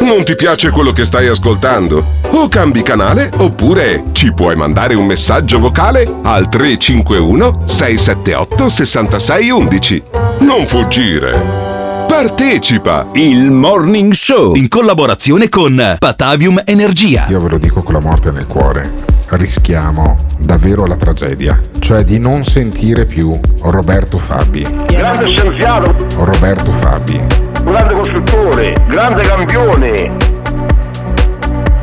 S57: Non ti piace quello che stai ascoltando? O cambi canale oppure ci puoi mandare un messaggio vocale al 351 678 6611. Non fuggire. Partecipa!
S19: Il Morning Show in collaborazione con Patavium Energia.
S4: Io ve lo dico con la morte nel cuore. Rischiamo davvero la tragedia, cioè di non sentire più Roberto Fabi.
S22: Grande scienziato,
S4: Roberto Fabi.
S22: grande costruttore, grande campione.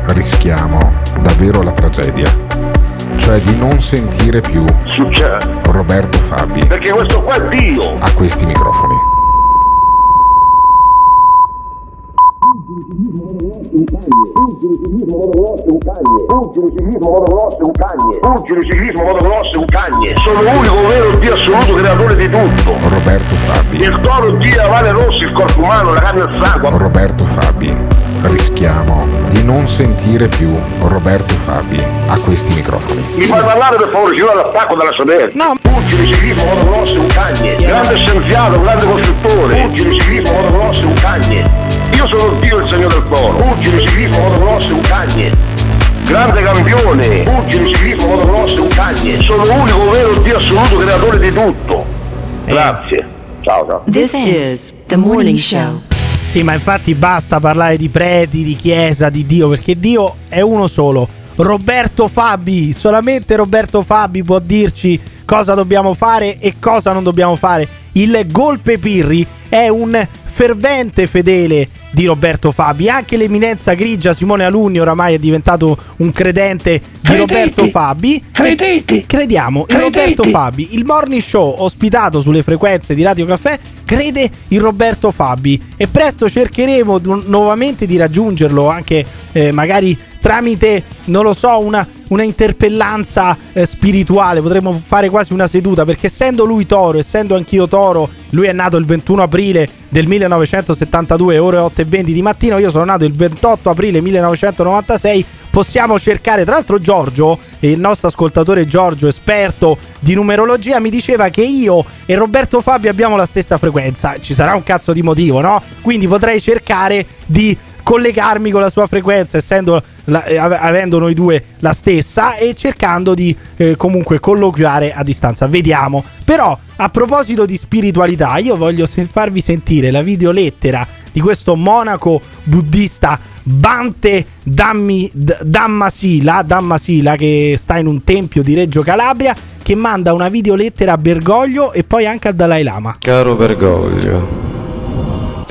S4: Rischiamo davvero la tragedia, cioè di non sentire più
S22: Succede.
S4: Roberto Fabi
S22: Perché questo qua è Dio.
S4: a questi microfoni.
S22: Fuggi il ciclismo motocross è un cagne. Sono l'unico vero Dio assoluto creatore di tutto.
S4: Roberto Fabi.
S22: Il toro, Dio, la vale rossa, il corpo umano, la carne e il sangue.
S4: Roberto Fabi. Rischiamo di non sentire più Roberto Fabi a questi microfoni.
S22: Mi fai parlare per favore, ci vuole l'attacco dalla sederra.
S8: No.
S22: Fuggi il ciclismo motocross è un cagne. Grande scienziato, grande costruttore. Fuggi il ciclismo motocross è un cagne. Io sono Dio il segno del toro. Fuggi il ciclismo motocross è un cagne. Grande campione, il ciclismo motocross è un cagne. Sono l'unico vero Dio assoluto creatore di tutto. Grazie. Ciao ciao.
S13: This is the morning show.
S8: Sì, ma infatti basta parlare di preti, di chiesa, di Dio, perché Dio è uno solo. Roberto Fabi, solamente Roberto Fabi può dirci cosa dobbiamo fare e cosa non dobbiamo fare. Il golpe Pirri è un fervente fedele di Roberto Fabi. Anche l'eminenza grigia Simone Alunni oramai è diventato un credente di Roberto Fabi.
S69: Credete!
S8: Crediamo in
S69: Credete!
S8: Roberto Fabi. Il morning show ospitato sulle frequenze di Radio Caffè crede in Roberto Fabi e presto cercheremo nuovamente di raggiungerlo anche eh, magari tramite, non lo so, una, una interpellanza eh, spirituale. Potremmo fare quasi una seduta perché essendo lui toro, essendo anch'io toro, lui è nato il 21 aprile del 1972, ore 8 e 20 di mattino, io sono nato il 28 aprile 1996. Possiamo cercare, tra l'altro Giorgio, il nostro ascoltatore Giorgio, esperto di numerologia, mi diceva che io e Roberto Fabio abbiamo la stessa frequenza. Ci sarà un cazzo di motivo, no? Quindi potrei cercare di collegarmi con la sua frequenza, essendo la- eh, ave- avendo noi due la stessa e cercando di eh, comunque colloquiare a distanza. Vediamo. Però, a proposito di spiritualità, io voglio farvi sentire la videolettera di questo monaco buddista Bante Dammi, D- Dammasila, Dammasila che sta in un tempio di Reggio Calabria che manda una videolettera a Bergoglio e poi anche al Dalai Lama.
S70: Caro Bergoglio,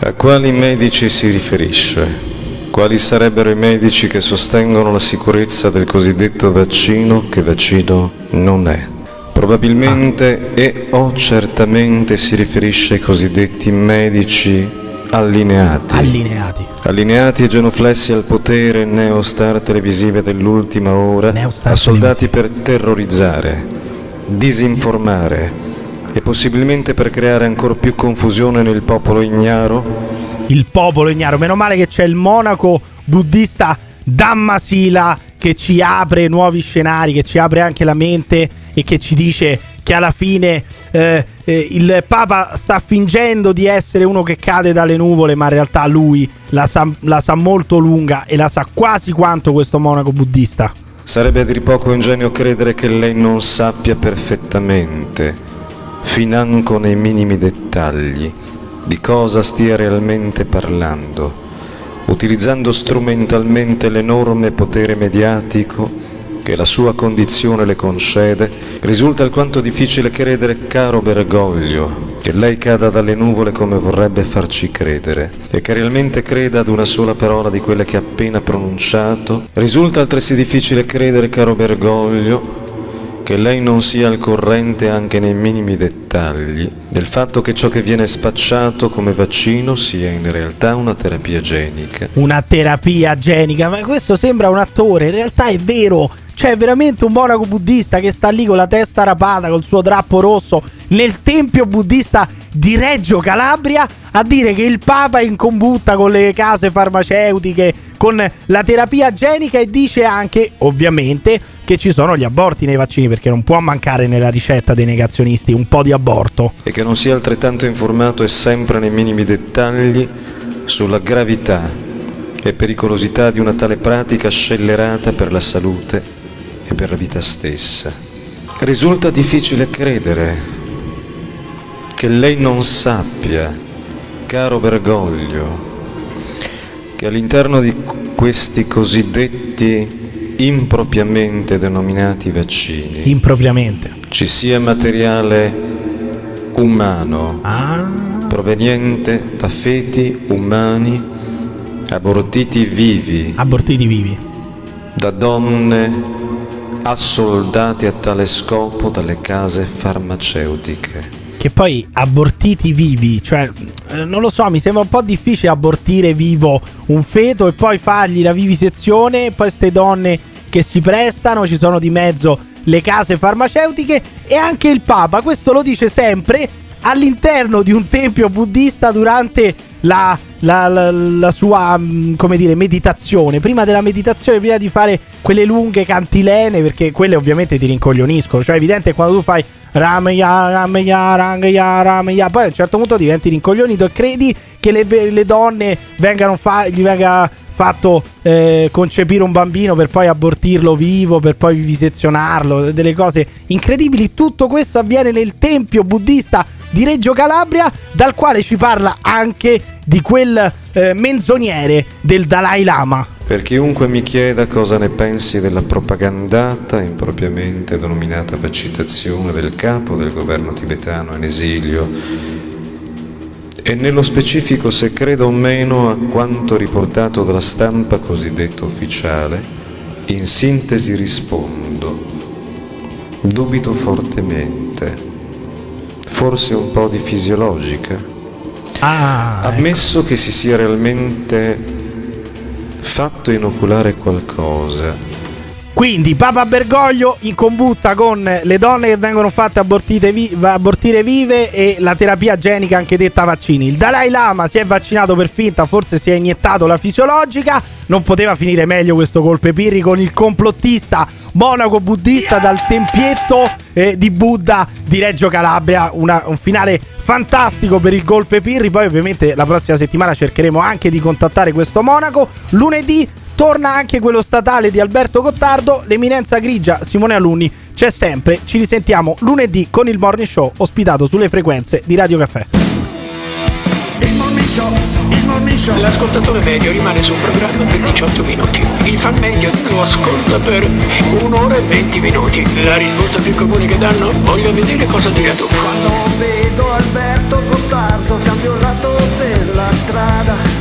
S70: a quali medici si riferisce? Quali sarebbero i medici che sostengono la sicurezza del cosiddetto vaccino che vaccino non è? Probabilmente e o certamente si riferisce ai cosiddetti medici allineati.
S8: Allineati.
S70: Allineati e genuflessi al potere neostar televisive dell'ultima ora, a soldati per terrorizzare, disinformare e possibilmente per creare ancora più confusione nel popolo ignaro
S8: il popolo ignaro. Meno male che c'è il monaco buddista Dammasila che ci apre nuovi scenari, che ci apre anche la mente e che ci dice che alla fine eh, eh, il Papa sta fingendo di essere uno che cade dalle nuvole, ma in realtà lui la sa, la sa molto lunga e la sa quasi quanto questo monaco buddista.
S70: Sarebbe a dir poco ingenio credere che lei non sappia perfettamente, financo nei minimi dettagli, di cosa stia realmente parlando, utilizzando strumentalmente l'enorme potere mediatico che la sua condizione le concede, risulta alquanto difficile credere, caro Bergoglio, che lei cada dalle nuvole come vorrebbe farci credere, e che realmente creda ad una sola parola di quelle che ha appena pronunciato. Risulta altresì difficile credere, caro Bergoglio, che lei non sia al corrente anche nei minimi dettagli del fatto che ciò che viene spacciato come vaccino sia in realtà una terapia genica.
S8: Una terapia genica, ma questo sembra un attore, in realtà è vero. C'è veramente un monaco buddista che sta lì con la testa rapata, col suo drappo rosso, nel tempio buddista di Reggio Calabria a dire che il Papa è in combutta con le case farmaceutiche, con la terapia genica e dice anche, ovviamente, che ci sono gli aborti nei vaccini perché non può mancare nella ricetta dei negazionisti un po' di aborto.
S70: E che non sia altrettanto informato e sempre nei minimi dettagli sulla gravità e pericolosità di una tale pratica scellerata per la salute e per la vita stessa. Risulta difficile credere che lei non sappia, caro Bergoglio, che all'interno di questi cosiddetti impropriamente denominati vaccini
S8: Impropriamente.
S70: ci sia materiale umano proveniente da feti umani abortiti vivi,
S8: Abortiti vivi.
S70: da donne assoldate a tale scopo dalle case farmaceutiche.
S8: Che poi abortiti vivi, cioè eh, non lo so, mi sembra un po' difficile abortire vivo un feto e poi fargli la vivisezione, poi queste donne che si prestano, ci sono di mezzo le case farmaceutiche e anche il Papa, questo lo dice sempre all'interno di un tempio buddista durante la, la- la- la sua, mm, come dire, meditazione. Prima della meditazione, prima di fare quelle lunghe cantilene, perché quelle ovviamente ti rincoglioniscono. Cioè, è evidente quando tu fai Ramaya, Ramaya, Rangaya, Ramaya, poi a un certo punto diventi rincoglionito e credi che le, le donne vengano fa- gli venga fatto eh, concepire un bambino per poi abortirlo vivo, per poi vivisezionarlo, delle cose incredibili. Tutto questo avviene nel tempio buddista di Reggio Calabria, dal quale ci parla anche di quel eh, menzognere del Dalai Lama.
S70: Per chiunque mi chieda cosa ne pensi della propagandata impropriamente denominata vaccinazione del capo del governo tibetano in esilio e nello specifico se creda o meno a quanto riportato dalla stampa cosiddetta ufficiale, in sintesi rispondo. Dubito fortemente. Forse un po' di fisiologica.
S8: Ah,
S70: Ammesso che si sia realmente fatto inoculare qualcosa.
S8: Quindi Papa Bergoglio in combutta con le donne che vengono fatte vi- abortire vive e la terapia genica anche detta vaccini. Il Dalai Lama si è vaccinato per finta, forse si è iniettato la fisiologica. Non poteva finire meglio questo colpe pirri con il complottista monaco buddista dal tempietto eh, di Buddha di Reggio Calabria. Una- un finale fantastico per il golpe pirri. Poi ovviamente la prossima settimana cercheremo anche di contattare questo monaco. Lunedì torna anche quello statale di Alberto Gottardo, l'eminenza grigia Simone Alunni. C'è sempre, ci risentiamo lunedì con il Morning Show ospitato sulle frequenze di Radio Caffè.
S71: Il morning show, il morning show. L'ascoltatore medio rimane sul programma per 18 minuti. Il fan medio lo ascolta per un'ora e 20 minuti. La risposta più comune che danno? Voglio vedere cosa dirà tu.
S5: Quando vedo Alberto Gottardo cambio il lato della strada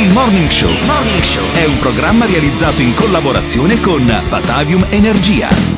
S5: il morning show
S19: Il Morning Show è un programma realizzato in collaborazione con Batavium Energia.